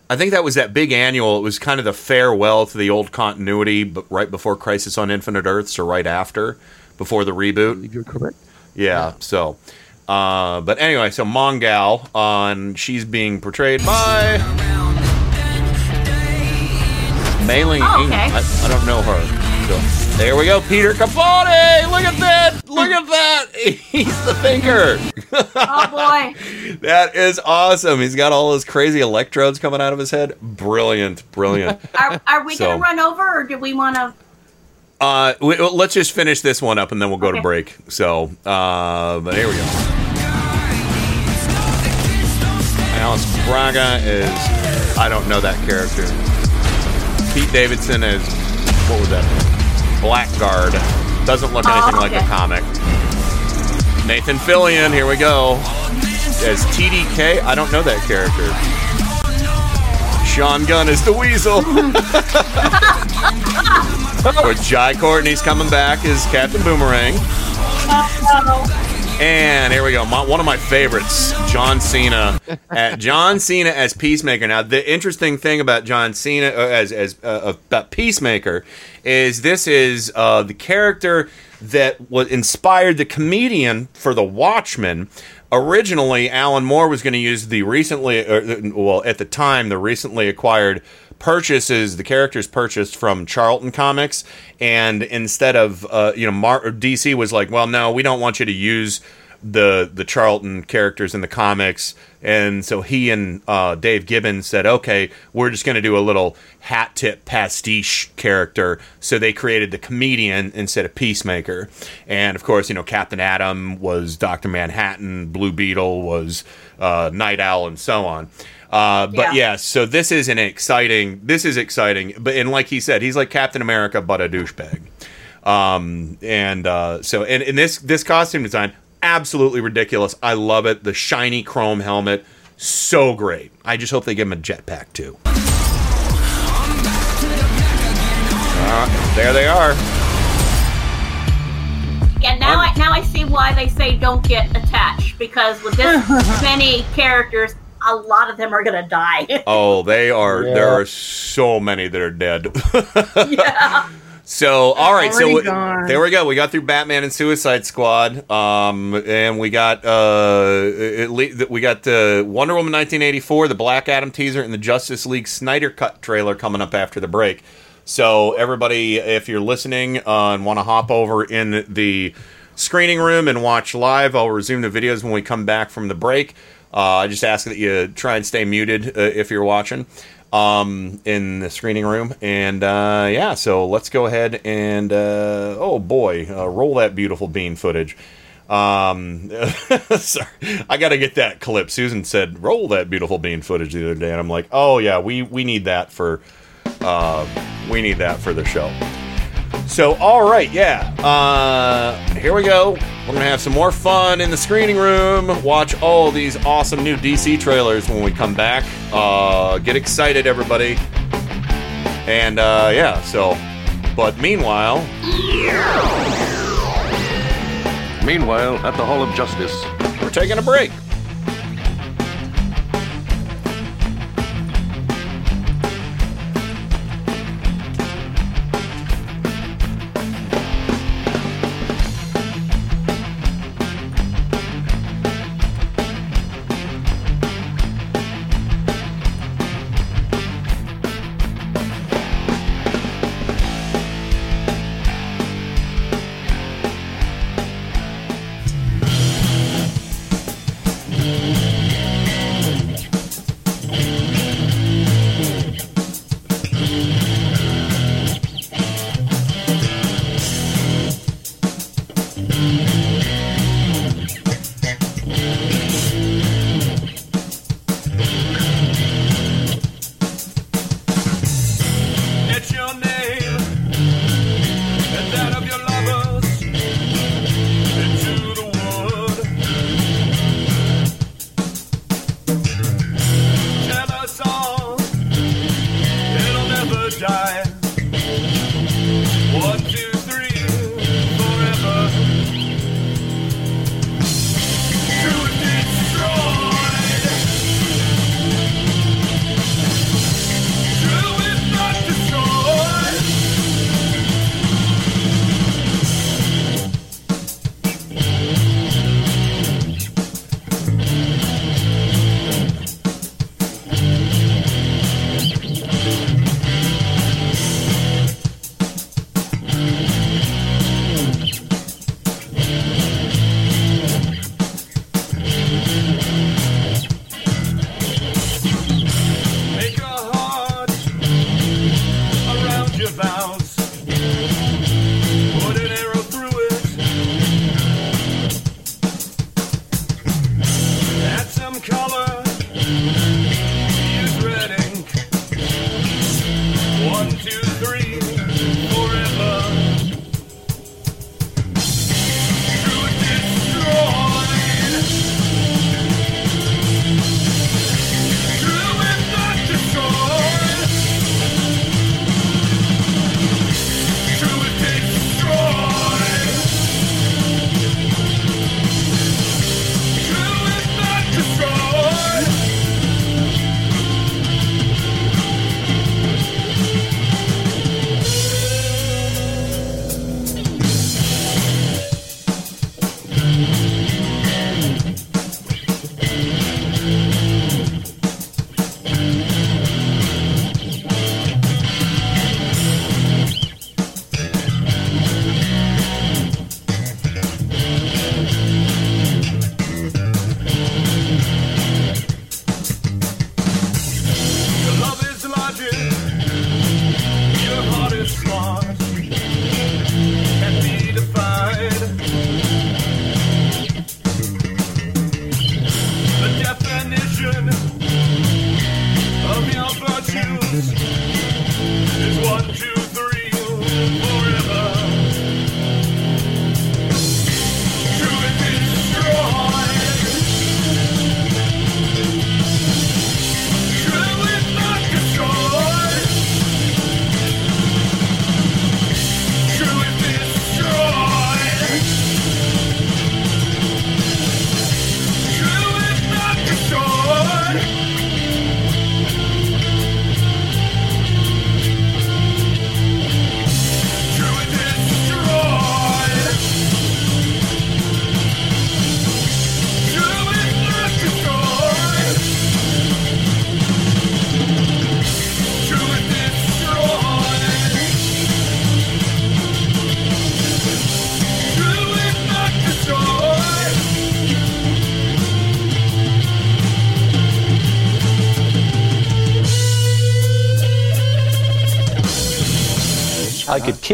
I think that was that big annual. It was kind of the farewell to the old continuity, but right before Crisis on Infinite Earths or right after, before the reboot. You're correct. Yeah. So, uh, but anyway, so Mongal on she's being portrayed by Mayling Oh, okay. I, I don't know her. So- There we go, Peter Capone. Look at that. Look at that. He's the thinker. Oh boy. That is awesome. He's got all those crazy electrodes coming out of his head. Brilliant, brilliant. Are, are we So- going to run over, or do we want to? Uh, we, let's just finish this one up and then we'll go to break. So, uh, but here we go. Alice Braga is I don't know that character. Pete Davidson is what was that? Blackguard. Doesn't look Oh, anything like a comic. Nathan Fillion, here we go. As TDK, I don't know that character. Sean Gunn is the Weasel. Or Jai Courtney's coming back as Captain Boomerang. And here we go. My, one of my favorites, John Cena. At John Cena as Peacemaker. Now, the interesting thing about John Cena uh, as as uh, about Peacemaker is this is uh, the character that was inspired the comedian for The Watchmen. Originally, Alan Moore was going to use the recently, uh, well, at the time, the recently acquired purchases the characters purchased from Charlton Comics, and instead of uh, you know Mar- DC was like, well, no, we don't want you to use the the Charlton characters in the comics, and so he and uh, Dave Gibbons said, okay, we're just going to do a little hat tip pastiche character. So they created the comedian instead of Peacemaker, and of course, you know Captain Atom was Doctor Manhattan, Blue Beetle was uh, Nite Owl, and so on. Uh, but Yeah. yes, so this is an exciting. This is exciting, but and like he said, he's like Captain America, but a douchebag. Um, and uh, so and, and this this costume design absolutely ridiculous. I love it. The shiny chrome helmet, so great. I just hope they give him a jetpack too. Uh, there they are. Yeah, now I now I see why they say don't get attached because with this many characters, a lot of them are gonna die. Oh, they are. Yeah. There are so many that are dead. yeah. So, all right. So gone. there we go. We got through Batman and Suicide Squad, um, and we got uh, at least we got uh, Wonder Woman 1984, the Black Adam teaser, and the Justice League Snyder Cut trailer coming up after the break. So, everybody, if you're listening uh, and want to hop over in the screening room and watch live, I'll resume the videos when we come back from the break. Uh, I just ask that you try and stay muted uh, if you're watching um, in the screening room. And uh, yeah, so let's go ahead and uh, oh boy, uh, roll that beautiful bean footage. Um, sorry, I got to get that clip. Susan said, "Roll that beautiful bean footage" the other day, and I'm like, "Oh yeah, we we need that for uh, we need that for the show." So, all right, yeah. Uh, here we go. We're gonna have some more fun in the screening room. Watch all these awesome new DC trailers when we come back. Uh, get excited, everybody. And uh, yeah, so. But meanwhile, Meanwhile, at the Hall of Justice, we're taking a break.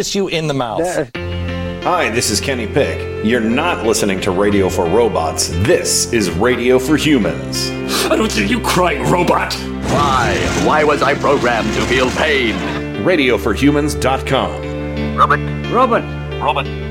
Kiss you in the mouth. Hi, this is Kenny Pick. You're not listening to Radio for Robots. This is Radio for Humans. I don't hear you crying, robot. Why? Why was I programmed to feel pain? RadioForHumans.com. Robot. Robot. Robot. Robot.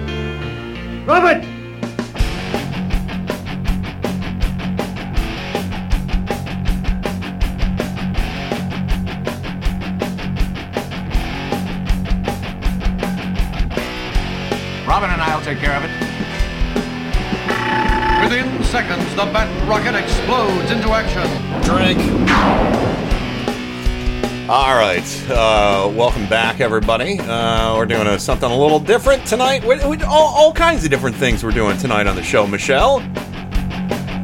Uh, welcome back, everybody. Uh, we're doing a, something a little different tonight. We, we, all, all kinds of different things we're doing tonight on the show. Michelle,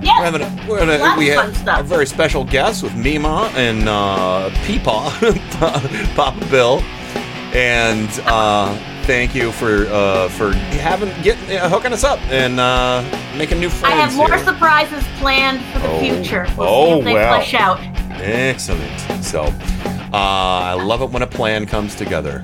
Yes. we're having a, we're having a, we have a very special guest with Mima and uh, Peepaw, Papa Bill, and uh, thank you for uh, for having getting uh, hooking us up and uh, making new friends. I have more here. surprises planned for the Oh. future. We'll Oh, see if they wow. flesh out. Excellent. So, I love it when a plan comes together.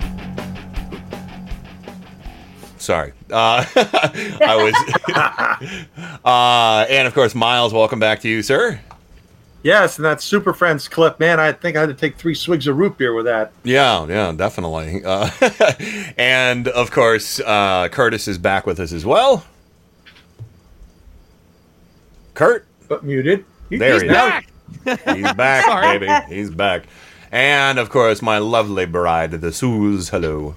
Sorry. Uh, I was. uh, and of course, Miles, welcome back to you, sir. Yes, and that Super Friends clip, man, I think I had to take three swigs of root beer with that. Yeah, yeah, definitely. Uh, and of course, uh, Curtis is back with us as well. Kurt? But muted. There He's he back. is. He's back, baby. He's back. And of course, my lovely bride, the Suze. Hello.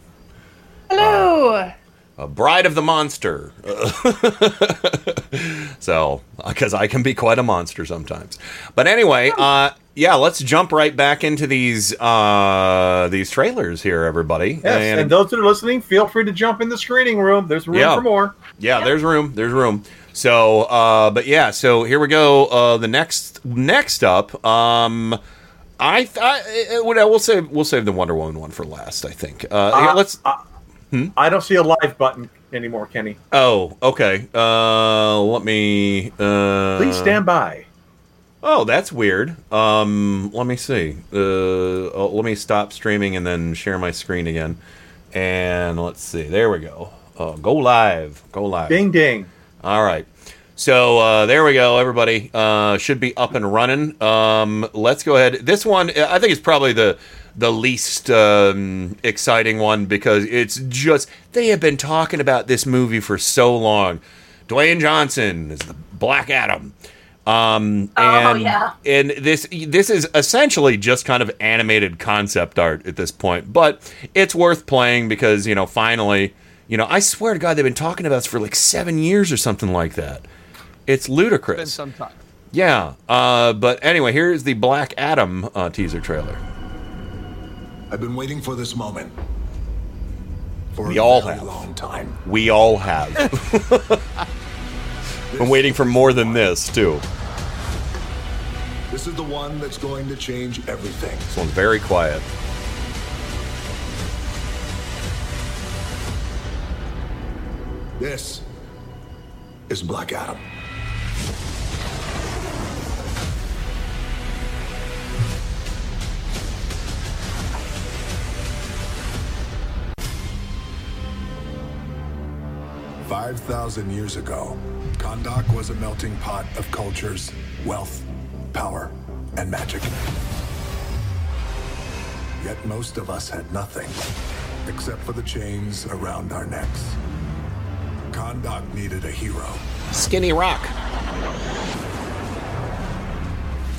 Hello. a bride of the monster. so, because I can be quite a monster sometimes. But anyway, uh, yeah, let's jump right back into these uh, these trailers here, everybody. Yes, and, those that are listening, feel free to jump in the screening room. There's room Yeah. for more. yeah, there's room. There's room. So, uh, but yeah, so here we go. Uh, the next next up, um, I, th- I uh, we'll save we'll save the Wonder Woman one for last. I think. Uh, Uh, here, let's. I don't see a live button anymore, Kenny. Oh, okay. Uh, let me. Uh, Please stand by. Oh, that's weird. Um, let me see. Uh, oh, let me stop streaming and then share my screen again. And let's see. There we go. Uh, go live. Go live. Ding ding. All right. So uh, there we go. Everybody uh, should be up and running. Um, let's go ahead. This one, I think, is probably the the least um, exciting one because it's just they have been talking about this movie for so long. Dwayne Johnson is the Black Adam. Um, Oh, and, yeah. and this this is essentially just kind of animated concept art at this point, but it's worth playing because you know finally, you know, I swear to God, they've been talking about this for like seven years or something like that. It's ludicrous. Been some time. Yeah. Uh, but anyway, here's the Black Adam uh, teaser trailer. I've been waiting for this moment for We a all have. long time. We all have. Been waiting for more than this too. This is the one that's going to change everything. This one's very quiet. This is Black Adam. Five thousand years ago, Kahndaq was a melting pot of cultures, wealth, power, and magic. Yet most of us had nothing, except for the chains around our necks. Kahndaq needed a hero. Skinny Rock.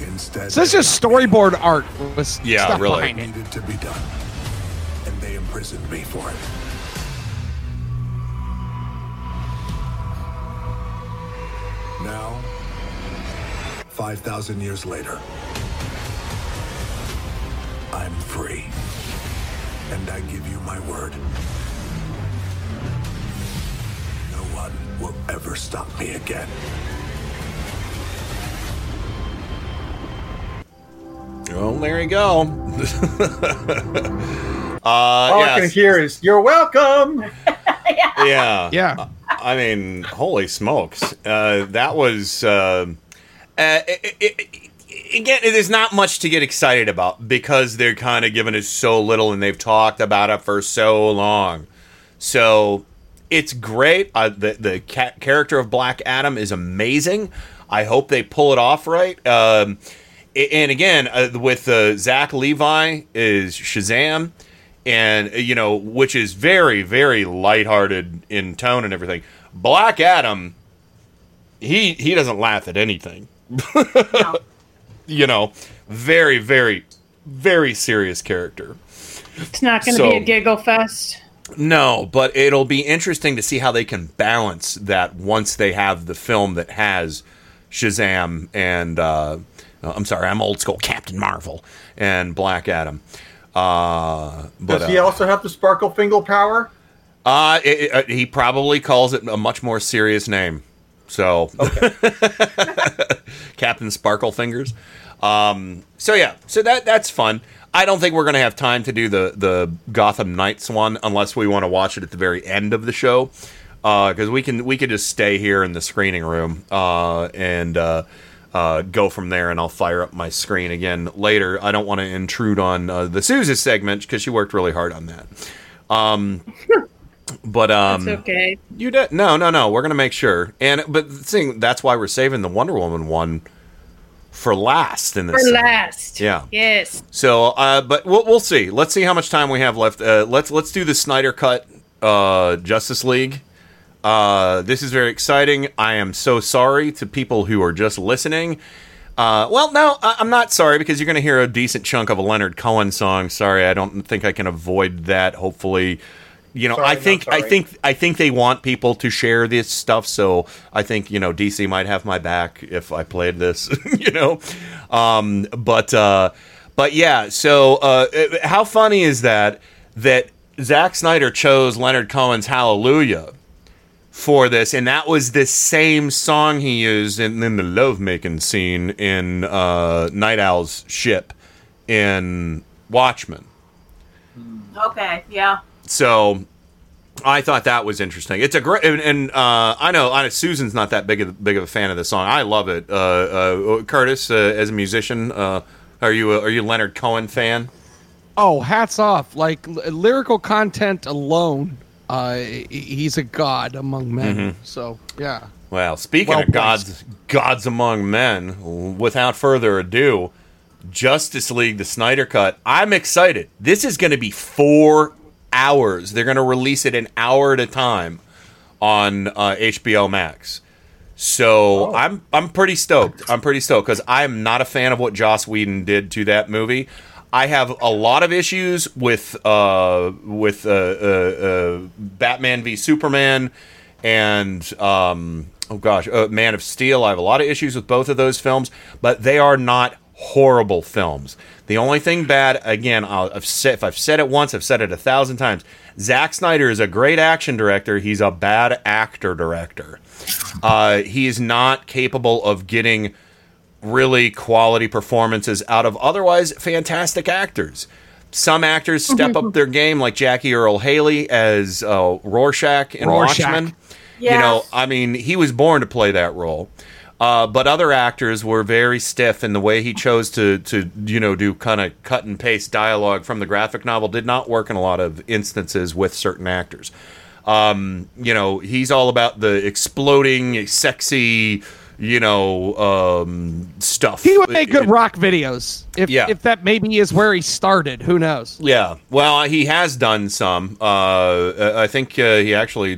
Instead, So this is storyboard art with Yeah, stuff really. behind it. needed to be done, and they imprisoned me for it. Now, 5,000 years later, I'm free. And I give you my word. Will ever stop me again. Oh, there you go. uh, All I can hear is "You're welcome." yeah Yeah. i mean holy smokes uh, that was uh, uh, it, it, it- again, there's not much to get excited about because they're kind of giving us so little and they've talked about it for so long. So it's great. Uh, the the ca- character of Black Adam is amazing. I hope they pull it off right. Um, and again, uh, with uh, Zach Levi is Shazam, and uh, you know, which is very very lighthearted in tone and everything. Black Adam, he he doesn't laugh at anything. you know, very very very serious character. It's not going to So- be a giggle fest. No, but it'll be interesting to see how they can balance that once they have the film that has Shazam and uh, I'm sorry, I'm old school Captain Marvel and Black Adam. Uh, but Does he uh, also have the sparkle finger power? uh, it- it- uh, he probably calls it a much more serious name. So, Captain Sparkle Fingers. Um, so yeah, so that that's fun. I don't think we're gonna have time to do the the Gotham Knights one unless we want to watch it at the very end of the show, because we can we could just stay here in the screening room uh, and uh, uh, go from there, and I'll fire up my screen again later. I don't want to intrude on uh, the Susan segment because she worked really hard on that. Um, but um, That's okay. you did no, no, no. We're gonna make sure, and but the thing that's why we're saving the Wonder Woman one for last in For this. thing. last. Yeah. Yes. So, uh, but we'll, we'll see. Let's see how much time we have left. Uh, let's let's do the Snyder Cut uh, Justice League. Uh, this is very exciting. I am so sorry to people who are just listening. Uh, well, no, I- I'm not sorry because you're going to hear a decent chunk of a Leonard Cohen song. Sorry, I don't think I can avoid that. Hopefully, you know, Sorry, I not think I think I think they want people to share this stuff. So I think you know DC might have my back if I played this. you know, um, but uh, but yeah. So uh, uh, how funny is that that Zack Snyder chose Leonard Cohen's Hallelujah for this, and that was the same song he used in, in the lovemaking scene in uh, Nite Owl's ship in Watchmen. Okay, yeah. So I thought that was interesting. It's a great, and, and uh, I know, I know Susan's not that big of big of a fan of the song. I love it. Uh, uh, Curtis, uh, as a musician, uh, are you a, are you a Leonard Cohen fan? Oh, hats off! Like l- lyrical content alone, uh, he's a god among men. Mhm. So yeah. Well, speaking Well of gods, gods among men, without further ado, Justice League, the Snyder Cut. I'm excited. This is going to be four hours. They're going to release it an hour at a time on uh, HBO Max. So I'm I'm pretty stoked. I'm pretty stoked because I'm not a fan of what Joss Whedon did to that movie. I have a lot of issues with uh, with uh, uh, uh, Batman v Superman and um, oh gosh, uh, Man of Steel. I have a lot of issues with both of those films, but they are not horrible films. The only thing bad, again, I'll, I've said, if I've said it once, I've said it a thousand times. Zack Snyder is a great action director. He's a bad actor director. Uh, he is not capable of getting really quality performances out of otherwise fantastic actors. Some actors step up their game, like Jackie Earle Haley as uh, Rorschach in Rorschach. Watchmen. You know, I mean, he was born to play that role. Uh, but other actors were very stiff, and the way he chose to, to you know, do kind of cut and paste dialogue from the graphic novel did not work in a lot of instances with certain actors. Um, you know, he's all about the exploding, sexy, you know, um, stuff. He would make good rock videos. If Yeah. if that maybe is where he started, who knows? Yeah, well, he has done some. Uh, I think uh, he actually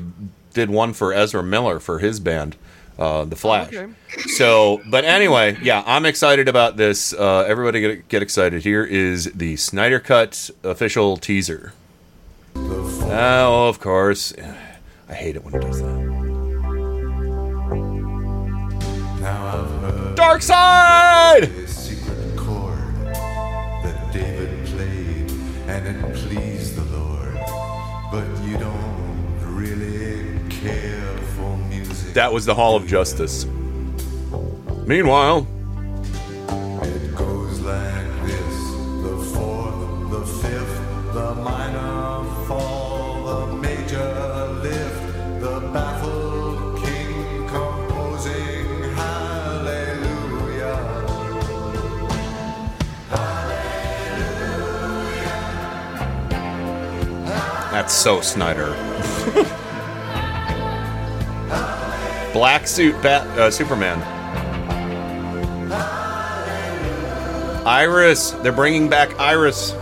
did one for Ezra Miller for his band, uh, The Flash. Okay. So, but anyway, yeah, I'm excited about this. Uh, everybody get, get excited. Here is the Snyder Cut official teaser. Oh, of course. I hate it when it does that. Darkseid! A secret chord that David played, and it pleased the Lord. But you don't really care for music that was the Hall of Justice. Meanwhile, it goes like this the fourth, the fifth, the minor fall, the major lift, the baffled king composing hallelujah. hallelujah. That's so Snyder. Black suit Bat uh, Superman. Iris. They're bringing back Iris.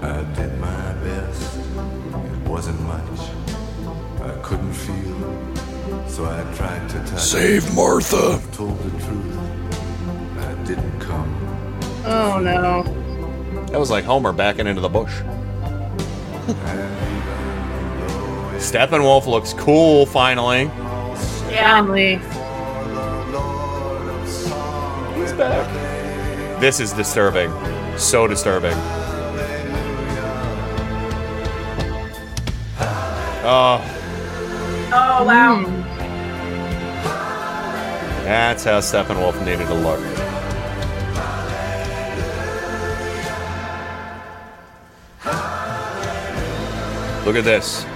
I did my best. It wasn't much. I couldn't feel, so I tried to touch. Save Martha. Told the truth. I didn't come. Oh no. That was like Homer backing into the bush. Steppenwolf looks cool finally. Family. He's back. This is disturbing. So disturbing. Oh, Oh wow. Hmm. that's how Steppenwolf needed to look. Look at this.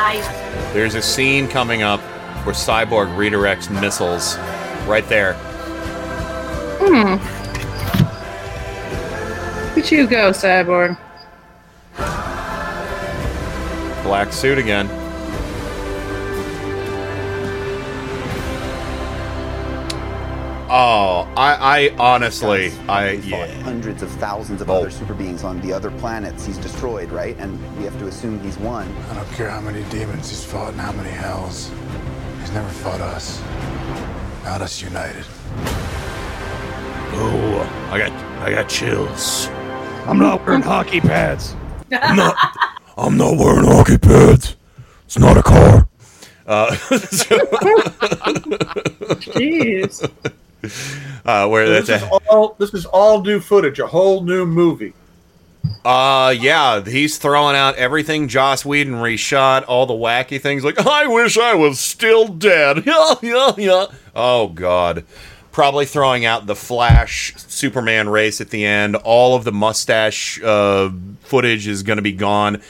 Nice. There's a scene coming up where Cyborg redirects missiles right there. Hmm. Look at you go, Cyborg. Black suit again. Oh, I, I honestly, I yeah. hundreds of thousands of other super beings on the other planets he's destroyed, right? And we have to assume he's won. I don't care how many demons he's fought and how many hells. He's never fought us. Not us united. Oh, I got I got chills. I'm not wearing hockey pads. I'm not I'm not wearing hockey pads. It's not a car. Uh, Jeez. Uh, where this that's is a, all this is all new footage, a whole new movie. uh, yeah, he's throwing out everything Joss Whedon reshot, all the wacky things like I wish I was still dead. Yeah, yeah, yeah. Oh God. Probably throwing out the Flash Superman race at the end. All of the mustache uh, footage is going to be gone.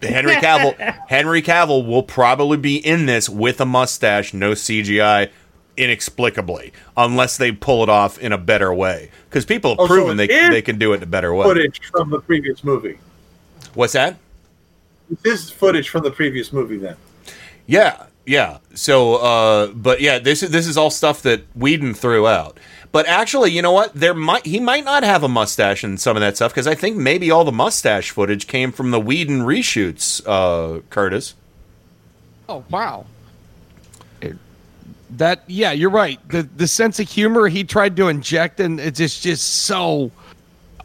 Henry Cavill Henry Cavill will probably be in this with a mustache, no CGI, inexplicably, unless they pull it off in a better way. Because people have Oh, proven it they they can do it in a better way. Footage from the previous movie. What's that? This is footage from the previous movie. Then Yeah, yeah. So, uh, but yeah, this is this is all stuff that Whedon threw out. But actually, you know what? There might he might not have a mustache in some of that stuff because I think maybe all the mustache footage came from the Whedon reshoots. Uh, Curtis. Oh wow. It- that yeah, you're right. The the sense of humor he tried to inject and it's just just so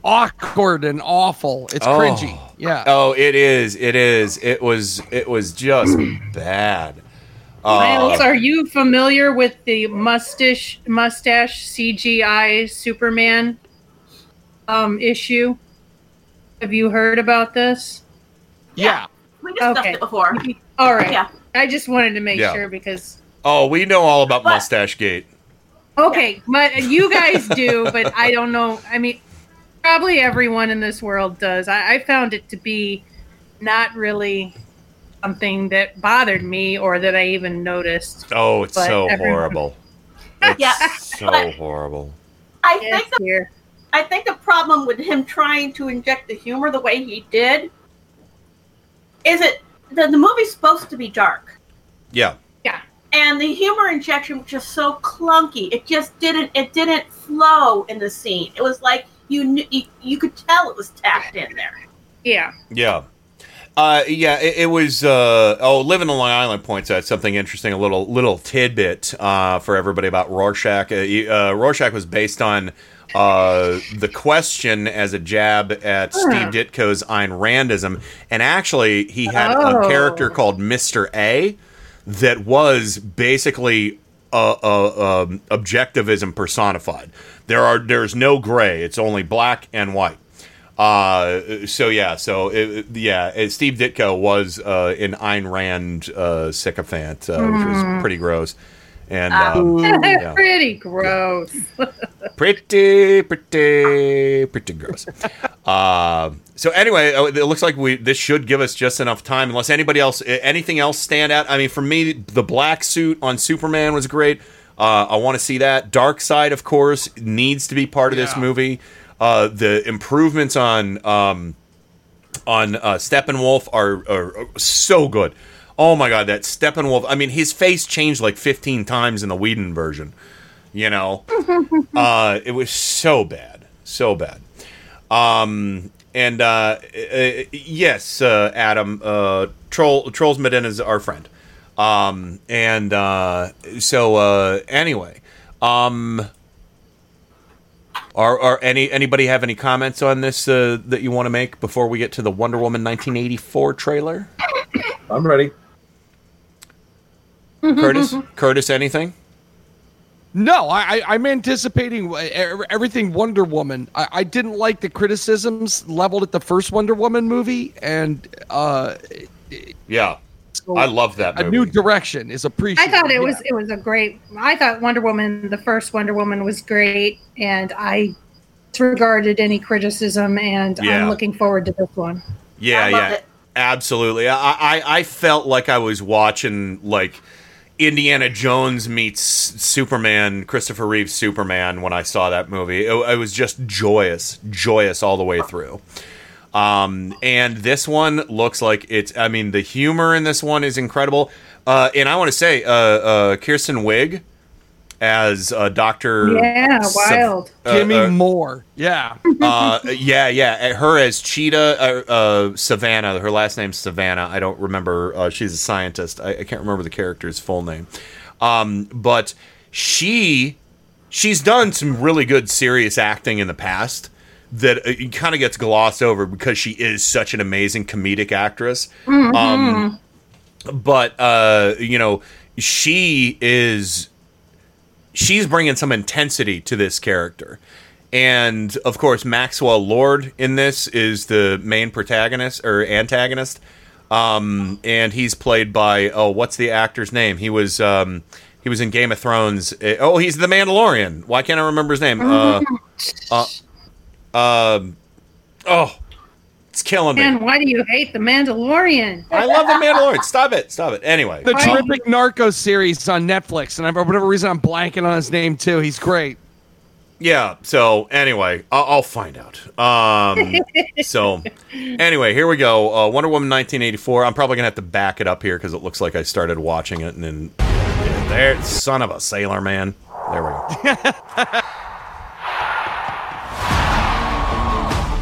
awkward and awful. It's Oh. cringy. Yeah. Oh, it is. It is. It was. It was just bad. Miles, Uh, are you familiar with the mustache mustache CGI Superman um issue? Have you heard about this? Yeah. We discussed Okay. it before. All right. Yeah. I just wanted to make Yeah. sure because oh, we know all about Mustache Gate. okay, but you guys do, but I don't know. I mean, probably everyone in this world does. I, I found it to be not really something that bothered me or that I even noticed. Oh, it's But so everyone- horrible. It's Yeah, so horrible. I think the, I think the problem with him trying to inject the humor the way he did is it the, the movie's supposed to be dark. Yeah. Yeah. And the humor injection was just so clunky. It just didn't it didn't flow in the scene. It was like you knew you, you could tell it was tacked in there. Yeah. Yeah. Uh, yeah, it, it was. Uh, oh, living on Long Island points out something interesting, a little little tidbit uh, for everybody about Rorschach. Uh, uh, Rorschach was based on uh, the question as a jab at Huh. Steve Ditko's Ayn Randism, and actually he had Oh. a character called Mister A that was basically uh, uh, um, objectivism personified. There are there's no gray; it's only black and white. Uh, so yeah, so it, yeah, uh, Steve Ditko was uh, an Ayn Rand uh, sycophant, uh, which was Mm. pretty gross. And um, Um, yeah. Pretty gross. pretty, pretty, pretty gross. Uh, so anyway, uh, it looks like we this should give us just enough time. Unless anybody else, anything else stand out. I mean, for me, the black suit on Superman was great. Uh, I want to see that. Darkseid, of course, needs to be part of this movie. Uh, the improvements on um, on uh, Steppenwolf are, are, are so good. Oh my god, that Steppenwolf! I mean, his face changed like 15 times in the Whedon version. You know, uh, it was so bad, so bad. Um, and uh, uh, yes, uh, Adam, uh, Troll Trolls Medina is our friend. Um, and uh, so uh, anyway, um, are, are any anybody have any comments on this uh, that you want to make before we get to the Wonder Woman 1984 trailer? I'm ready. Curtis, Curtis, anything? No, I, I, I'm anticipating everything Wonder Woman. I, I didn't like the criticisms leveled at the first Wonder Woman movie, and uh, Yeah, I love that a new direction is appreciated. I thought it Yeah. was it was a great. I thought Wonder Woman, the first Wonder Woman, was great, and I disregarded any criticism, and Yeah. I'm looking forward to this one. Yeah, I yeah, it. absolutely. I, I I felt like I was watching like Indiana Jones meets Superman, Christopher Reeve's Superman when I saw that movie. It, it was just joyous, joyous all the way through. Um, and this one looks like it's. I mean, the humor in this one is incredible. Uh, and I want to say, uh, uh, Kirsten Wiig as uh, Doctor. Yeah, wild. Give me more. Yeah. uh, yeah, yeah. Her as Cheetah, uh, uh, Savannah. Her last name's Savannah. I don't remember. Uh, she's a scientist. I, I can't remember the character's full name. Um, but she, she's done some really good serious acting in the past that uh, kind of gets glossed over because she is such an amazing comedic actress. Mm-hmm. Um, but uh, you know, she is she's bringing some intensity to this character. And of course, Maxwell Lord in this is the main protagonist or antagonist. Um, and he's played by oh, what's the actor's name? He was um, he was in Game of Thrones. Uh, Oh, he's the Mandalorian. Why can't I remember his name? Uh, uh, um, oh, it's killing me. Man, why do you hate the Mandalorian? I love the Mandalorian. Stop it. Stop it. Anyway, The terrific Narcos series on Netflix, and for whatever reason, I'm blanking on his name too. He's great. Yeah. So anyway, I'll, I'll find out. Um. so anyway, here we go. Uh, Wonder Woman 1984. I'm probably gonna have to back it up here because it looks like I started watching it and then yeah, there, son of a sailor man. There we go.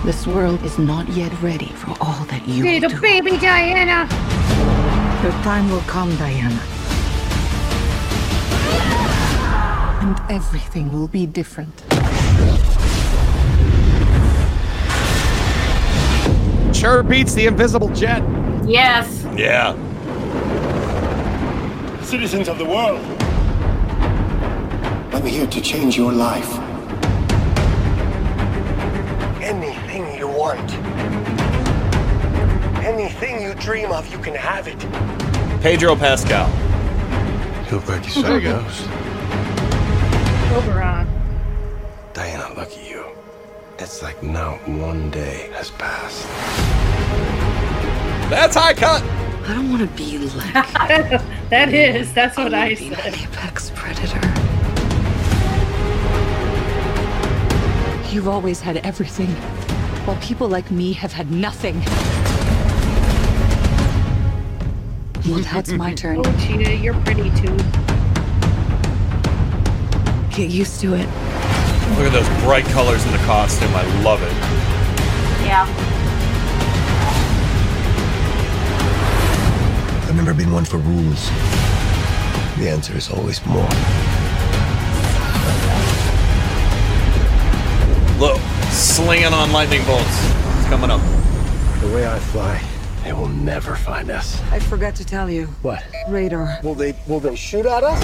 This world is not yet ready for all that you Little do. baby Diana. Your time will come, Diana. And everything will be different. Sure beats the Invisible Jet. Yes. Yeah. Citizens of the world, I'm here to change your life. Anything you want, anything you dream of, you can have it. Pedro Pascal. You look like you saw a ghost. Oberon. Diana, look at you. It's like not one day has passed. That's high cut. I don't want to be like that is. That's what I be said. an apex predator. You've always had everything, while people like me have had nothing. Well, now it's my turn. Oh, Cheetah, you're pretty too. Get used to it. Look at those bright colors in the costume. I love it. Yeah. I've never been one for rules. The answer is always more. Look, slinging on lightning bolts. It's coming up. The way I fly, they will never find us. I forgot to tell you. What? Radar. Will they will they shoot at us?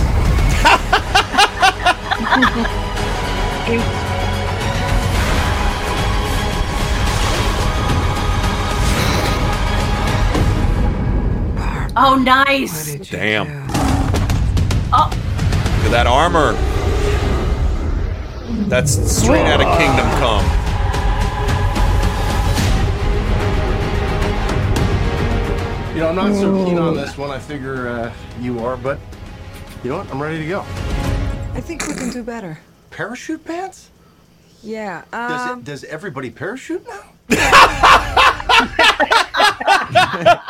Oh, nice. Damn. Oh, Look at that armor. That's straight out of Kingdom Come. You know, I'm not so keen on this one. I figure uh, you are, but you know what? I'm ready to go. I think we can do better. Parachute pants? Yeah. Does Um, it, does everybody parachute now?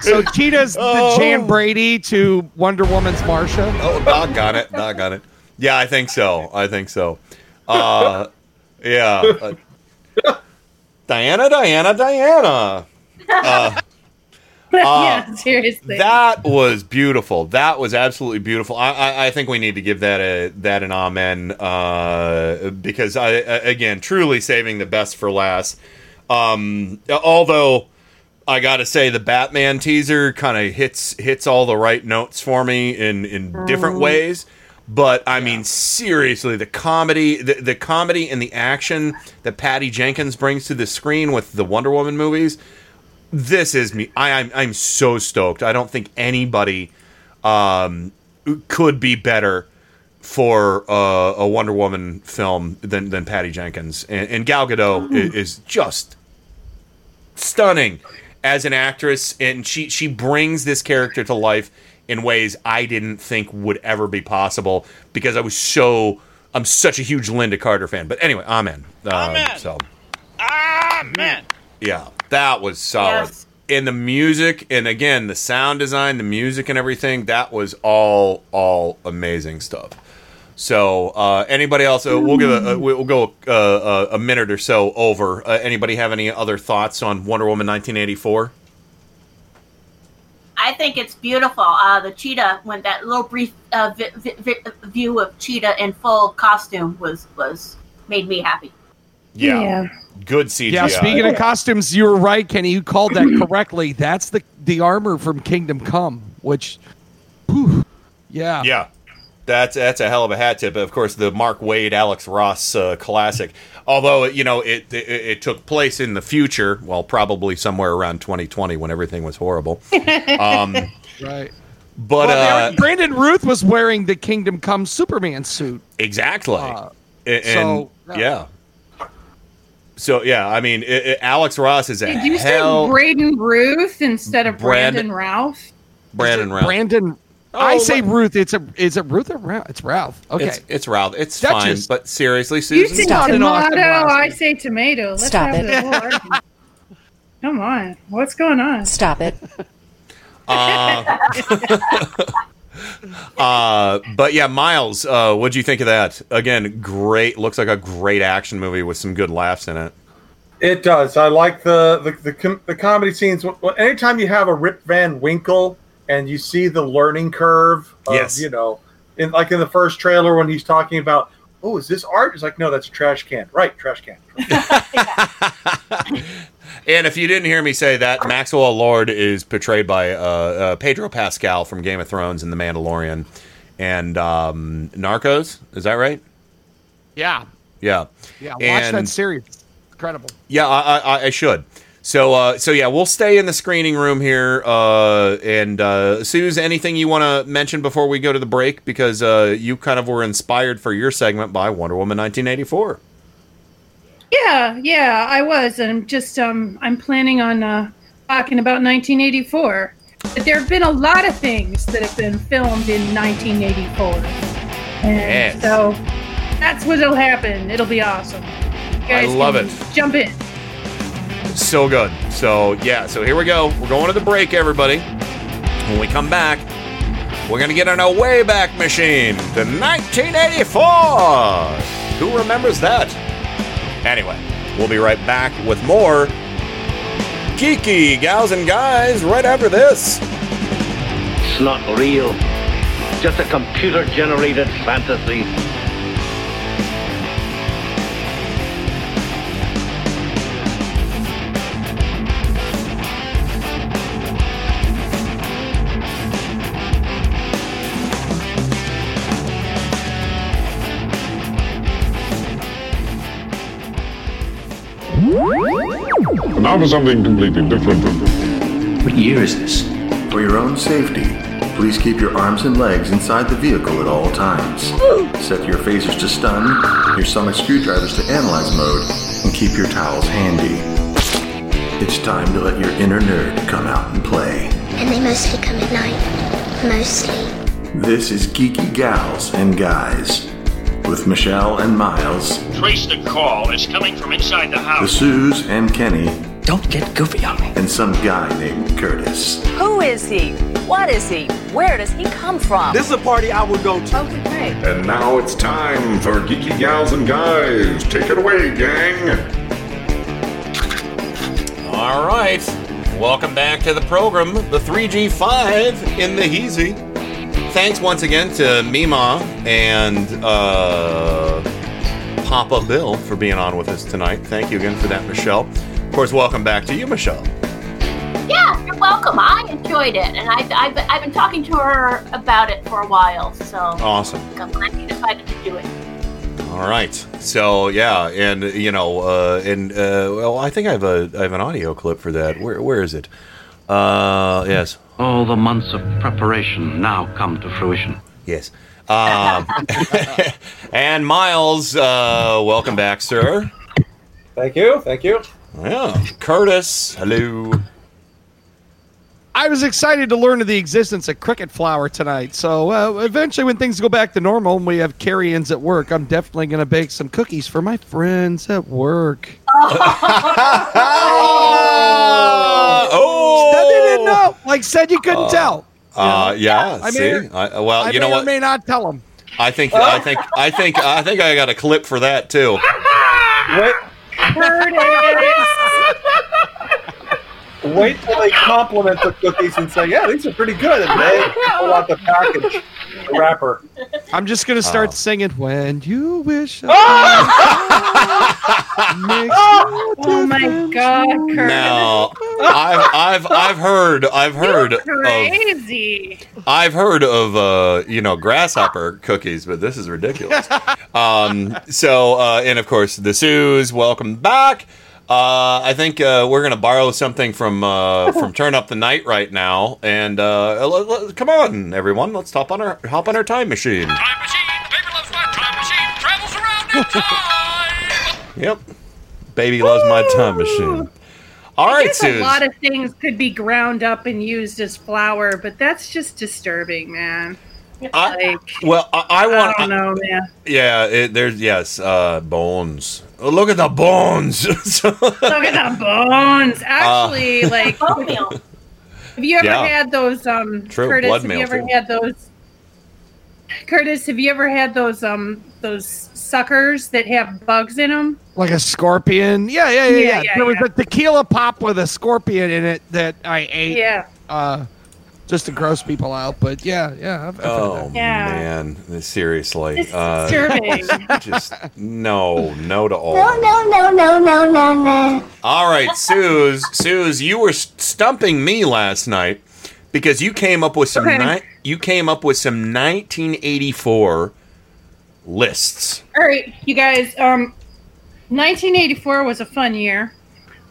So Cheetah's Oh. the Jan Brady to Wonder Woman's Marsha. Oh, doggone it, got it. Yeah, I think so. I think so. Uh, yeah. uh, Diana, Diana, Diana. Uh, yeah, seriously. That was beautiful. That was absolutely beautiful. I, I, I think we need to give that a that an amen uh, because I again truly saving the best for last. Um, although I got to say the Batman teaser kind of hits hits all the right notes for me in in different ways. But I mean, seriously, the comedy, the, the comedy and the action that Patty Jenkins brings to the screen with the Wonder Woman movies, this is me. I, I'm I'm so stoked. I don't think anybody um, could be better for uh, a Wonder Woman film than than Patty Jenkins. And, and Gal Gadot i- is just stunning as an actress, and she she brings this character to life in ways I didn't think would ever be possible because I was so I'm such a huge Lynda Carter fan. But anyway, amen. amen. So Amen. yeah, that was solid. Yes. And the music, and again, the sound design, the music, and everything, that was all all amazing stuff. So, uh, anybody else? Uh, we'll give a, uh, we'll go uh, uh, a minute or so over. Uh, anybody have any other thoughts on Wonder Woman 1984? I think it's beautiful. Uh, the cheetah, when that little brief uh, vi- vi- vi- view of cheetah in full costume was was made me happy. Yeah, Yeah. good CGI. Yeah, speaking of costumes, you were right, Kenny. You called that correctly. That's the the armor from Kingdom Come, which, whew, yeah, Yeah, that's that's a hell of a hat tip. Of course, the Mark Waid, Alex Ross uh, classic. Although you know it, it it took place in the future, well, probably somewhere around 2020 when everything was horrible. Um, right. but Well, uh, were- Brandon Ruth was wearing the Kingdom Come Superman suit. exactly, Uh, A- and, so, yeah. So yeah, I mean, i i Alex Ross is a Did you hell. say Braden Ruth instead of Brand- Brandon Ralph? Brandon Ralph. Brandon. Oh, I say Ruth. It's a. Is it Ruth or Ralph? It's Ralph. Okay. It's, it's Ralph. It's Duchess. fine, but seriously, You Susan, say Stop it, tomato, I say tomato. Let's Stop have it. the whole argument. Come on, what's going on? Stop it. Uh, uh, but yeah, Miles, uh, what'd you think of that? Again, great. Looks like a great action movie with some good laughs in it. It does. I like the the the, com- the comedy scenes. Anytime you have a Rip Van Winkle and you see the learning curve, of, Yes. you know, in like in the first trailer when he's talking about, oh, is this art? It's like, no, that's a trash can. Right, trash can. And if you didn't hear me say that, Maxwell Lord is portrayed by uh, uh, Pedro Pascal from Game of Thrones and The Mandalorian and um, Narcos. Is that right? yeah. Yeah. Yeah. Watch And- that series. Incredible. Yeah, I, I, I should. So, uh, so yeah, we'll stay in the screening room here. Uh, and uh, Suze, anything you want to mention before we go to the break? Because uh, you kind of were inspired for your segment by Wonder Woman 1984. Yeah, yeah, I was, and I'm just um, I'm planning on uh, talking about 1984. But there have been a lot of things that have been filmed in 1984, and Yes. so that's what'll happen. It'll be awesome. You I love it. Jump in. So good. So yeah. So here we go. We're going to the break, everybody. When we come back, we're gonna get on our Wayback Machine to 1984. Who remembers that? Anyway, we'll be right back with more geeky gals and guys right after this. It's not real. Just a computer generated fantasy. Now for something completely different. What year is this? For your own safety, please keep your arms and legs inside the vehicle at all times. Set your phasers to stun, your sonic screwdrivers to analyze mode, and keep your towels handy. It's time to let your inner nerd come out and play. And they mostly come at night. Mostly. This is Geeky Gals and Guys with Michelle and Miles, Trace the call. It's coming from inside the house. the house. Suze and Kenny, Don't get goofy on me. and some guy named Curtis. Who is he? What is he? Where does he come from? This is a party I would go to. Okay. And now it's time for Geeky Gals and Guys. Take it away, gang. All right. Welcome back to the program, the 3G5 in the Heezy. Thanks once again to Mima and uh, Papa Bill for being on with us tonight. Thank you again for that, Michelle. Of course, welcome back to you, Michelle. Yeah, you're welcome. I enjoyed it, and I've, I've, I've been talking to her about it for a while, so Awesome. I'm glad you decided to do it. All right. So yeah, and you know, uh, and uh, well, I think I have a I have an audio clip for that. Where where is it? Uh, yes. All the months of preparation now come to fruition. Yes. Um, and Miles, uh, welcome back, sir. Thank you. Thank you. Yeah. Curtis, hello. I was excited to learn of the existence of cricket flour tonight. So uh, eventually, when things go back to normal and we have carry-ins at work, I'm definitely going to bake some cookies for my friends at work. oh, Said they didn't know. Like said, you couldn't tell. Uh, yeah. I see, may- I, well, I you know may or what? may not tell them. I think I think I think I think I got a clip for that too. Wait, Curtis. wait till they compliment the cookies and say, "Yeah, these are pretty good," and they pull out the package, the wrapper. I'm just going to start Oh. singing "When You Wish." Oh my God, Curtis. Now, I've I've I've heard I've heard of Crazy. I've heard of uh, you know grasshopper cookies, but this is ridiculous. um, so uh, and of course the Sues, welcome back. Uh, I think uh, we're gonna borrow something from uh, from Turn Up the Night right now, and uh, l- l- come on, everyone, let's hop on our hop on our time machine. Yep, baby loves my time machine. All I right, guess a lot of things could be ground up and used as flour, but that's just disturbing, man. Like, Well, I, I want. I don't know, man. Yeah, it, there's yes, uh, bones. Oh, look at the bones. Look at the bones. Actually, like, have you ever Uh, Yeah. had those? Um, True, Curtis, blood have you ever too. had those? Curtis, have you ever had those? Um, those suckers that have bugs in them? Like a scorpion. Yeah, yeah, yeah, Yeah, yeah. yeah, there was yeah. a tequila pop with a scorpion in it that I ate. Yeah. Uh, just to gross people out. But yeah, yeah. I've, I've oh. Yeah. man, seriously. It's uh, disturbing. just no, no to all. No, no, no, no, no, no, no. All right, Suze, Suze, you were stumping me last night because you came up with some Okay. ni- you came up with some 1984 lists. All right, you guys. Um, 1984 was a fun year.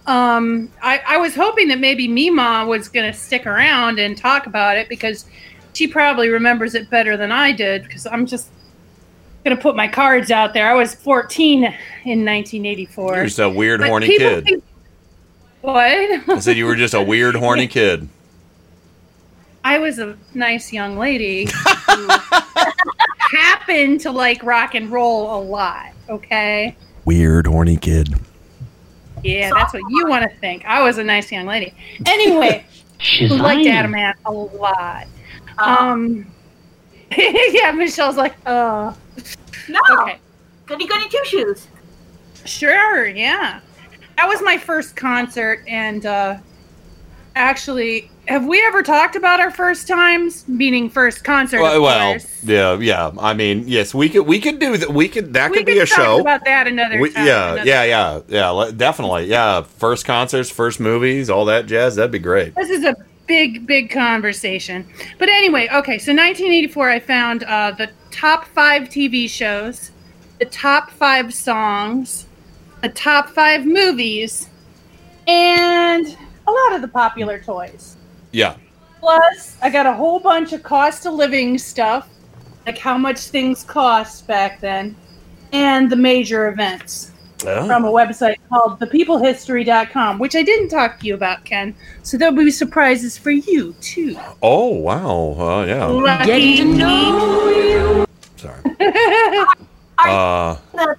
Um, I, I was hoping that maybe Mima was going to stick around and talk about it because she probably remembers it better than I did. Because I'm just going to put my cards out there. I was 14 in 1984. You're just a weird, But horny kid. think- what? I said you were just a weird, horny kid. I was a nice young lady who happened to like rock and roll a lot. Okay. Weird, horny kid. Yeah, that's what you want to think. I was a nice young lady. Anyway, She's liked. Adam Ant a lot. Um, yeah, Michelle's like, uh, No. okay. Goody goody two shoes. Sure, yeah. That was my first concert, and uh, actually, have we ever talked about our first times? Meaning first concert. Well, well, yeah, yeah. I mean, yes, we could we could do that. We could that we could be a talk show. about that another We- time. yeah, another yeah, yeah, yeah. Definitely, yeah. First concerts, first movies, all that jazz. That'd be great. This is a big, big conversation. But anyway, okay, so 1984, I found uh, the top five TV shows, the top five songs, the top five movies, and a lot of the popular toys. Yeah. Plus, I got a whole bunch of cost of living stuff, like how much things cost back then, and the major events. Oh. from a website called thepeoplehistory.com, which I didn't talk to you about, Ken. So there'll be surprises for you too. Oh wow, uh, yeah. Lucky to know you. Uh, The-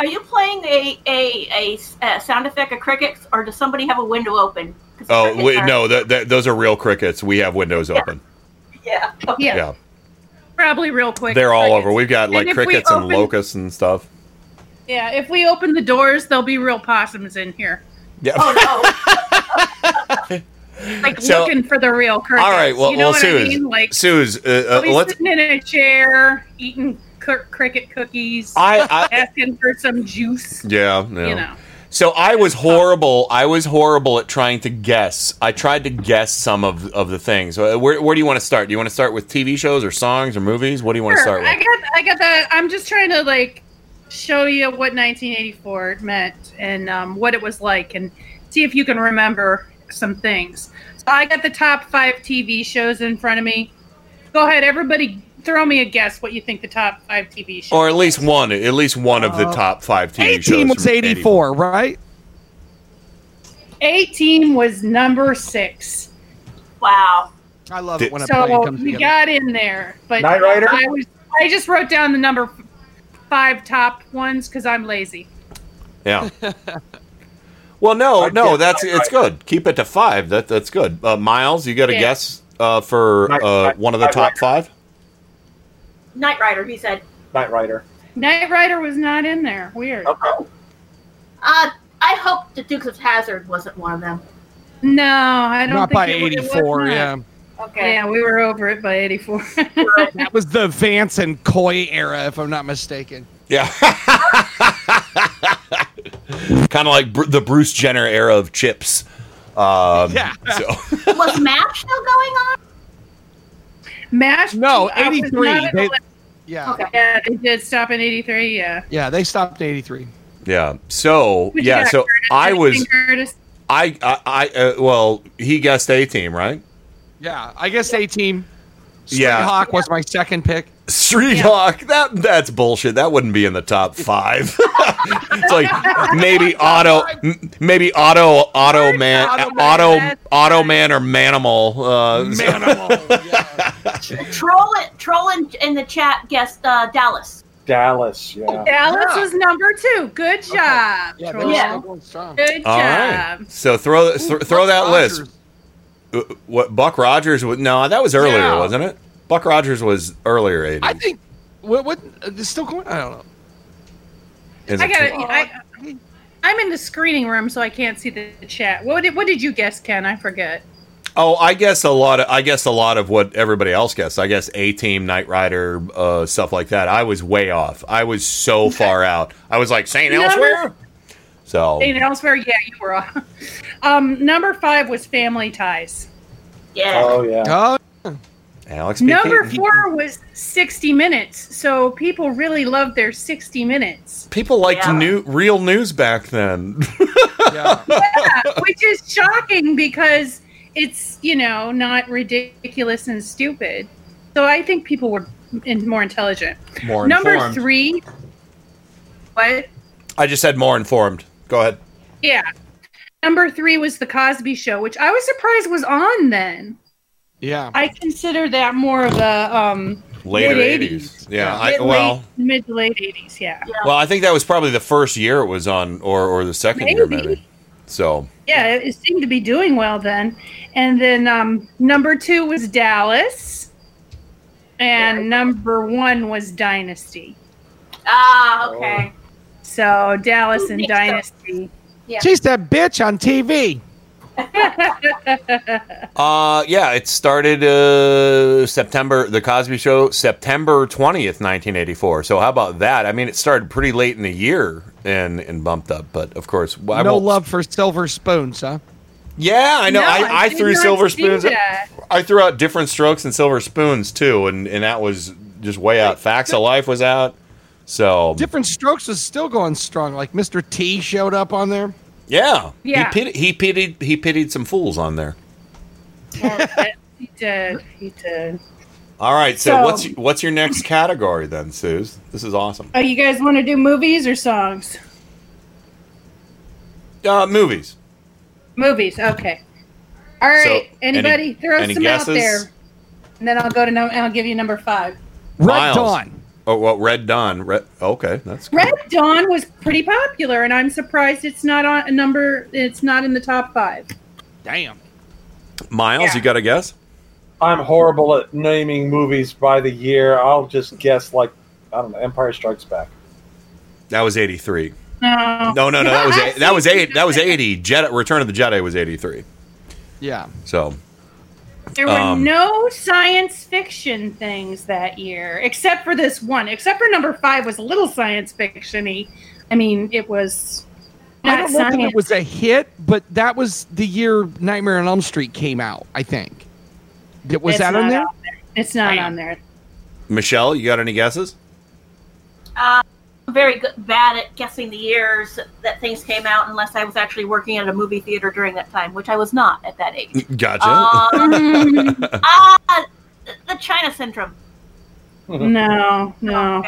Are you playing a, a, a, a sound effect of crickets, or does somebody have a window open? 'Cause the oh crickets wait, no, th- th- those are real crickets. We have windows open. Yeah. Yeah. Yeah, Probably real quick. they're all crickets. over. We've got like if we crickets and locusts and stuff. Yeah, if we open the doors, there'll be real possums in here. Yeah. Like So- looking for the real crickets. All right, well, you know well, what Suze, I mean? Like Suze, uh, I'll uh, let's. sitting in a chair eating cr- cricket cookies. I- I- asking for some juice. Yeah, yeah. You know. So I was horrible. I was horrible at trying to guess. I tried to guess some of of the things. Uh, Where where do you want to start? Do you want to start with TV shows or songs or movies? What do you want to start I with? got I got that. I'm just trying to like show you what 1984 meant and um, what it was like, and see if you can remember some things. So I got the top five TV shows in front of me. Go ahead, everybody, throw me a guess what you think the top five TV shows. Or at least one, at least one of the Uh, top five TV shows. Team was from 84, right? A Team was number six. Wow. I love Did- it when a plan So comes we together. got in there, but Knight Rider? I was I just wrote down the number five top ones because I'm lazy. Yeah. well, no, no, that's it's good. Keep it to five. That that's good. Uh, Miles, you got a Yeah. guess uh, for uh, one of the top five? Knight Rider, he said. Knight Rider. Knight Rider was not in there. Weird. Okay. Uh, I hope the Dukes of Hazzard wasn't one of them. No, I don't Not think by it, it was 84, not. yeah. Okay. Yeah, we were over it by 84. That was the Vance and Coy era, if I'm not mistaken. Yeah. kind of like Br- the Bruce Jenner era of chips. Um, Yeah. So Was MASH still going on? MASH? No, 83. not in They- the- yeah. Okay. yeah, they did stop in 83, yeah. Yeah, they stopped in 83. yeah. So Who'd yeah. So Curtis? I was Curtis? I I, I uh, well he guessed A team right. Yeah, I guess A team. Street Yeah. Hawk was my second pick. Street Yeah. Hawk, that that's bullshit. That wouldn't be in the top five. it's like maybe Auto, m- maybe Auto, Auto Man, Auto Man, Auto, Man or Manimal. Uh, Manimal. yeah. Troll it. Troll in, in the chat guessed uh, Dallas. Dallas. Yeah. Dallas Yeah. was number two. Good job. Yeah, Troy. Yeah. were going strong. Good job. right. So throw th- throw that Buck list. Rogers. Uh, What Buck Rogers? No, that was earlier, Yeah. wasn't it? Buck Rogers was earlier. 80s. I think. What? What? uh, It's still going. I don't know. Is I got it. I, I'm in the screening room, so I can't see the chat. What did What did you guess, Ken? I forget. Oh, I guess a lot of I guess a lot of what everybody else guessed. I guess A Team, Knight Rider, uh, stuff like that. I was way off. I was so far out. I was like Saint Number- Elsewhere. So St. Elsewhere, yeah, you were off. Um, number five was Family Ties. Yeah. Oh yeah. Oh, Alex. B. Number Keaton. four was 60 Minutes. So people really loved their 60 Minutes. People liked Yeah. new real news back then. yeah. Yeah, which is shocking because it's, you know, not ridiculous and stupid. So I think people were in, more intelligent. more Number informed. three. What? I just said more informed. Go ahead. Yeah. Number three was The Cosby Show, which I was surprised was on then. Yeah. I consider that more of a um, Later 80s. Yeah. I, mid, well, late, mid to late 80s, yeah. well, I think that was probably the first year it was on, or or the second year Maybe. maybe. So Yeah, it, it seemed to be doing well then. And then um, number two was Dallas. And number one was Dynasty. Ah, okay. So Dallas and Mixed up. Dynasty. Yeah. She's that bitch on TV. Uh, yeah, it started uh, September. The Cosby Show, September twentieth, nineteen eighty four. So how about that? I mean, it started pretty late in the year and and bumped up, but of course, I no won't- love for silver spoons, huh? Yeah, I know. No, I, I I threw silver spoons. that. I threw out diff'rent strokes and silver spoons too, and and that was just way out. Facts of Life was out. So Diff'rent Strokes was still going strong. Like Mr. T showed up on there. Yeah, Yeah. He pitied, he pitied he pitied some fools on there. he did. He did. All right, so, So- what's what's your next category then, Suze? This is awesome. Oh, you guys want to do movies or songs? Uh, movies. Movies. Okay. All right. So, Anybody any- throw any some guesses? out there, and then I'll go to no. I'll give you number five. Miles. Oh, well, Red Dawn. Red, okay, that's Red Dawn was pretty popular, and I'm surprised it's not on a number. It's not in the top five. Damn. Miles. You got a guess? I'm horrible at naming movies by the year. I'll just guess like I don't know, Empire Strikes Back. That was eighty three. No. No, no, no. That was eight, that was eight. That was eighty. Jedi, Return of the Jedi was eighty three. Yeah. So There were Um, no science fiction things that year, except for this one. Except for number five was a little science fictiony. I mean, it was. I don't know if it was a hit, but that was the year Nightmare on Elm Street came out. I think. Did- Was It's that on not there? on It's not on there. Michelle, you got any guesses? Uh, I'm very good, bad at guessing the years that things came out unless I was actually working at a movie theater during that time, which I was not at that age. Gotcha. Um, ah, the China Syndrome. No, no.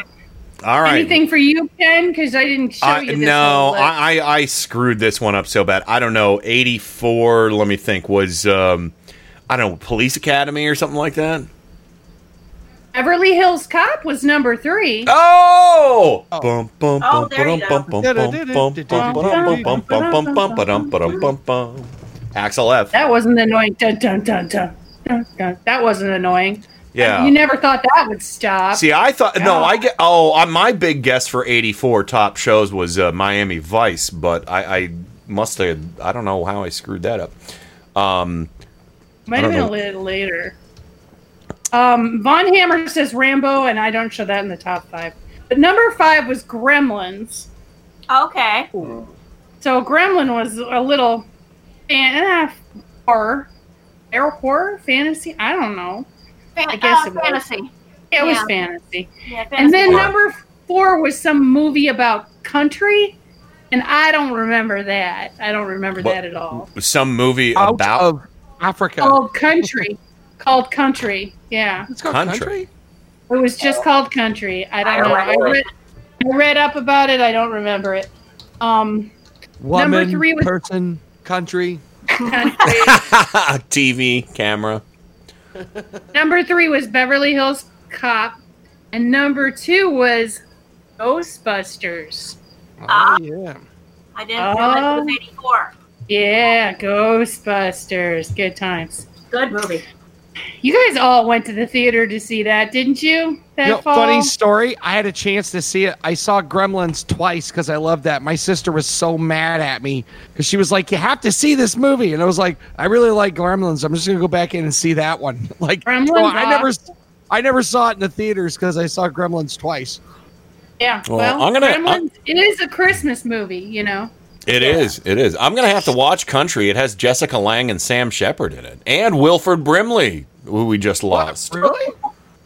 All right. Anything for you, Ken? Because I didn't show I- you this. no, whole. I, I I screwed this one up so bad. I don't know. Eighty four. Let me think. Was um, I don't know, Police Academy or something like that. Beverly Hills Cop was number three. Oh! Bum, bum, bum, there you ba-dum, bum, bum, bum, bum, bum, bum, bum, bum, bum, bum, ba-dum, ba-dum, bum, bum. Axel F. That wasn't annoying. Dun, dun, dun, dun, dun, dun. That wasn't annoying. Yeah. You never thought that would stop. See, I thought no, I get. Oh, my big guess for '84 top shows was uh, Miami Vice, but I, I must have. I don't know how I screwed that up. Um, Might have don't been a little later. Um, Von Hammer says Rambo, and I don't show that in the top five. But number five was Gremlins. Okay. So Gremlin was a little fan- eh, horror, Air horror, fantasy. I don't know. Fan- I guess uh, it was. fantasy. It was Yeah. fantasy. And then horror. number four was some movie about country, and I don't remember that. I don't remember What- that at all. some movie Out about of Africa. Called Country. called Country. Yeah. It's called Country? Country? It was just called Country. I don't I know. I read, I read up about it. I don't remember it. Um, Woman, number three was person, country. country. TV camera. number three was Beverly Hills Cop, and number two was Ghostbusters. Ah. yeah. I didn't realize it was Oh. 84. Yeah, Ghostbusters. Good times. Good movie. You guys all went to the theater to see that, didn't you? That You know, fall? funny story. I had a chance to see it. I saw Gremlins twice because I love that. My sister was so mad at me because she was like, "You have to see this movie," and I was like, "I really like Gremlins. I'm just gonna go back in and see that one." Like, so Gremlins I never. I never saw it in the theaters because I saw Gremlins twice. Yeah. Well, Well, I'm gonna- Gremlins, it is a Christmas movie, you know. It is. It is. I'm gonna have to watch Country. It has Jessica Lange and Sam Shepard in it, and Wilford Brimley, who we just lost. Really?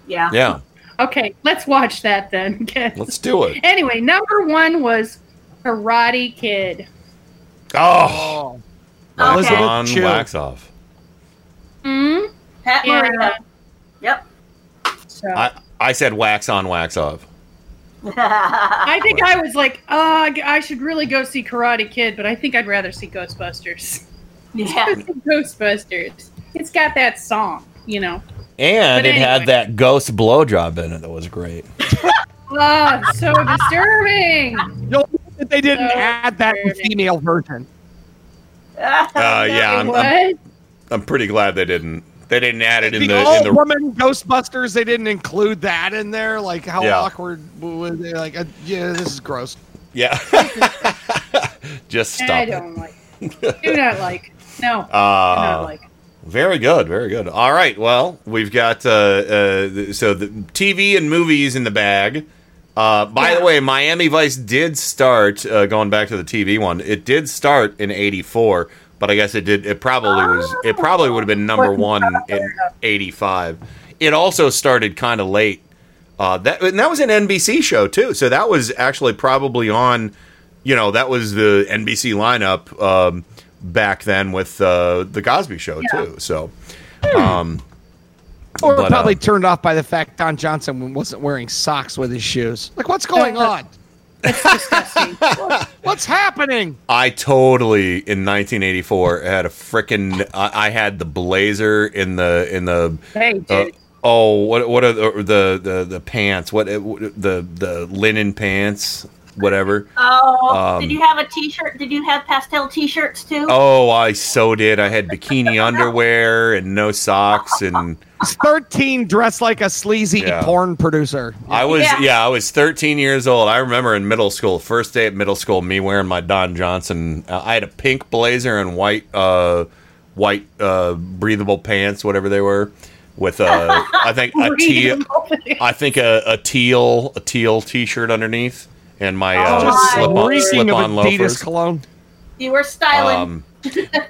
Yeah. Yeah. Okay, let's watch that then. Let's do it. Anyway, number one was Karate Kid. Oh, Elizabeth on Chu. wax off. Hmm. Pat Yeah. Morita. Yep. So I I said wax on, wax off. I think I was like, oh, I I should really go see Karate Kid, but I think I'd rather see Ghostbusters. yeah. Ghostbusters. It's got that song, you know. And But it had that ghost blowjob in it that was great. Oh, so disturbing. No, they didn't So add that in the disturbing. female version. Uh, yeah, I'm, what? I'm, I'm pretty glad they didn't. They didn't add it in the, the in the. woman Ghostbusters, they didn't include that in there. Like, how Yeah. awkward was they? Like, uh, yeah, this is gross. Yeah. Just stop I don't like. Do not like. No. do Uh, not like. Very good, very good. All right, well, we've got uh, uh, so the TV and movies in the bag. Uh, by the way, Miami Vice did start uh, going back to the TV one. It did start in '84, but I guess it did. It probably was. It probably would have been number one in '85. It also started kind of late. Uh, that and that was an NBC show too. So that was actually probably on. You know, that was the NBC lineup um, back then with uh, the Cosby Show too. So, um, Or But, uh, probably turned off by the fact Don Johnson wasn't wearing socks with his shoes. Like, what's going on? What's happening? I totally in 1984 had a frickin' I, I had the blazer in the in the Hey, uh, oh what what are the the the, the pants? What the the linen pants whatever Oh, Um, did you have a T-shirt? Did you have pastel T-shirts too? oh I so did I had bikini underwear and no socks and 13 dressed like a sleazy Yeah. porn producer. I was Yeah. yeah. I was 13 years old. I remember in middle school, first day at middle school, me wearing my Don Johnson. Uh, I had a pink blazer and white uh, white uh, breathable pants, whatever they were, with uh, I think a teal, I think a, a teal a teal t-shirt underneath, and my uh, Just slip on slip of on Adidas loafers. cologne. You were styling. Um,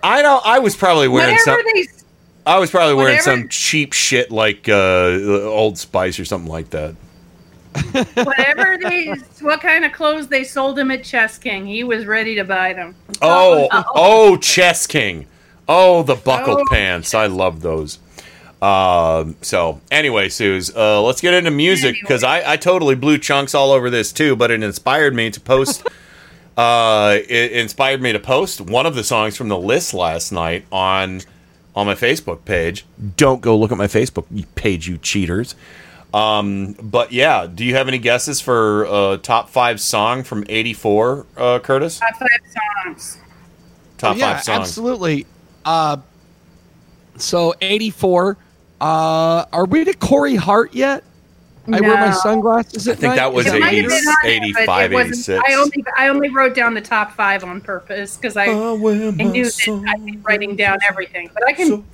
I know I was probably wearing some. They I was probably wearing whatever- some cheap shit like uh, Old Spice or something like that. whatever they what kind of clothes they sold him at Chess King, he was ready to buy them. Oh, oh, Chess King. Oh, the buckled Oh. pants. I love those. Um, so anyway, Suze, uh, let's get into music because I, I totally blew chunks all over this too, but it inspired me to post. uh, it inspired me to post one of the songs from the list last night on on my Facebook page. Don't go look at my Facebook page, you cheaters. Um, but yeah, do you have any guesses for uh, top five song from '84, uh, Curtis? Top five songs. Top Oh, yeah, five songs. absolutely. Uh, so 84. Uh, are we to Corey Hart yet? I wear my sunglasses at I think night? that was Is It might 80, have been on there, but 85, 86. I only I only wrote down the top five on purpose because I, I knew that I'd be writing down everything. But I can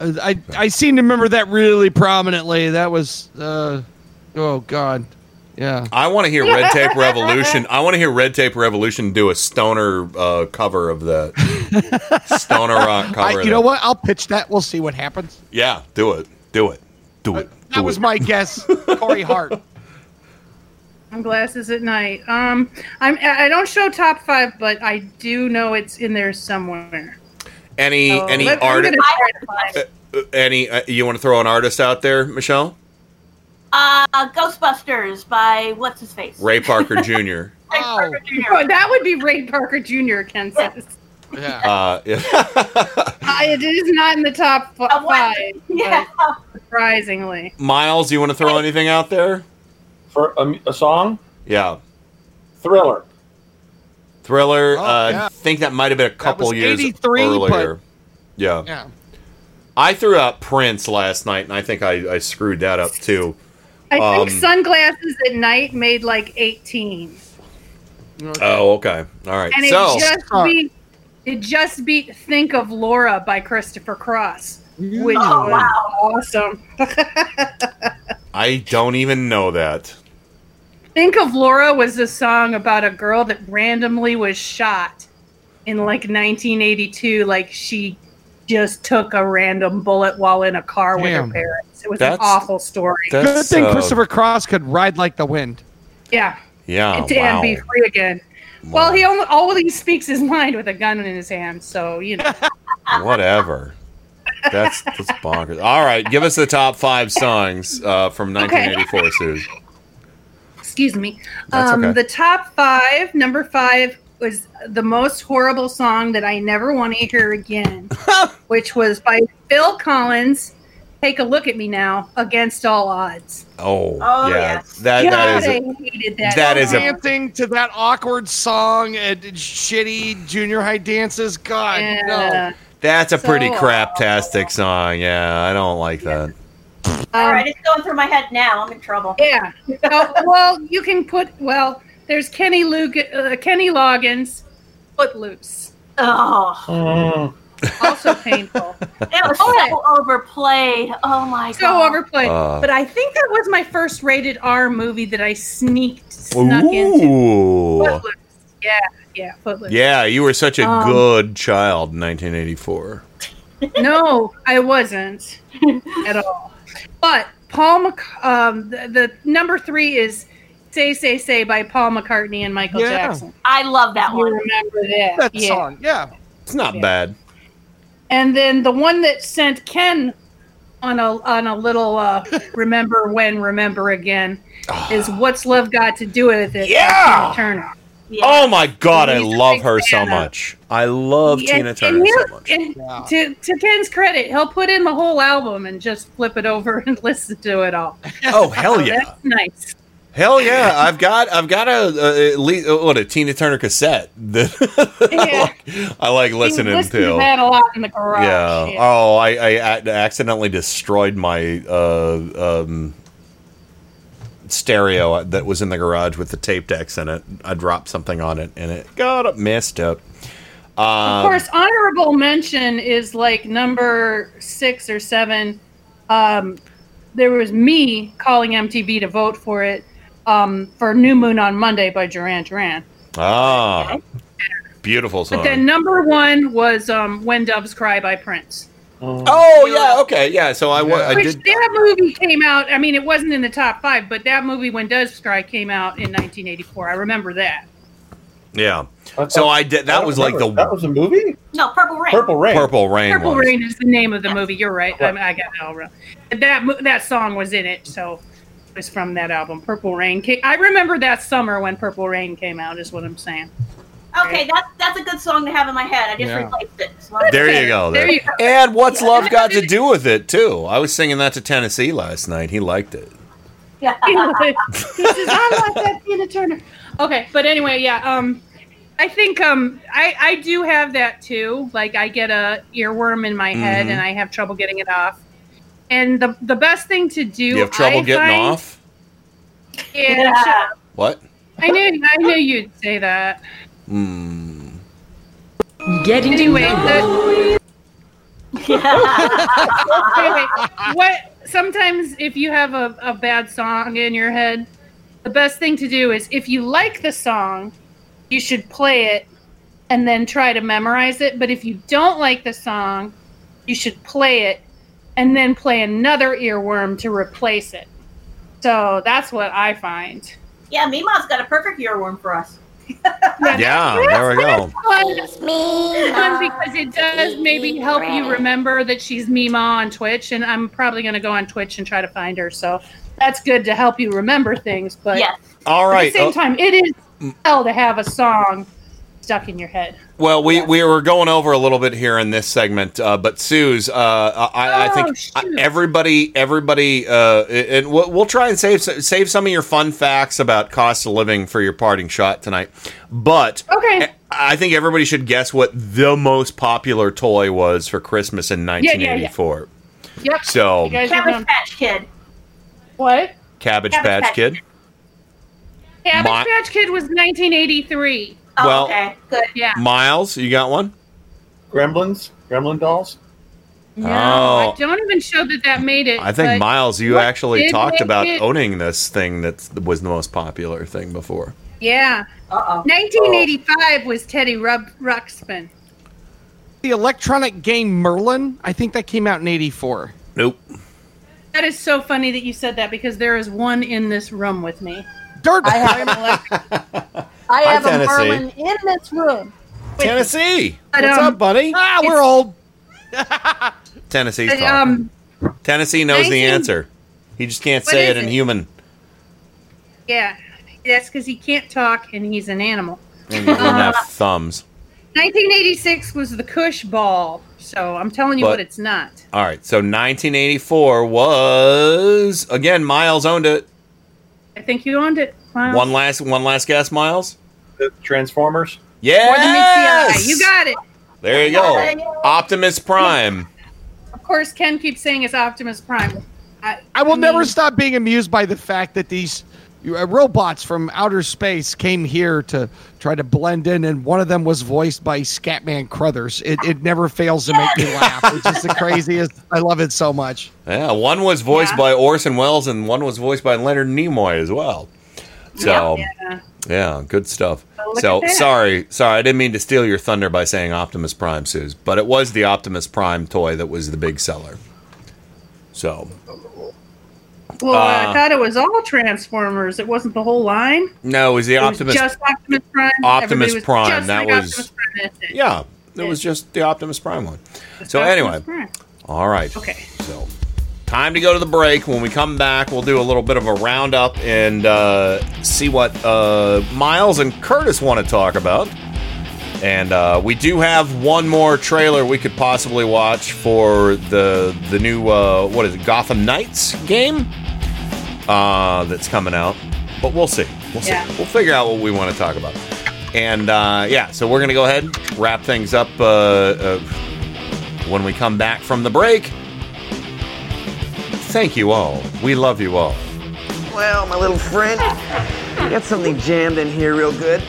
Uh, I I seem to remember that really prominently. That was uh, oh god, yeah. I want to hear Red Tape Revolution. I want to hear Red Tape Revolution do a stoner uh, cover of that. stoner rock cover. I, of you know that. what? I'll pitch that. We'll see what happens. Yeah, do it. Do it. Do it. That Do was it. my guess. Corey Hart. glasses at night. Um, I'm I don't show top five, but I do know it's in there somewhere. any So any artist. gonna try to find it. Any uh, you want to throw an artist out there, Michelle? Uh, Ghostbusters by what's his face? Ray Parker Jr. Oh, that would be Ray Parker Jr. Ken says. Yeah. Uh, yeah. Uh, it is not in the top f- five. Yeah. Surprisingly. Miles, you want to throw anything out there? For a, a song? Yeah. Thriller. Thriller. Oh, uh, yeah. I think that might have been a couple was years 83, earlier. but- Yeah. Yeah. I threw out Prince last night, and I think I, I screwed that up too. I think Um, sunglasses at night made like 18. Oh, okay. All right. And so it just beat it just beat Think of Laura by Christopher Cross. Which Oh, was wow. awesome. I don't even know that. Think of Laura was a song about a girl that randomly was shot in like 1982. Like she just took a random bullet while in a car with her parents. It was That's- an awful story. Good That's, thing uh, Christopher Cross could ride like the wind. yeah. Yeah. and, and wow. be free again. Well, he only all he speaks his mind with a gun in his hand, so you know. Whatever. That's that's bonkers. All right, give us the top five songs uh, from 1984, Suze. Excuse me. That's um, okay. The top five. Number five was the most horrible song that I never want to hear again, which was by Phil Collins. Take a look at me now. Against all odds. Oh, Oh, yeah. yes. That God, that is. I A, hated that. that is a- Dancing to that awkward song at shitty junior high dances. God, no. That's a pretty So craptastic song. Yeah, I don't like that. All right, it's going through my head now. I'm in trouble. Yeah. Oh, well, you can put. Well, there's Kenny Luke, uh, Kenny Loggins, Footloose. Oh, Mm. Also painful. it was so overplayed. Oh my so god. So overplayed. Uh. but I think that was my first rated R movie that I sneaked snuck into. Footloose. Yeah, yeah, Footloose. Yeah, you were such a Um, good child in 1984. No, I wasn't at all. But Paul, Mc- um, the, the number three is "Say Say Say" by Paul McCartney and Michael Yeah. Jackson. I love that You one. remember that? That yeah. song, yeah. It's not Yeah. bad. And then the one that sent Ken on a on a little uh, remember when, remember again is what's love got to do with it? Yeah! Tina Turner. Oh my god, I love her so of- much. I love And- Tina Turner so much. and to, to Ken's credit, he'll put in the whole album and just flip it over and listen to it all. Oh hell yeah! That's nice. Hell yeah! I've got I've got a, a least what a Tina Turner cassette that Yeah. I like You listening listen to. that a lot in the garage. yeah. Oh, I accidentally destroyed my uh, um, stereo that was in the garage with the tape decks in it. I dropped something on it and it got messed up. Um, Of course, honorable mention is like number six or seven. Um, there was me calling MTV to vote for it um, for New Moon on Monday by Duran Duran. Ah, beautiful song. But then number one was um, When Doves Cry by Prince. oh yeah, okay, yeah. So I, wa- I Which did. that movie came out. I mean, it wasn't in the top five, but that movie When Doves Cry came out in 1984. I remember that. Yeah. So I did. That was like the that was a movie. No, Purple Rain. Purple Rain. Purple Rain. Purple was. Rain is the name of the movie. You're right. I, I got it all wrong. That that song was in it, so it was from that album. Purple Rain. Ca- I remember that summer when Purple Rain came out. Is what I'm saying. Okay, that's that's a good song to have in my head. I just Yeah. replaced it. So There you go. There There. you go. And what's love got to do with it too? I was singing that to Tennessee last night. He liked it. Yeah. he says, "I like that Tina Turner." Okay, but anyway, yeah. Um, I think um, I I do have that too. Like I get a earworm in my head, Mhm. and I have trouble getting it off. And the the best thing to do. You have trouble I getting off? Yeah. What? I knew I knew you'd say that. Hmm. Getting Anyway, the, wait, wait. What? Sometimes if you have a, a bad song in your head, the best thing to do is if you like the song, you should play it and then try to memorize it. But if you don't like the song, you should play it and then play another earworm to replace it. So that's what I find. yeah, Mima's got a perfect earworm for us. Yeah, there we go. Fun, fun because it does maybe help you remember that she's Mima on Twitch, and I'm probably going to go on Twitch and try to find her. So that's good to help you remember things. But Yes. All right. at the same uh, time, it is hell to have a song stuck in your head. Well, we, we were going over a little bit here in this segment, uh, but Sue's, uh, I, I Oh, think uh, everybody, everybody, uh, and we'll, we'll try and save save some of your fun facts about cost of living for your parting shot tonight. But Okay. I think everybody should guess what the most popular toy was for Christmas in Yeah, yeah, yeah. 1984. Yep. So- You guys are Cabbage. Patch Kid. What? Cabbage, Cabbage Patch Patch Kid. Cabbage My- Patch Kid was 1983. Oh, Well- okay, good. Yeah. Miles, you got one? Gremlins, Gremlin dolls. No, Oh. I don't even show that that made it. I think Miles, you actually talked about it- owning this thing that was the most popular thing before. Yeah. Uh-oh. 1985 was Teddy Rub- Ruxpin. The electronic game Merlin, I think that came out in 84. Nope. That is so funny that you said that because there is one in this room with me. Dirt. I have an electric. I Hi, have a Tennessee. Merlin in this room. Tennessee. But, What's um, up, buddy? Ah, we're old. Tennessee's But, talking. um, Tennessee knows the answer. He just can't What say it in it? human. yeah, that's because he can't talk and he's an animal. And he doesn't have thumbs. 1986 was the Koosh Ball, so I'm telling you But- what it's not. All right. So 1984 was again Miles owned it. I think you owned it. Miles. One last one last guess, Miles. The Transformers. More than meets the eye. Yes. You got it. There you go. Optimus Prime. Of course, Ken keeps saying it's Optimus Prime. I, I will mean, never stop being amused by the fact that these uh, robots from outer space came here to try to blend in, and one of them was voiced by Scatman Crothers. It, it never fails to make me laugh. It's just the craziest. I love it so much. Yeah, one was voiced by Orson Welles and one was voiced by Leonard Nimoy as well. So Yeah. yeah, good stuff. So sorry, sorry, I didn't mean to steal your thunder by saying Optimus Prime, Suze, but it was the Optimus Prime toy that was the big seller. So Well, I Uh, thought it was all Transformers. It wasn't the whole line. no, it was the It was Optimus. just Optimus Prime. Optimus was Prime, just that like was- Prime, it. yeah, it was just the Optimus Prime one. So Optimus anyway, Prime. all right. Okay. So time to go to the break. When we come back, we'll do a little bit of a roundup and uh, see what uh, Miles and Curtis want to talk about. And uh, we do have one more trailer we could possibly watch for the the new uh, what is it Gotham Knights game uh, that's coming out. But we'll see. We'll see. Yeah. We'll figure out what we want to talk about. And uh, yeah, so we're gonna go ahead and wrap things up uh, uh, when we come back from the break. Thank you all. We love you all. Well, my little friend, got something jammed in here real good.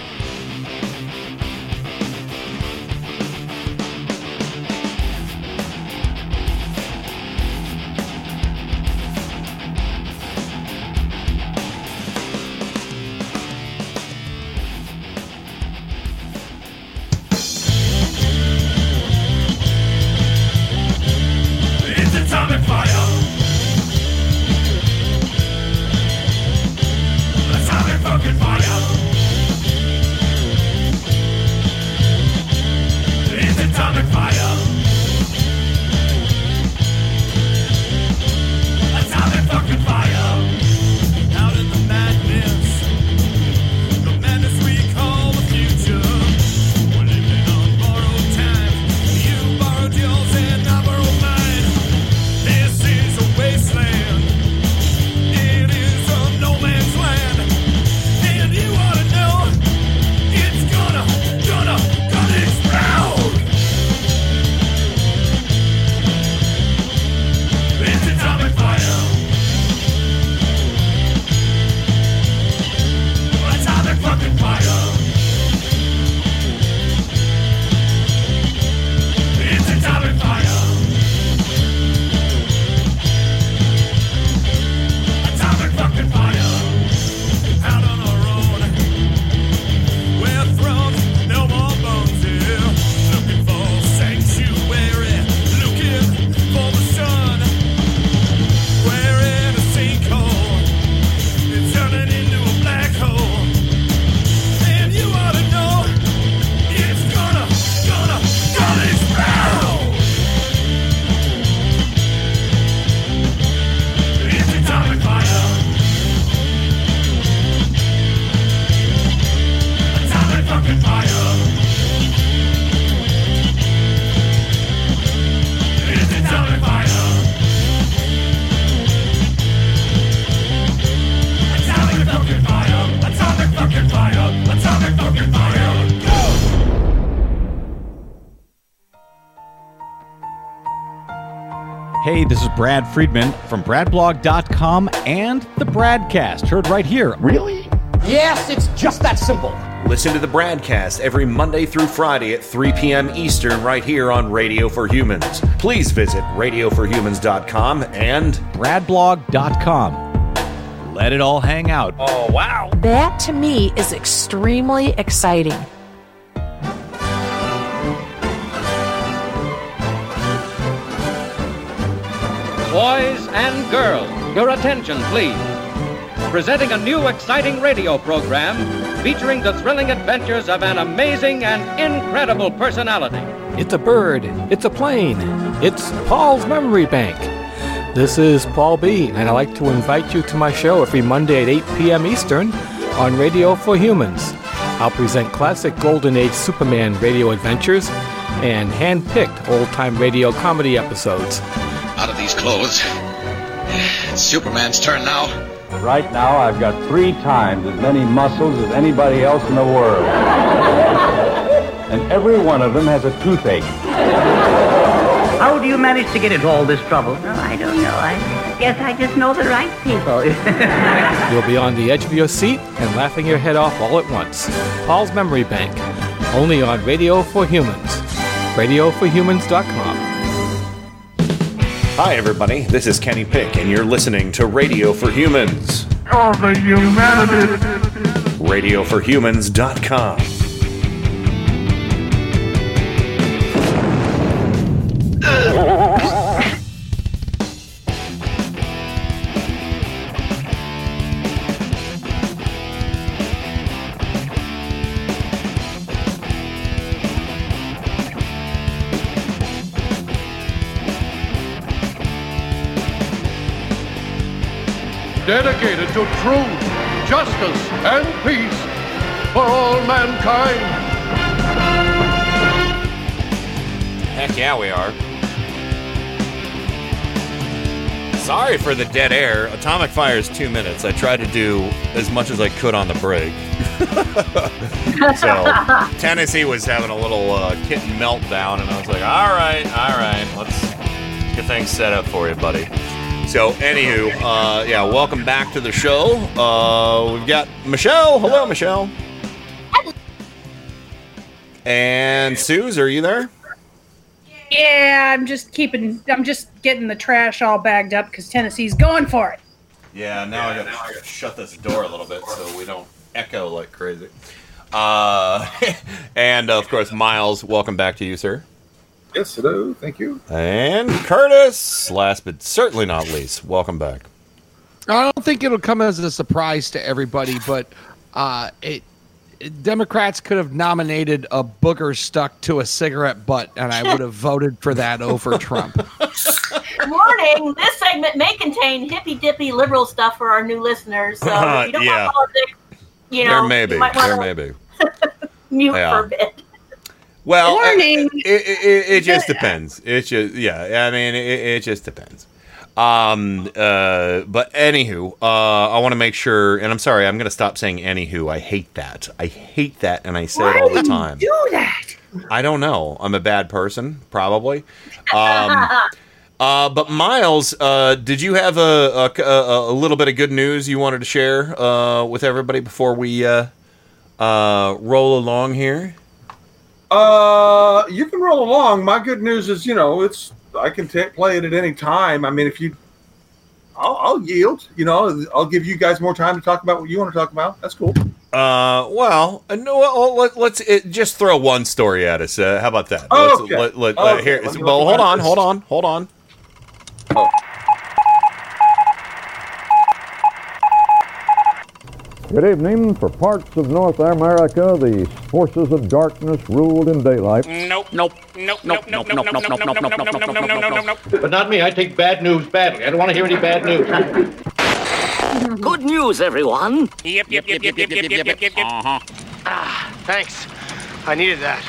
Brad Friedman from BradBlog.com and the Bradcast, heard right here. Really? Yes, it's just that simple. Listen to the Bradcast every Monday through Friday at 3 p.m. Eastern right here on Radio for Humans. Please visit radioforhumans.com and BradBlog.com. Let it all hang out. Oh, wow. That to me is extremely exciting. Boys and girls, your attention, please. Presenting a new exciting radio program featuring the thrilling adventures of an amazing and incredible personality. It's a bird. It's a plane. It's Paul's Memory Bank. This is Paul B., and I'd like to invite you to my show every Monday at 8 p.m. Eastern on Radio for Humans. I'll present classic Golden Age Superman radio adventures and hand-picked old-time radio comedy episodes. Out of these clothes. It's Superman's turn now. Right now, I've got three times as many muscles as anybody else in the world. and every one of them has a toothache. How do you manage to get into all this trouble? Oh, I don't know. I guess I just know the right people. You'll be on the edge of your seat and laughing your head off all at once. Paul's Memory Bank, only on Radio for Humans. RadioForHumans.com. Hi, everybody. This is Kenny Pick, and you're listening to Radio for Humans. Oh, the humanity. RadioForHumans.com. dedicated to truth, justice, and peace for all mankind. Heck yeah, we are. Sorry for the dead air. Atomic Fire is two minutes. I tried to do as much as I could on the break. so Tennessee was having a little uh, kitten meltdown, and I was like, "All right, all right, let's get things set up for you, buddy." So, anywho, uh, yeah, welcome back to the show. Uh, we've got Michelle. Hello, Michelle. And Suze, are you there? Yeah, I'm just keeping. I'm just getting the trash all bagged up because Tennessee's going for it. Yeah, now I gotta shut this door a little bit so we don't echo like crazy. Uh, and of course, Miles, welcome back to you, sir. Yes, hello, thank you. And Curtis, last but certainly not least, welcome back. I don't think it'll come as a surprise to everybody, but uh, it Democrats could have nominated a booger stuck to a cigarette butt, and I would have voted for that over Trump. Warning: This segment may contain hippy dippy liberal stuff for our new listeners. So if you don't Yeah. want politics, you know, there may be. you might There wanna may be. mute Yeah. for a bit. Well, Warning. It, it, it, it just depends. It just yeah. I mean, it, it just depends. Um. Uh. But anywho, uh, I want to make sure, and I'm sorry, I'm going to stop saying anywho. I hate that. I hate that, and I say it all the time. Do that. I don't know. I'm a bad person, probably. Um. Uh, but Miles, uh, did you have a, a, a, a little bit of good news you wanted to share uh, with everybody before we uh, uh, roll along here? Uh, you can roll along. My good news is, you know, it's I can ta play it at any time. I mean, if you, I'll, I'll yield. You know, I'll give you guys more time to talk about what you want to talk about. That's cool. Uh, well, uh, no, let, let's it, just throw one story at us. Uh, how about that? Oh, let's, okay. let, let, Okay, here, well, hold on, hold on, hold on. Good evening. For parts of North America, the forces of darkness ruled in daylight. Nope, nope, nope, nope, nope, nope, nope, nope, nope, nope, nope, nope, nope, nope, nope, nope. But not me. I take bad news badly. I don't want to hear any bad news. Good news, everyone. Yep, yep, yep, yep, yep, yep, yep, yep, yep. Uh-huh. Ah, thanks. I needed that.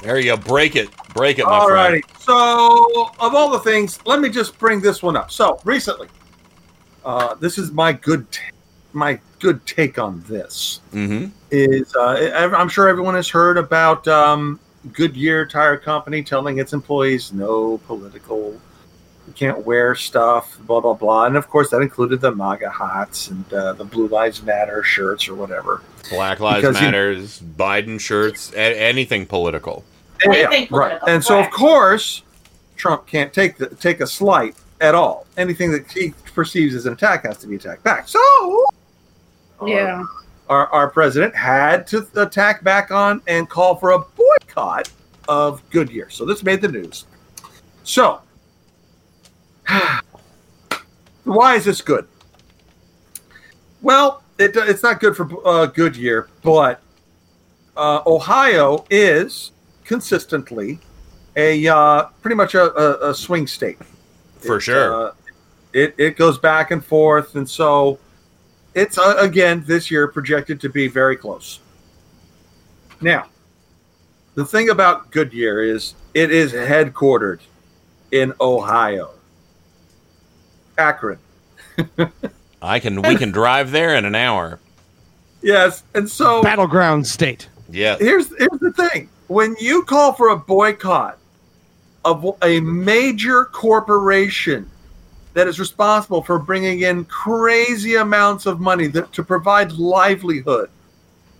There you go. Break it, break it, my friend. Alrighty. So, of all the things, let me just bring this one up. So, recently, uh, this is my good, t- my good take on this. Mm-hmm. Is uh, I- I'm sure everyone has heard about um, Goodyear Tire Company telling its employees no political, you can't wear stuff, blah blah blah, and of course that included the MAGA hats and uh, the Blue Lives Matter shirts or whatever. Black Lives Because you- Matters, Biden shirts, a- anything political. Yeah, right. And so, of course, Trump can't take the, take a slight at all. Anything that he perceives as an attack has to be attacked back. So, Yeah. our, our president had to attack back on and call for a boycott of Goodyear. So this made the news. So, why is this good? Well, it, it's not good for uh, Goodyear, but uh, Ohio is consistently a uh, pretty much a, a, a swing state. For It, sure. uh, it it goes back and forth, and so it's uh, again this year projected to be very close. Now, the thing about Goodyear is it is headquartered in Ohio, Akron. I can. We can drive there in an hour. Yes, and so battleground state. Yeah. Here's here's the thing: when you call for a boycott of a major corporation that is responsible for bringing in crazy amounts of money that, to provide livelihood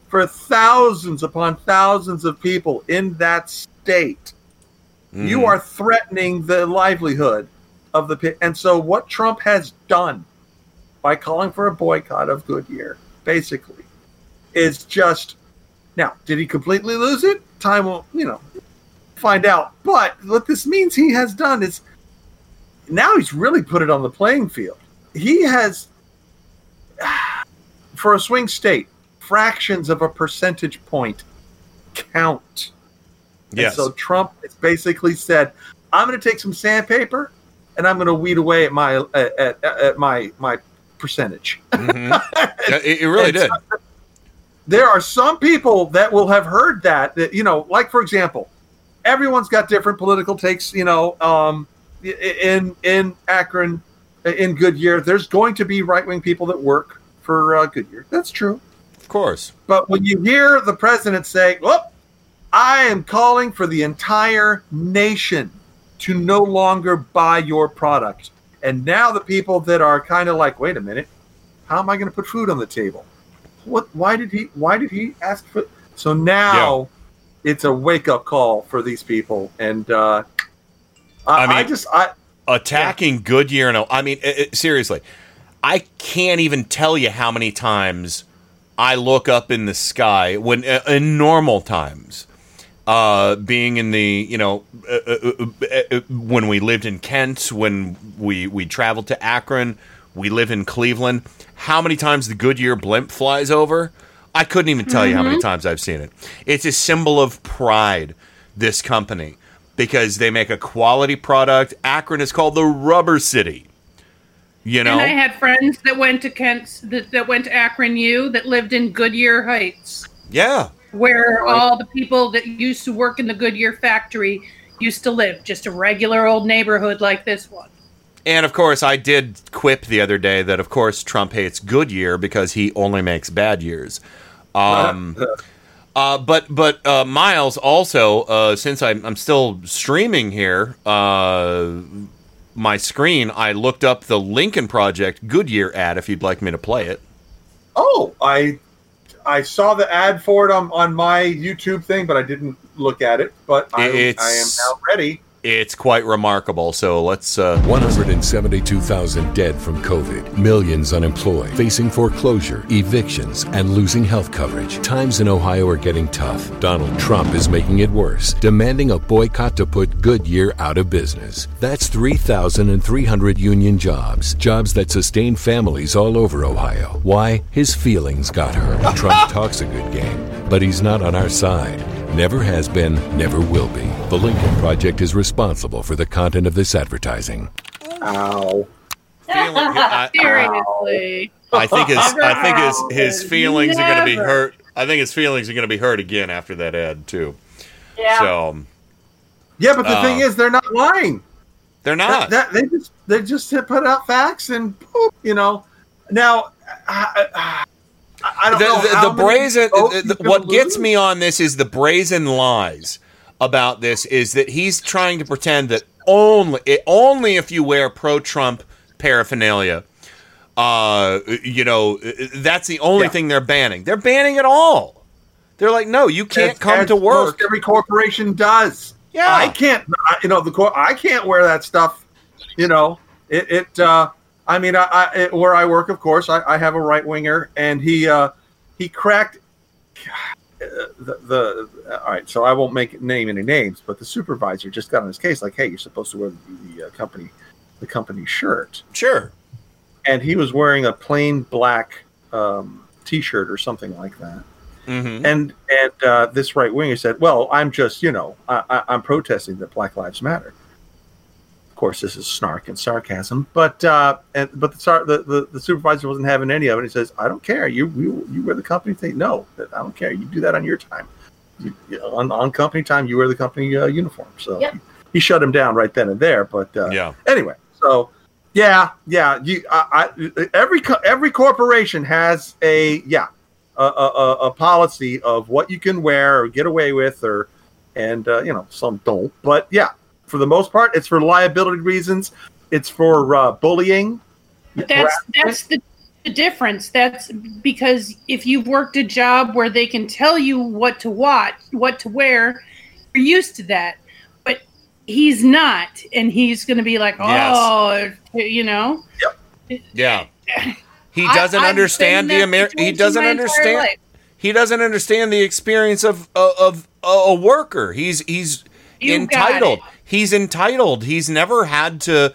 for thousands upon thousands of people in that state, you Mhm. are threatening the livelihood of the pe- and so what Trump has done by calling for a boycott of Goodyear basically is just now did he completely lose it time will you know find out but what this means he has done is now he's really put it on the playing field he has for a swing state fractions of a percentage point count and Yes. so Trump has basically said, I'm going to take some sandpaper and I'm going to weed away at my at, at, at my my percentage. Mm-hmm. Yeah, it, it really And did. so- there are some people that will have heard that that you know like for example everyone's got different political takes you know um in in akron in goodyear. There's going to be right-wing people that work for uh, goodyear. That's true. Of course. but when you hear the president say whoop i am calling for the entire nation to no longer buy your product and now the people that are kind of like wait a minute how am i going to put food on the table? What why did he why did he ask for so now it's a wake up call for these people and uh I, I mean, I just i attacking Goodyear. And I mean, it, it- seriously, I can't even tell you how many times I look up in the sky when uh, in normal times. Uh, being in the you know uh, uh, uh, uh, uh, when we lived in Kent, when we we traveled to Akron, we live in Cleveland. How many times the Goodyear blimp flies over? I couldn't even tell you how many Mhm. times I've seen it. It's a symbol of pride. This company because they make a quality product. Akron is called the Rubber City. You know, And I had friends that went to Kent, that, that went to Akron U, that lived in Goodyear Heights, yeah. where all the people that used to work in the Goodyear factory used to live. Just a regular old neighborhood like this one. And of course, I did quip the other day that of course Trump hates Goodyear because he only makes bad years. Um, uh, but but uh, Miles also, uh, since I'm, I'm still streaming here, uh, my screen, I looked up the Lincoln Project Goodyear ad. If you'd like me to play it. oh i i saw the ad for it on, on my youtube thing but i didn't look at it but I, I am now ready It's quite remarkable. So let's. Uh, 172,000 dead from COVID, millions unemployed, facing foreclosure, evictions, and losing health coverage. Times in Ohio are getting tough. Donald Trump is making it worse, demanding a boycott to put Goodyear out of business. That's 3,300 union jobs, jobs that sustain families all over Ohio. Why? His feelings got hurt. Trump talks a good game, but he's not on our side. Never has been, never will be. The Lincoln Project is responsible for the content of this advertising. Ow. Seriously. I think his I think his his Never. feelings are going to be hurt. I think his feelings are going to be hurt again after that ad too. Yeah. So yeah but the Uh, thing is they're not lying they're not. That, that- they just they just put out facts and boop, you know. Now, I, I, I don't the, know the, the brazen. the- he's the- gonna what gets me on this is the brazen lies about this. Is that he's trying to pretend that only only if you wear pro Trump paraphernalia. Uh, you know, that's the only Yeah. thing they're banning. They're banning it all. They're like, no, you can't As- come as to work. every corporation does. Yeah. I can't. You know, the I can't wear that stuff. You know, it. it uh, I mean, I, I where I work, of course, I, I have a right winger, and he uh, he cracked. The, the all right, so I won't make name any names, but the supervisor just got on his case, like, "Hey, you're supposed to wear the, the uh, company, the company shirt." Sure. And he was wearing a plain black um, T-shirt or something like that. Mm-hmm. And and uh, this right winger said, "Well, I'm just you know I, I, I'm protesting that Black Lives Matter." Of course, this is snark and sarcasm, but uh, and but the, the, the the supervisor wasn't having any of it. He says, "I don't care. You you you wear the company thing. No, I don't care. You do that on your time. You, you- on on company time, you wear the company uh, uniform." So Yep. he shut him down right then and there. But uh, Yeah. anyway, so yeah, yeah. You, I, I, every every corporation has a yeah a, a, a- a policy of what you can wear or get away with, or and uh, you know some don't. But yeah, for the most part, it's for liability reasons. It's for uh, bullying. But that's that's the, the difference. That's because if you've worked a job where they can tell you what to watch, what to wear, you're used to that. But he's not, and he's going to be like, Yes. oh, you know. Yep. Yeah. He doesn't I've understand the in that Amer- he doesn't understand he doesn't understand the experience of of, of a, a worker. He's he's You got entitled. It. He's entitled. He's never had to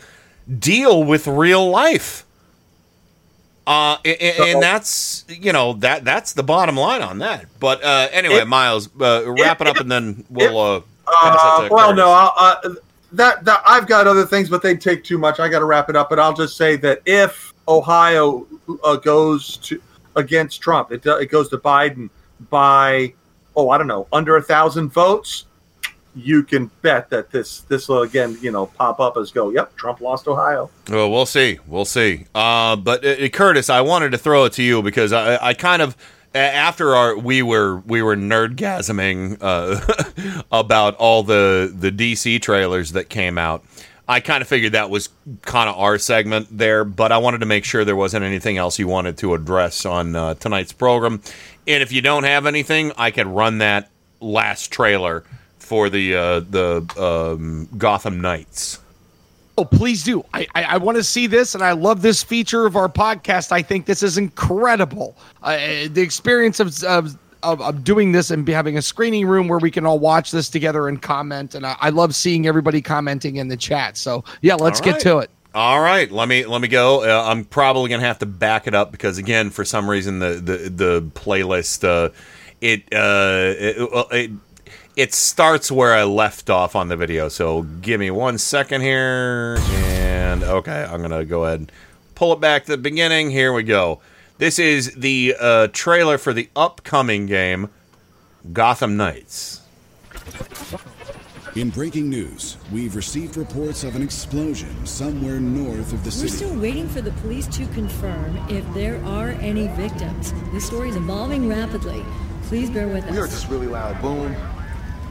deal with real life. Uh, a- a- and, that's you know that that's the bottom line on that. But uh, anyway, If- Miles, uh, wrap it up, and then we'll uh, it Uh, to well, Curtis. no. Uh, that that I've got other things, but they'd take too much. I got to wrap it up, but I'll just say that if Ohio uh, goes to against Trump, it it goes to Biden by oh I don't know under a thousand votes. You can bet that this this will again you know pop up as go. Yep, Trump lost Ohio. Well, we'll see. We'll see. Uh, but uh, Curtis, I wanted to throw it to you because I, I kind of after our we were we were nerdgasming uh, about all the the DC trailers that came out. I kind of figured that was kind of our segment there, but I wanted to make sure there wasn't anything else you wanted to address on uh, tonight's program. And if you don't have anything, I could run that last trailer for the uh, the um, Gotham Knights. Oh, please do. I I, I want to see this, and I love this feature of our podcast. I think this is incredible. Uh, the experience of, of of of doing this and be having a screening room where we can all watch this together and comment. And I, I love seeing everybody commenting in the chat. So yeah, let's All get to it. All right, let me let me go. Uh, I'm probably gonna have to back it up because again, for some reason, the the the playlist uh, it uh it, well, it it starts where I left off on the video. So give me one second here, and okay, I'm gonna go ahead and pull it back to the beginning. Here we go. This is the uh, trailer for the upcoming game, Gotham Knights. In breaking news, we've received reports of an explosion somewhere north of the city. We're still waiting for the police to confirm if there are any victims. This story is evolving rapidly. Please bear with We heard us. this really loud boom.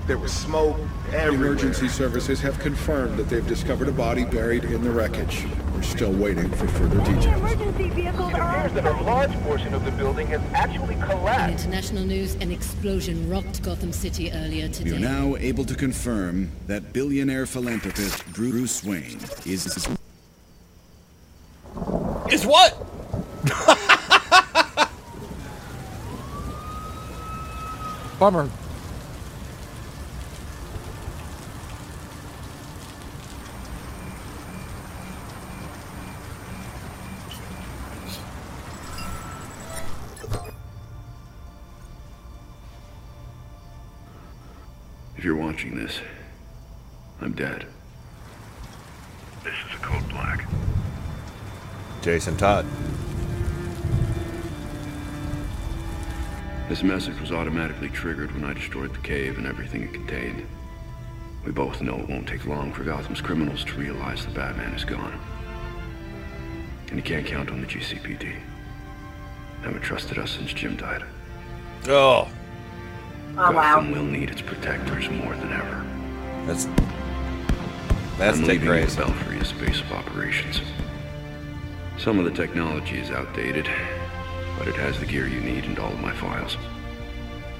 There was smoke everywhere. Emergency services have confirmed that they've discovered a body buried in the wreckage. We're still waiting for further details. Emergency vehicles it appears that a large portion of the building has actually In collapsed. international news, an explosion rocked Gotham City earlier today. We are now able to confirm that billionaire philanthropist Bruce Wayne is Is what? Bummer. If you're watching this, I'm dead. This is a code black. Jason Todd. This message was automatically triggered when I destroyed the cave and everything it contained. We both know it won't take long for Gotham's criminals to realize the Batman is gone. And you can't count on the GCPD. Haven't trusted us since Jim died. Oh. Gotham will need its protectors more than ever. That's that's I'm leaving Grayson. the Belfry as base of operations. Some of the technology is outdated, but it has the gear you need and all of my files.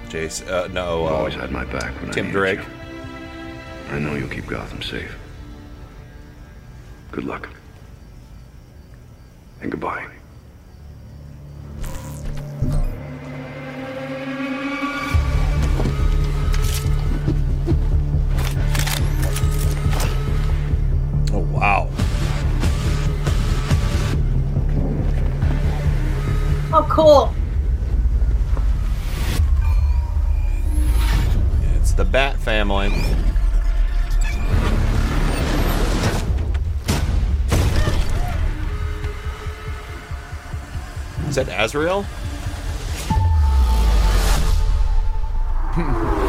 Jason, uh, no, You've uh, always had my back when I Tim needed Drake. you. I know you'll keep Gotham safe. Good luck. And goodbye. Cool. It's the Bat family. Is that Azrael?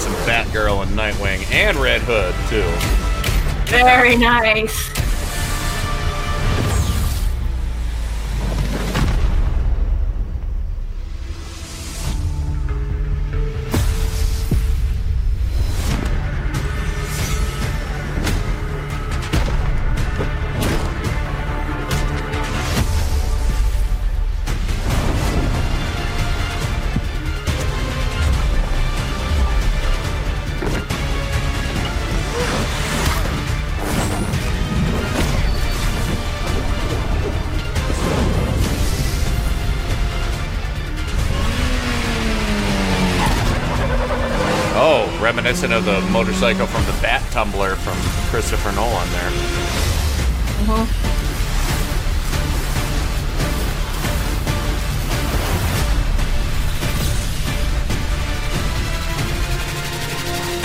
some Batgirl and Nightwing and Red Hood too. Very nice. Reminiscent of the motorcycle from the Bat Tumbler from Christopher Nolan there. Uh-huh.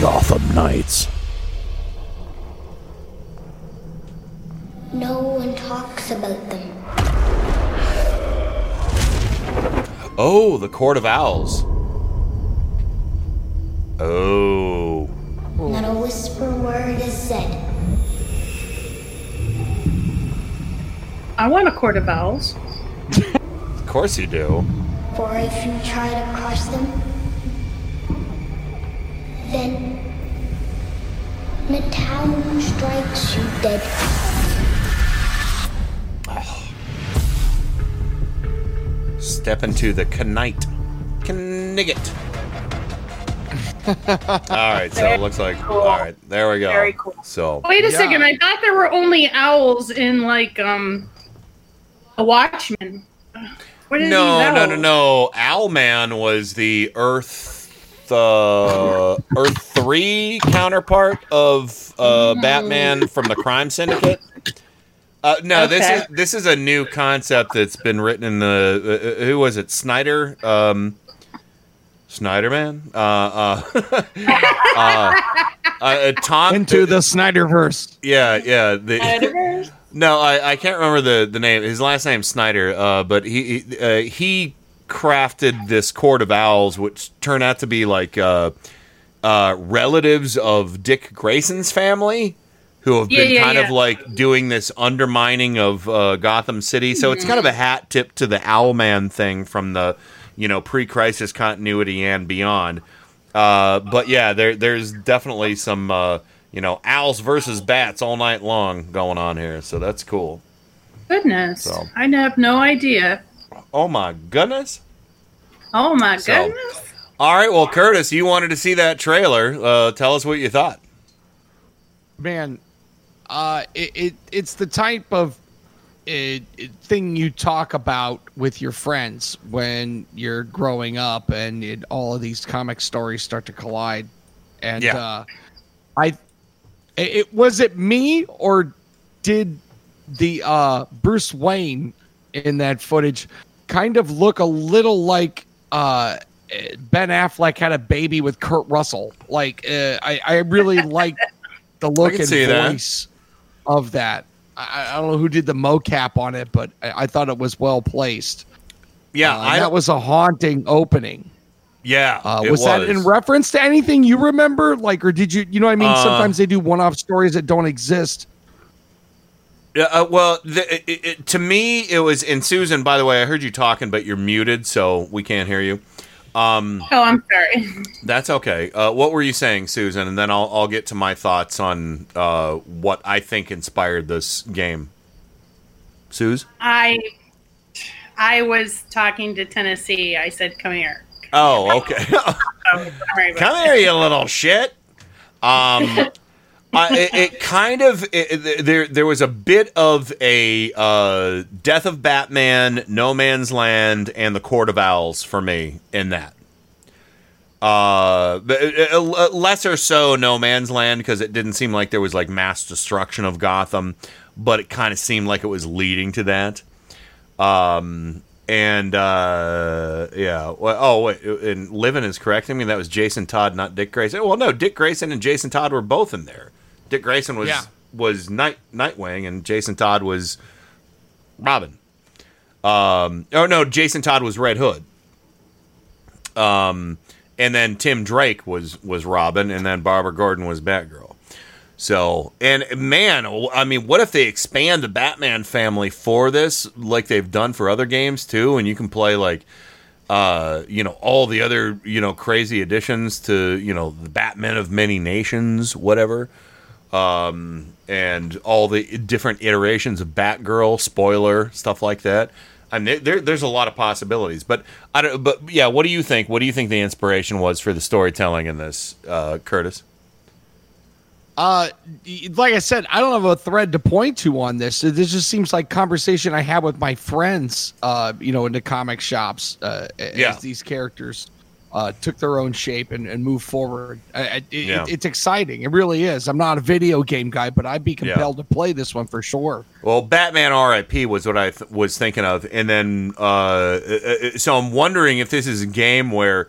Gotham Knights. No one talks about them. Oh, the Court of Owls. Oh. Want a court of owls. Of course you do. For if you try to cross them, then the town strikes you dead. Step into the Knight. Knigget. all right, so it looks like Cool. all right, there we go. Very cool. So Wait a second, I thought there were only owls in like um a Watchmen. What no, no, no, no. Owlman was the Earth, uh, Earth three counterpart of uh, Batman from the Crime Syndicate. Uh, no, this is this is a new concept that's been written in the uh, who was it Snyder um, Snyderman uh, uh, uh, uh, Tom Into the Snyderverse. yeah, yeah. The, no, I, I can't remember the, the name. His last name's Snyder, uh, but he he, uh, he crafted this court of owls, which turned out to be like uh, uh, relatives of Dick Grayson's family, who have Yeah, been yeah, kind of like doing this undermining of uh, Gotham City. So it's kind of a hat tip to the Owlman thing from the you know pre-crisis continuity and beyond. Uh, but yeah, there there's definitely some uh, you know owls versus bats all night long going on here, so that's cool. Goodness, So. I have no idea. Oh my goodness! Oh my So- goodness. All right, well, Curtis, you wanted to see that trailer. Uh, tell us what you thought. man uh it, it it's the type of uh thing you talk about with your friends when you're growing up and it, all of these comic stories start to collide and Yeah. uh i it, it was it me or did the uh bruce wayne in that footage kind of look a little like uh Ben Affleck had a baby with Kurt Russell. Like, uh, I, I really like the look and see that. voice of that. I, I don't know who did the mocap on it, but I, I thought it was well placed. Yeah, Uh, I that was a haunting opening. Yeah, Uh, it was, that in reference to anything you remember? Like, or did you, you know what I mean? Uh, Sometimes they do one off stories that don't exist. Yeah, uh, well, the, it, it, to me, it was. And Susan, by the way, I heard you talking, but you're muted, so we can't hear you. Um, Oh, I'm sorry. That's okay. Uh, what were you saying, Susan? And then I'll I'll get to my thoughts on uh, what I think inspired this game. Suze? I I was talking to Tennessee. I said, "Come here." Oh, okay. Come here, you little shit. Um, I, it, it kind of it, it- there there was a bit of a uh, Death of Batman, No Man's Land, and the Court of Owls for me in that. Uh, but, uh, uh, lesser so No Man's Land because it didn't seem like there was like mass destruction of Gotham, but it kind of seemed like it was leading to that. Um, and uh, yeah. Well, oh wait, and Livin is correcting me. That was Jason Todd, not Dick Grayson. Well, no, Dick Grayson and Jason Todd were both in there. Dick Grayson was Yeah. was Night Nightwing, and Jason Todd was Robin. Um, oh no, Jason Todd was Red Hood. Um, and then Tim Drake was was Robin, and then Barbara Gordon was Batgirl. So, and man, I mean, what if they expand the Batman family for this, like they've done for other games too, and you can play like, uh, you know, all the other you know crazy additions to you know the Batman of many nations, whatever, um, and all the different iterations of Batgirl, spoiler stuff like that. I mean, there, there's a lot of possibilities, but I don't. But yeah, what do you think? What do you think the inspiration was for the storytelling in this, uh, Curtis? Uh, like I said, I don't have a thread to point to on this. This just seems like conversation I had with my friends. Uh, you know, in the comic shops. Uh, Yeah. as these characters uh, took their own shape and, and moved forward. I, it- Yeah. it's exciting. It really is. I'm not a video game guy, but I'd be compelled to play this one for sure. Well, Batman R.I.P. was what I th- was thinking of, and then uh, uh, uh, so I'm wondering if this is a game where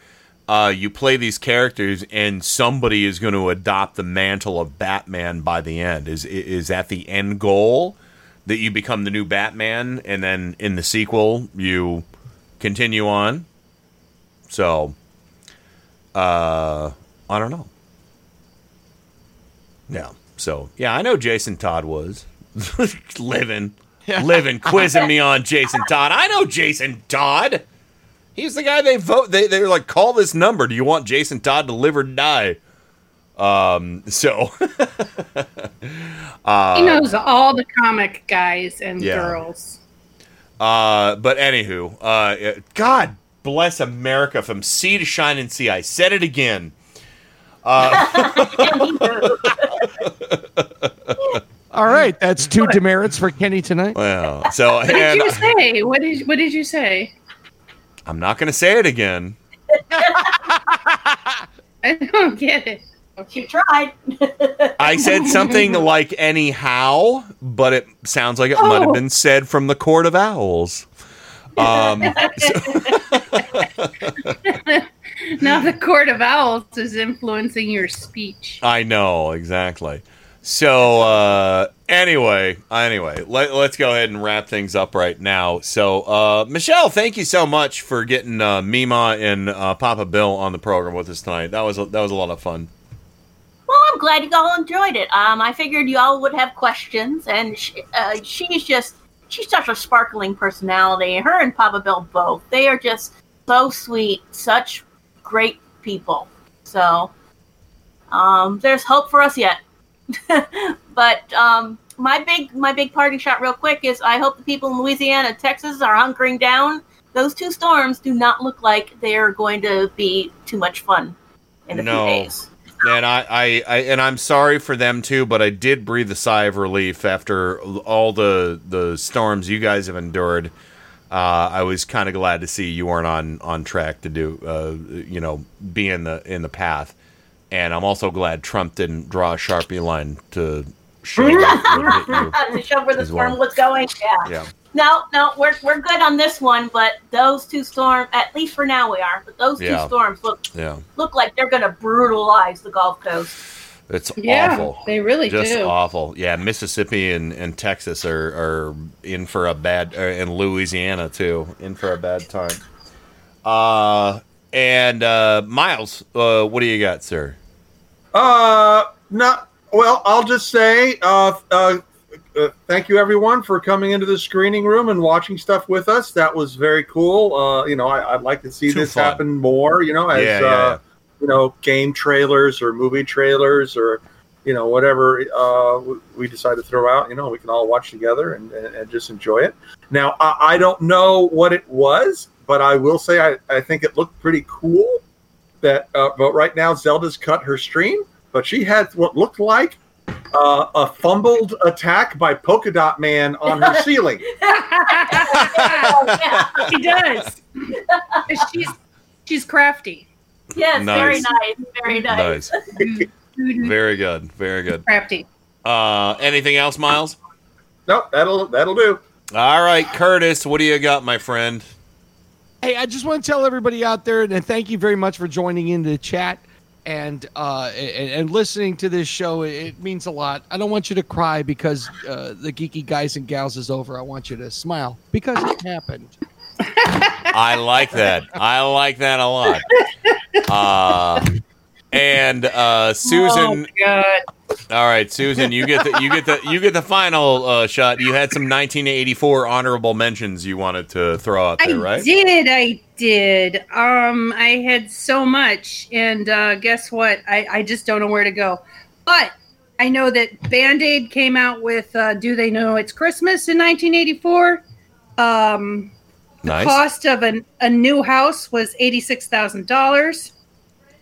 uh, you play these characters and somebody is going to adopt the mantle of Batman by the end. Is is that the end goal that you become the new Batman, and then in the sequel you continue on? So, uh, I don't know. Yeah. So yeah, I know Jason Todd was living, living, quizzing me on Jason Todd. I know Jason Todd. He's the guy they vote. They they're like, call this number. Do you want Jason Todd to live or die? Um. So. uh, he knows all the comic guys and Yeah. girls. Uh, but anywho, uh, God bless America from sea to shining sea. I said it again. Uh, All right, that's two demerits for Kenny tonight. well, so What did and you say? What did What did you say? I'm not going to say it again. I don't get it. She tried. I said something like anyhow, but it sounds like it might have Oh. been said from the Court of Owls. Um, now the Court of Owls is influencing your speech. I know exactly. So uh, anyway, anyway, let, let's go ahead and wrap things up right now. So uh, Michelle, thank you so much for getting uh, Mima and uh, Papa Bill on the program with us tonight. That was a, that was a lot of fun. Well, I'm glad you all enjoyed it. Um, I figured you all would have questions, and she, uh, she's just she's such a sparkling personality. Her and Papa Bill both. They are just so sweet, such great people. So, um, there's hope for us yet. but um, my big my big party shot, real quick, is I hope the people in Louisiana, Texas, are hunkering down. Those two storms do not look like they are going to be too much fun in a no. few days. And I, I, I, and I'm sorry for them too, but I did breathe a sigh of relief after all the the storms you guys have endured. Uh, I was kind of glad to see you weren't on on track to do, uh, you know, be in the in the path. And I'm also glad Trump didn't draw a sharpie line to show what to show where the as well. storm was going. Yeah. Yeah. No, no, we're we're good on this one, but those two storms, at least for now, we are. But those Yeah. two storms look Yeah. look like they're going to brutalize the Gulf Coast. It's Yeah, awful. they really Just do. awful. Yeah, Mississippi and, and Texas are, are in for a bad, uh, and Louisiana too, in for a bad time. Uh, and uh, Miles, uh, what do you got, sir? Uh, not well. I'll just say, uh, uh, uh, thank you everyone for coming into the screening room and watching stuff with us. That was very cool. Uh, you know, I, I'd like to see Too this fun. happen more. You know, as Yeah, yeah, uh, yeah. you know, game trailers or movie trailers or you know whatever uh, we- we decide to throw out. You know, we can all watch together and, and, and just enjoy it. Now, I, I don't know what it was, but I will say I, I think it looked pretty cool that uh, but right now Zelda's cut her stream, but she had what looked like uh, a fumbled attack by Polka Dot Man on her ceiling. She does. she's she's crafty. Yes, very Nice. nice, very nice. Nice. Very good. Very good. Crafty. Uh, anything else, Miles? Nope, that'll that'll do. All right, Curtis, what do you got, my friend? Hey, I just want to tell everybody out there, and thank you very much for joining in the chat and uh, and, and listening to this show. It, it means a lot. I don't want you to cry because uh, the geeky guys and gals is over. I want you to smile because it happened. I like that. I like that a lot. Uh, and uh, Susan. All right, Susan, you get the you get the you get the final uh, shot. You had some 1984 honorable mentions you wanted to throw out there, I right? I did. I did. Um, I had so much, and uh, guess what? I, I just don't know where to go. But I know that Band Aid came out with uh, "Do They Know It's Christmas" in 1984. Um, the Nice. cost of an, a new house was eighty-six thousand dollars.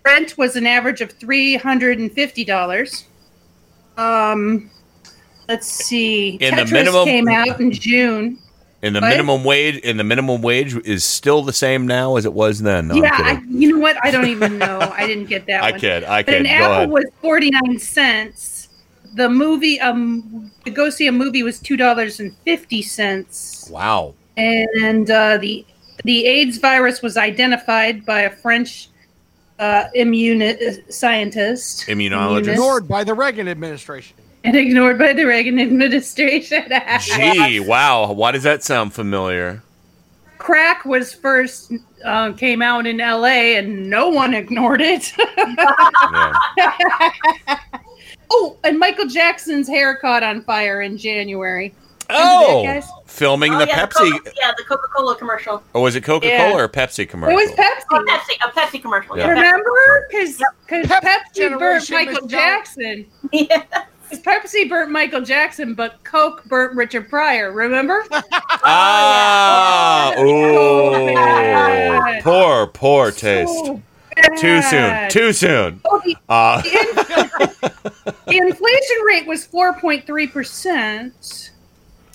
Rent was an average of three hundred and fifty dollars. Um, let's see. In the Tetris minimum- came out in June. And the What? minimum wage and the minimum wage is still the same now as it was then. No, yeah. I, you know what? I don't even know. I didn't get that I one. kid, I But an. Go apple ahead. was forty nine cents. The movie, um, to go see a movie was two dollars and fifty cents. wow. And uh, the the AIDS virus was identified by a French uh, immune scientist. Immunologist. Ignored by the Reagan administration. and ignored by the Reagan administration. Gee, wow. Why does that sound familiar? Crack was first uh, came out in L.A. and no one ignored it. oh, and Michael Jackson's hair caught on fire in January. Oh, Remember guys? Filming Oh, the yeah, Pepsi, Coca- yeah, the Coca Cola commercial. or was it Coca Cola Yeah. or Pepsi commercial? It was Pepsi. Oh, Pepsi, a Pepsi commercial. Yeah. Yeah. Remember? Because Pepsi burnt Michael Jackson. Jackson. 'Cause Pepsi burnt Michael Jackson, but Coke burnt Richard Pryor. Remember? Ah, oh, bad. poor, poor taste. So Too soon. Too soon. Oh, the, Uh, the inflation rate was 4.3%.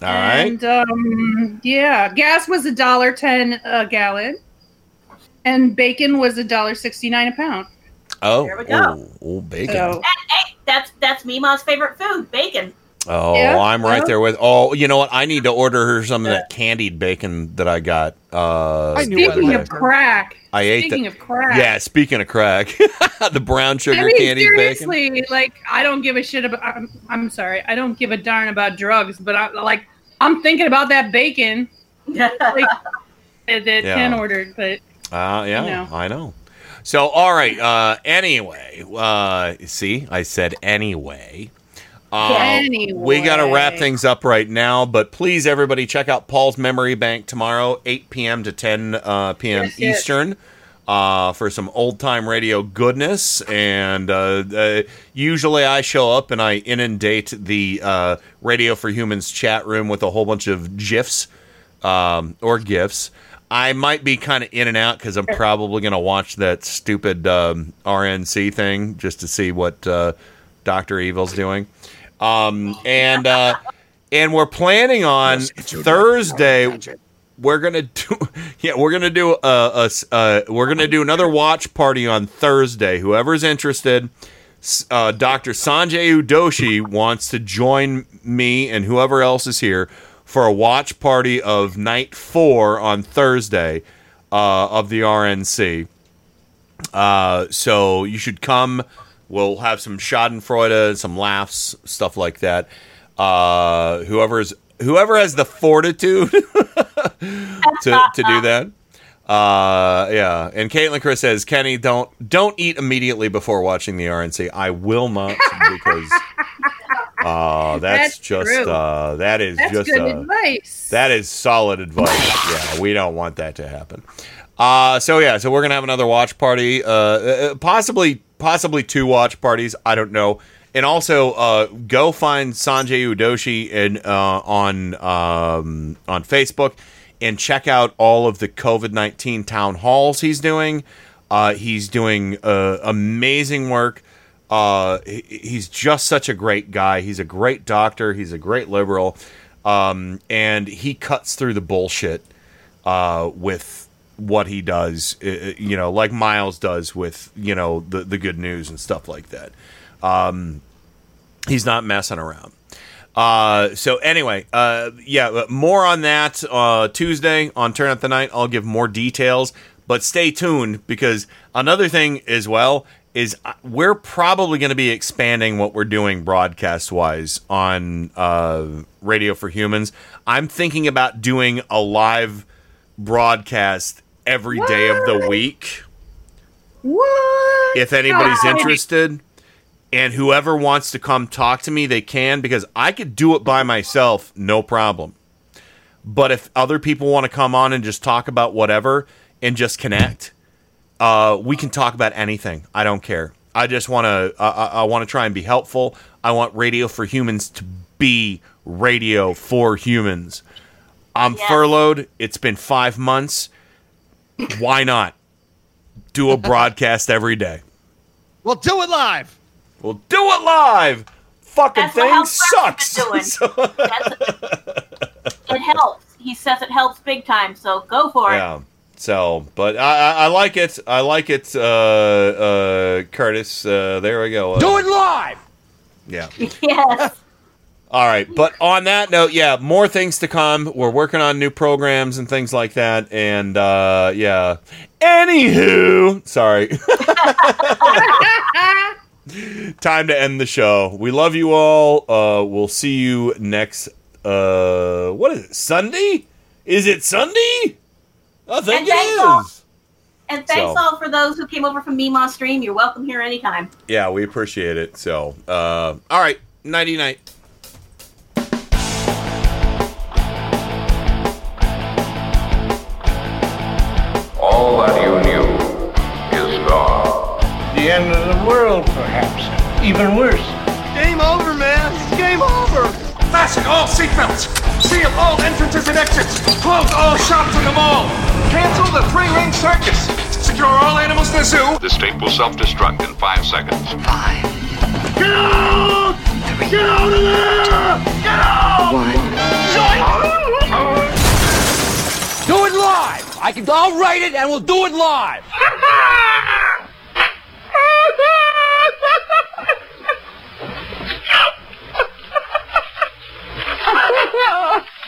all right. And um, yeah, gas was a dollar ten a gallon, and bacon was a dollar sixty nine a pound. Oh, There we go. oh, oh, bacon. So And, hey, that's that's Mima's favorite food, bacon. Oh, Yeah, I'm right yeah. there with. Oh, you know what? I need to order her some of that candied bacon that I got. Uh, I knew the what other speaking day. of crack, I ate speaking that. of crack, Yeah, speaking of crack, the brown sugar I mean candied bacon. seriously, like I don't give a shit about. I'm, I'm sorry, I don't give a darn about drugs, but I like I'm thinking about that bacon like, that, that Yeah. Ken ordered, but Uh, yeah, know. I know. So, all right. Uh, anyway, uh, see, I said anyway. Uh, We got to wrap things up right now, but please, everybody, check out Paul's Memory Bank tomorrow, 8 p.m. to 10 uh, p.m. Yes, yes. Eastern. Uh, for some old time radio goodness, and uh, uh, usually I show up and I inundate the uh, Radio for Humans chat room with a whole bunch of gifs um, or gifs. I might be kind of in and out because I'm probably going to watch that stupid um, RNC thing just to see what uh, Doctor Evil's doing. Um, and uh, and we're planning on Thursday. We're gonna do yeah. We're gonna do a, a uh, we're gonna do another watch party on Thursday. Whoever's interested, uh, Dr. Sanjay Udoshi wants to join me and whoever else is here for a watch party of night four on Thursday uh, of the RNC. Uh, so you should come. We'll have some Schadenfreude, some laughs, stuff like that. Uh, whoever's whoever has the fortitude to to do that. Uh, yeah. And Caitlin Chris says, Kenny, don't don't eat immediately before watching the RNC. I will not because uh, that's, That's just uh, that is that's just good uh, advice. that is solid advice. yeah, we don't want that to happen. Uh, so yeah, so we're gonna have another watch party, uh, uh, possibly possibly two watch parties. I don't know. And also, uh, go find Sanjay Udoshi and uh, on um, on Facebook and check out all of the COVID nineteen town halls he's doing. Uh, he's doing uh, amazing work. Uh, he- he's just such a great guy. He's a great doctor. He's a great liberal, um, and he cuts through the bullshit uh, with what he does. uh, uh, You know, like Miles does with you know the the good news and stuff like that. Um, he's not messing around. Uh, so anyway, uh, yeah, more on that uh, Tuesday on Turn Up the Night. I'll give more details, but stay tuned because another thing as well is uh, we're probably going to be expanding what we're doing broadcast wise on uh, Radio for Humans. I'm thinking about doing a live broadcast every day of the week. What? If anybody's God. interested and whoever wants to come talk to me, they can because I could do it by myself, no problem. But if other people want to come on and just talk about whatever and just connect, uh, we can talk about anything. I don't care. I just want to. I, I, I want to try and be helpful. I want Radio for Humans to be radio for humans. I'm furloughed. It's been five months. Why not do a broadcast every day? We'll do it live. We'll do it live. Fucking That's thing House sucks. Doing. That's- it helps. he says it helps big time. So go for it. Yeah. So, but I, I, I like it. I like it, uh, uh, Curtis. Uh, there we go. Uh, Do it live. Yeah. yes. All right. But on that note, yeah, more things to come. We're working on new programs and things like that. And uh, yeah. Anywho, sorry. Time to end the show. We love you all. Uh, we'll see you next. Uh, what is it? Sunday? Is it Sunday? I think And it thanks all- And thanks So- all for those who came over from Mima Stream. You're welcome here anytime. Yeah, we appreciate it. So, uh, all right, nighty night. Even worse. Game over, man. Game over. Fasten all seatbelts. Seal all entrances and exits. Close all shops in the mall. Cancel the three-ring circus. Secure all animals in the zoo. This tape will self-destruct in five seconds. Five. Get out! Get out of there! Get out! Do it live. I can. I'll write it, and we'll do it live. Oh,